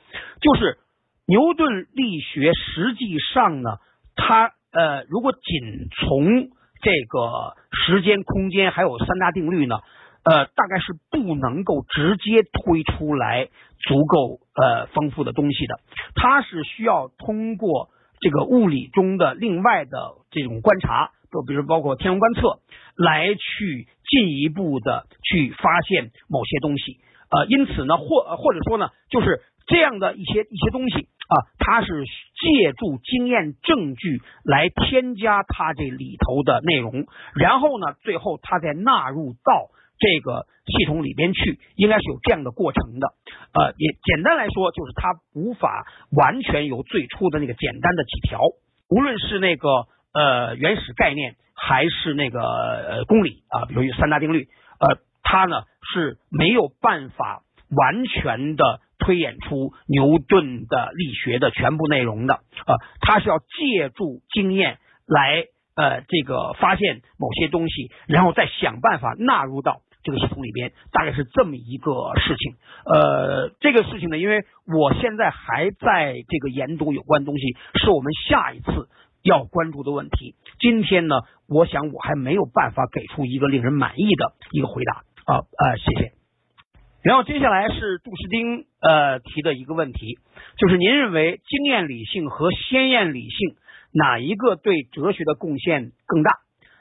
就是牛顿力学实际上呢，它呃如果仅从这个时间、空间还有三大定律呢，呃大概是不能够直接推出来足够呃丰富的东西的，它是需要通过这个物理中的另外的这种观察。就比如包括天文观测，来去进一步的去发现某些东西，呃，因此呢，或或者说呢，就是这样的一些一些东西啊，它是借助经验证据来添加它这里头的内容，然后呢，最后它再纳入到这个系统里边去，应该是有这样的过程的，呃，也简单来说，就是它无法完全由最初的那个简单的几条，无论是那个。呃，原始概念还是那个呃公理啊，比如三大定律，呃，它呢是没有办法完全的推演出牛顿的力学的全部内容的啊，它是要借助经验来呃这个发现某些东西，然后再想办法纳入到这个系统里边，大概是这么一个事情。呃，这个事情呢，因为我现在还在这个研读有关东西，是我们下一次。要关注的问题，今天呢，我想我还没有办法给出一个令人满意的一个回答啊啊，谢谢。然后接下来是杜士丁呃提的一个问题，就是您认为经验理性和先验理性哪一个对哲学的贡献更大？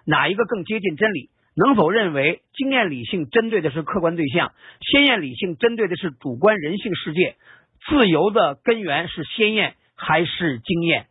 哪一个更接近真理？能否认为经验理性针对的是客观对象，先验理性针对的是主观人性世界？自由的根源是先验还是经验？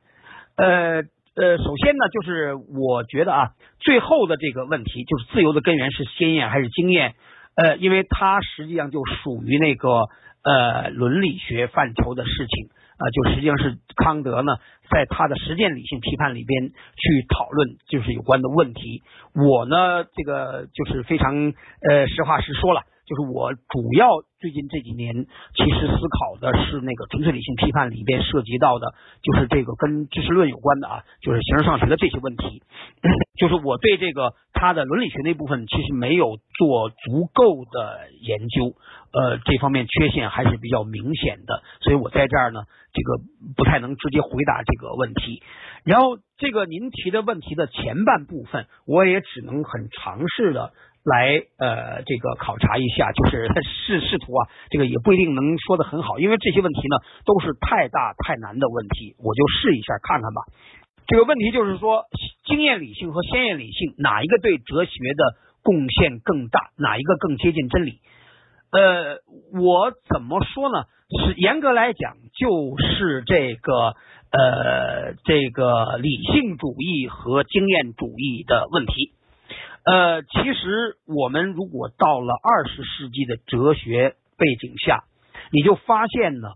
呃呃，首先呢，就是我觉得啊，最后的这个问题就是自由的根源是先验还是经验？呃，因为它实际上就属于那个呃伦理学范畴的事情。啊，就实际上是康德呢，在他的实践理性批判里边去讨论，就是有关的问题。我呢，这个就是非常呃实话实说了，就是我主要最近这几年其实思考的是那个纯粹理性批判里边涉及到的，就是这个跟知识论有关的啊，就是形而上学的这些问题。[CLEARS THROAT] 就是我对这个他的伦理学那部分其实没有做足够的研究，呃，这方面缺陷还是比较明显的，所以我在这儿呢。这个不太能直接回答这个问题，然后这个您提的问题的前半部分，我也只能很尝试的来呃这个考察一下，就是 [LAUGHS] 试试图啊，这个也不一定能说的很好，因为这些问题呢都是太大太难的问题，我就试一下看看吧。这个问题就是说，经验理性和先验理性哪一个对哲学的贡献更大，哪一个更接近真理？呃，我怎么说呢？是严格来讲，就是这个呃，这个理性主义和经验主义的问题。呃，其实我们如果到了二十世纪的哲学背景下，你就发现呢，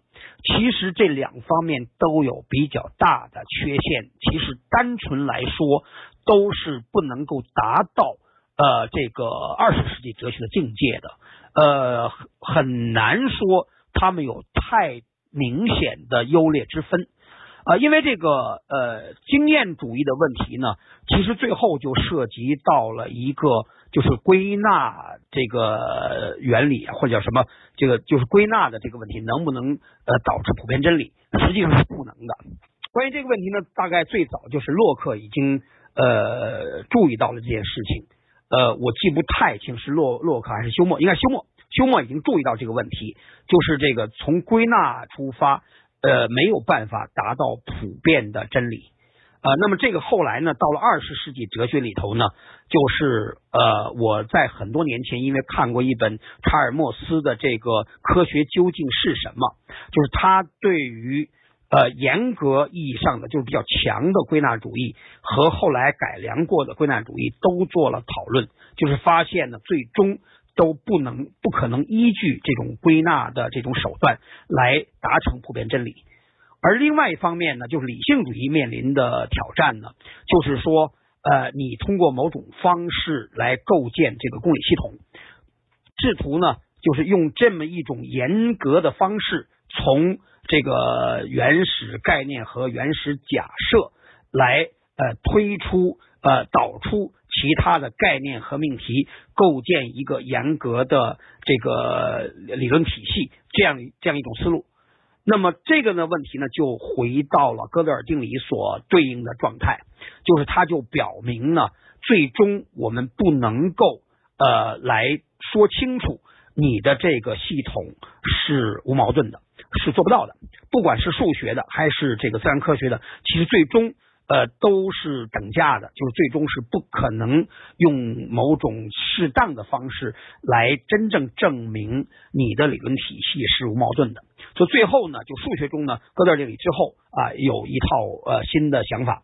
其实这两方面都有比较大的缺陷。其实单纯来说，都是不能够达到呃这个二十世纪哲学的境界的。呃，很难说他们有太明显的优劣之分啊，因为这个呃经验主义的问题呢，其实最后就涉及到了一个就是归纳这个原理或者叫什么这个就是归纳的这个问题能不能呃导致普遍真理？实际上是不能的。关于这个问题呢，大概最早就是洛克已经呃注意到了这件事情。呃，我记不太清是洛洛克还是休谟，应该休谟。休谟已经注意到这个问题，就是这个从归纳出发，呃，没有办法达到普遍的真理。呃，那么这个后来呢，到了二十世纪哲学里头呢，就是呃，我在很多年前因为看过一本查尔莫斯的这个《科学究竟是什么》，就是他对于。呃，严格意义上的就是比较强的归纳主义和后来改良过的归纳主义都做了讨论，就是发现呢，最终都不能、不可能依据这种归纳的这种手段来达成普遍真理。而另外一方面呢，就是理性主义面临的挑战呢，就是说，呃，你通过某种方式来构建这个公理系统，试图呢，就是用这么一种严格的方式从。这个原始概念和原始假设来呃推出呃导出其他的概念和命题，构建一个严格的这个理论体系，这样这样一种思路。那么这个呢问题呢就回到了哥德尔定理所对应的状态，就是它就表明呢，最终我们不能够呃来说清楚你的这个系统是无矛盾的。是做不到的，不管是数学的还是这个自然科学的，其实最终呃都是等价的，就是最终是不可能用某种适当的方式来真正证明你的理论体系是无矛盾的。所以最后呢，就数学中呢，哥德尔定理之后啊，有一套呃新的想法，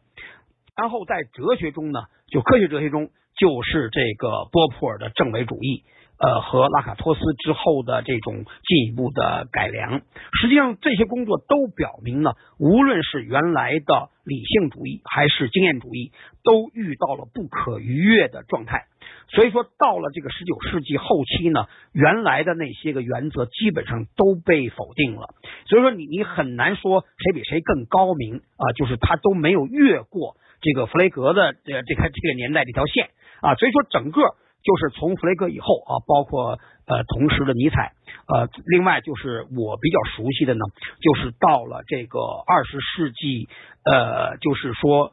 然后在哲学中呢，就科学哲学中就是这个波普尔的证伪主义。呃，和拉卡托斯之后的这种进一步的改良，实际上这些工作都表明呢，无论是原来的理性主义还是经验主义，都遇到了不可逾越的状态。所以说，到了这个十九世纪后期呢，原来的那些个原则基本上都被否定了。所以说，你你很难说谁比谁更高明啊，就是他都没有越过这个弗雷格的这这个这个年代这条线啊。所以说，整个。就是从弗雷格以后啊，包括呃同时的尼采，呃，另外就是我比较熟悉的呢，就是到了这个二十世纪，呃，就是说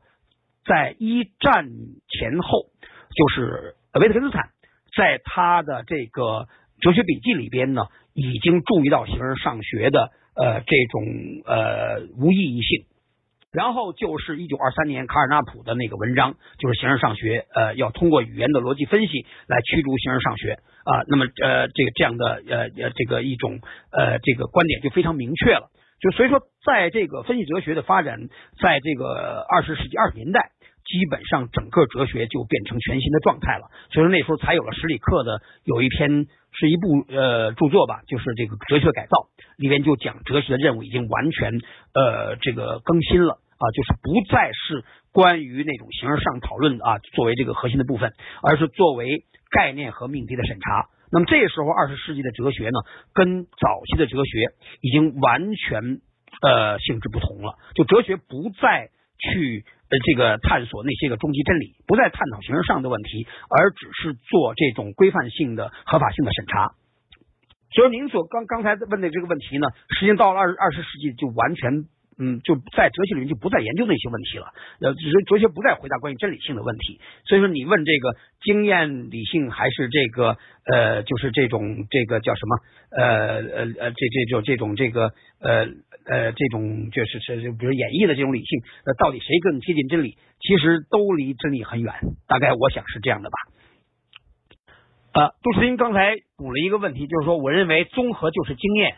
在一战前后，就是维特根斯坦在他的这个哲学笔记里边呢，已经注意到形而上学的呃这种呃无意义性。然后就是一九二三年卡尔纳普的那个文章，就是形而上学，呃，要通过语言的逻辑分析来驱逐形而上学啊。那么呃，这个这样的呃呃这个一种呃这个观点就非常明确了。就所以说，在这个分析哲学的发展，在这个二十世纪二十年代，基本上整个哲学就变成全新的状态了。所以说那时候才有了史里克的有一篇是一部呃著作吧，就是这个哲学改造里边就讲哲学的任务已经完全呃这个更新了。啊，就是不再是关于那种形而上讨论啊，作为这个核心的部分，而是作为概念和命题的审查。那么这时候，二十世纪的哲学呢，跟早期的哲学已经完全呃性质不同了。就哲学不再去呃这个探索那些个终极真理，不再探讨形式上的问题，而只是做这种规范性的合法性的审查。所以您所刚刚才问的这个问题呢，实际到了二二十世纪就完全。嗯，就在哲学里面就不再研究那些问题了，呃，哲哲学不再回答关于真理性的问题。所以说，你问这个经验理性还是这个呃，就是这种这个叫什么呃呃呃这这种这种这个呃呃这种就是是比如演绎的这种理性，呃，到底谁更接近真理？其实都离真理很远。大概我想是这样的吧。啊，杜诗英刚才补了一个问题，就是说，我认为综合就是经验。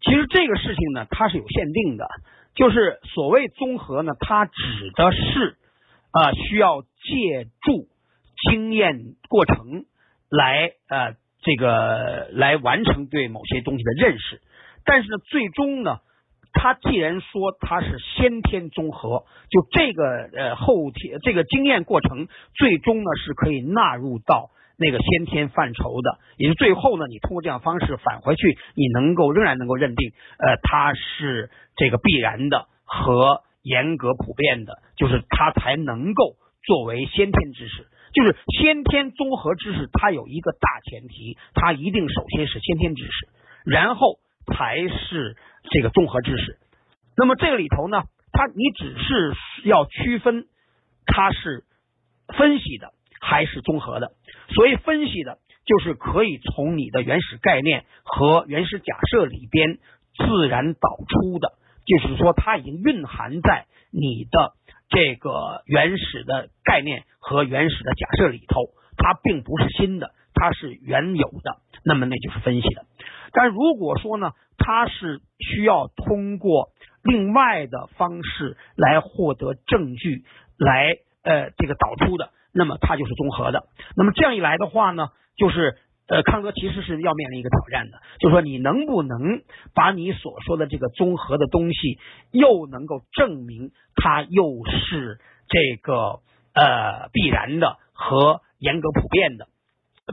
其实这个事情呢，它是有限定的。就是所谓综合呢，它指的是啊，需要借助经验过程来呃这个来完成对某些东西的认识。但是呢，最终呢，他既然说他是先天综合，就这个呃后天这个经验过程，最终呢是可以纳入到。那个先天范畴的，也就最后呢，你通过这样方式返回去，你能够仍然能够认定，呃，它是这个必然的和严格普遍的，就是它才能够作为先天知识。就是先天综合知识，它有一个大前提，它一定首先是先天知识，然后才是这个综合知识。那么这个里头呢，它你只是要区分它是分析的。还是综合的，所以分析的就是可以从你的原始概念和原始假设里边自然导出的，就是说它已经蕴含在你的这个原始的概念和原始的假设里头，它并不是新的，它是原有的，那么那就是分析的。但如果说呢，它是需要通过另外的方式来获得证据，来呃这个导出的。那么它就是综合的。那么这样一来的话呢，就是呃，康德其实是要面临一个挑战的，就是说你能不能把你所说的这个综合的东西，又能够证明它又是这个呃必然的和严格普遍的。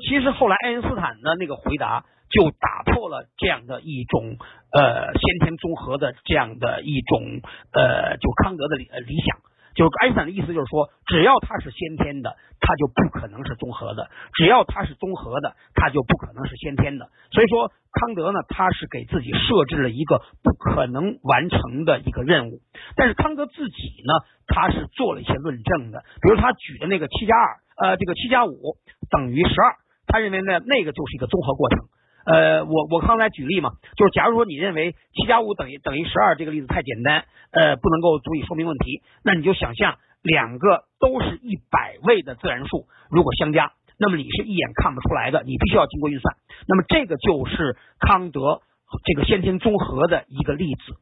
其实后来爱因斯坦的那个回答就打破了这样的一种呃先天综合的这样的一种呃就康德的理理想。就是爱因斯坦的意思，就是说，只要它是先天的，它就不可能是综合的；只要它是综合的，它就不可能是先天的。所以说，康德呢，他是给自己设置了一个不可能完成的一个任务。但是康德自己呢，他是做了一些论证的，比如他举的那个七加二，呃，这个七加五等于十二，他认为呢，那个就是一个综合过程。呃，我我刚才举例嘛，就是假如说你认为七加五等于等于十二这个例子太简单，呃，不能够足以说明问题，那你就想象两个都是一百位的自然数，如果相加，那么你是一眼看不出来的，你必须要经过运算。那么这个就是康德这个先天综合的一个例子。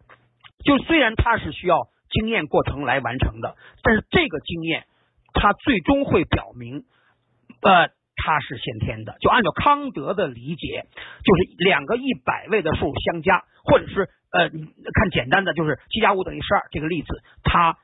就虽然它是需要经验过程来完成的，但是这个经验它最终会表明，呃。它是先天的，就按照康德的理解，就是两个一百位的数相加，或者是呃，看简单的，就是七加五等于十二这个例子，它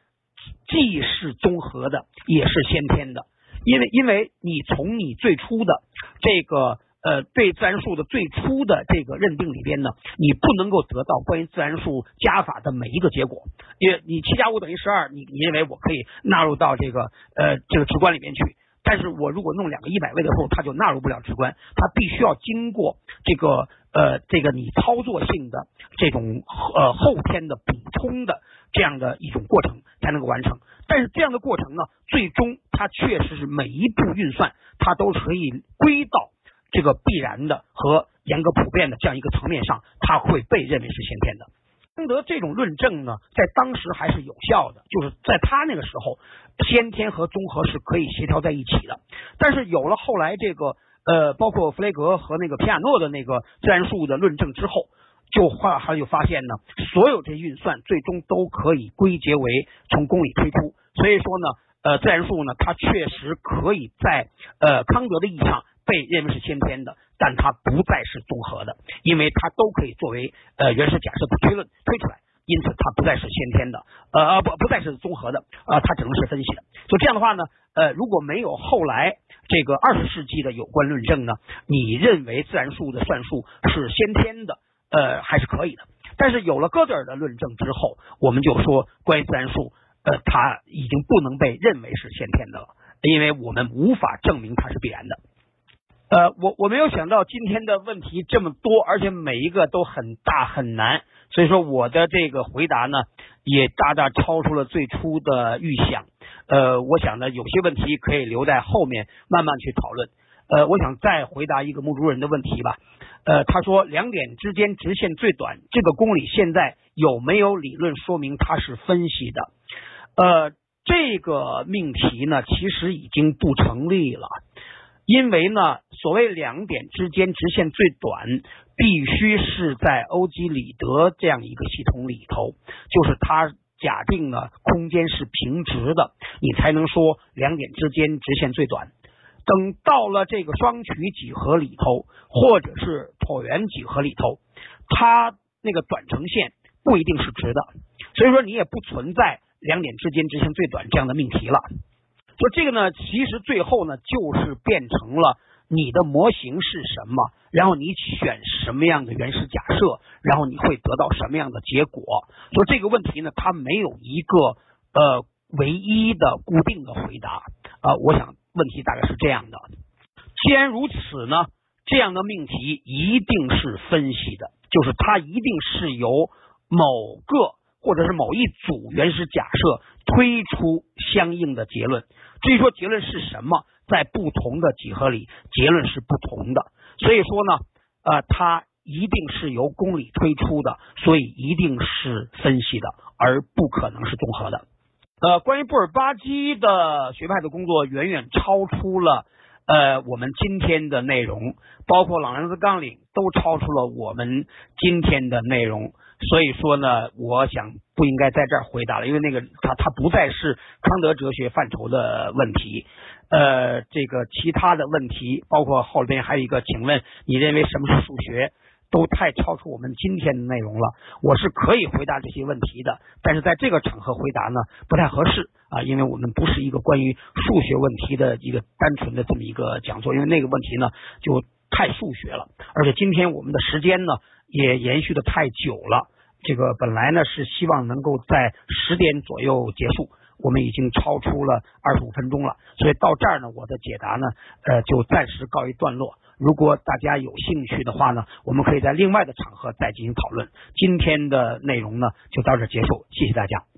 既是综合的，也是先天的，因为因为你从你最初的这个呃对自然数的最初的这个认定里边呢，你不能够得到关于自然数加法的每一个结果，因为你七加五等于十二，你你认为我可以纳入到这个呃这个直观里面去。但是我如果弄两个一百位的数，它就纳入不了直观，它必须要经过这个呃这个你操作性的这种呃后天的补充的这样的一种过程才能够完成。但是这样的过程呢，最终它确实是每一步运算，它都可以归到这个必然的和严格普遍的这样一个层面上，它会被认为是先天的。康德这种论证呢，在当时还是有效的，就是在他那个时候，先天和综合是可以协调在一起的。但是有了后来这个呃，包括弗雷格和那个皮亚诺的那个自然数的论证之后，就发他就发现呢，所有这运算最终都可以归结为从公理推出。所以说呢，呃，自然数呢，它确实可以在呃康德的意义上被认为是先天的。但它不再是综合的，因为它都可以作为呃原始假设的推论推出来，因此它不再是先天的，呃不不再是综合的，呃它只能是分析的。就这样的话呢，呃如果没有后来这个二十世纪的有关论证呢，你认为自然数的算术是先天的，呃还是可以的。但是有了哥德尔的论证之后，我们就说关于自然数，呃它已经不能被认为是先天的了，因为我们无法证明它是必然的。呃，我我没有想到今天的问题这么多，而且每一个都很大很难，所以说我的这个回答呢，也大大超出了最初的预想。呃，我想呢，有些问题可以留在后面慢慢去讨论。呃，我想再回答一个木竹人的问题吧。呃，他说两点之间直线最短，这个公理现在有没有理论说明它是分析的？呃，这个命题呢，其实已经不成立了。因为呢，所谓两点之间直线最短，必须是在欧几里得这样一个系统里头，就是它假定呢空间是平直的，你才能说两点之间直线最短。等到了这个双曲几何里头，或者是椭圆几何里头，它那个短程线不一定是直的，所以说你也不存在两点之间直线最短这样的命题了。就这个呢，其实最后呢，就是变成了你的模型是什么，然后你选什么样的原始假设，然后你会得到什么样的结果。说这个问题呢，它没有一个呃唯一的固定的回答啊。我想问题大概是这样的。既然如此呢，这样的命题一定是分析的，就是它一定是由某个或者是某一组原始假设推出相应的结论。至于说结论是什么，在不同的几何里，结论是不同的。所以说呢，呃，它一定是由公理推出的，所以一定是分析的，而不可能是综合的。呃，关于布尔巴基的学派的工作，远远超出了呃我们今天的内容，包括朗兰兹纲领都超出了我们今天的内容。所以说呢，我想不应该在这儿回答了，因为那个它它不再是康德哲学范畴的问题。呃，这个其他的问题，包括后边还有一个，请问你认为什么是数学，都太超出我们今天的内容了。我是可以回答这些问题的，但是在这个场合回答呢，不太合适啊，因为我们不是一个关于数学问题的一个单纯的这么一个讲座，因为那个问题呢就太数学了，而且今天我们的时间呢。也延续的太久了，这个本来呢是希望能够在十点左右结束，我们已经超出了二十五分钟了，所以到这儿呢，我的解答呢，呃，就暂时告一段落。如果大家有兴趣的话呢，我们可以在另外的场合再进行讨论。今天的内容呢，就到这结束，谢谢大家。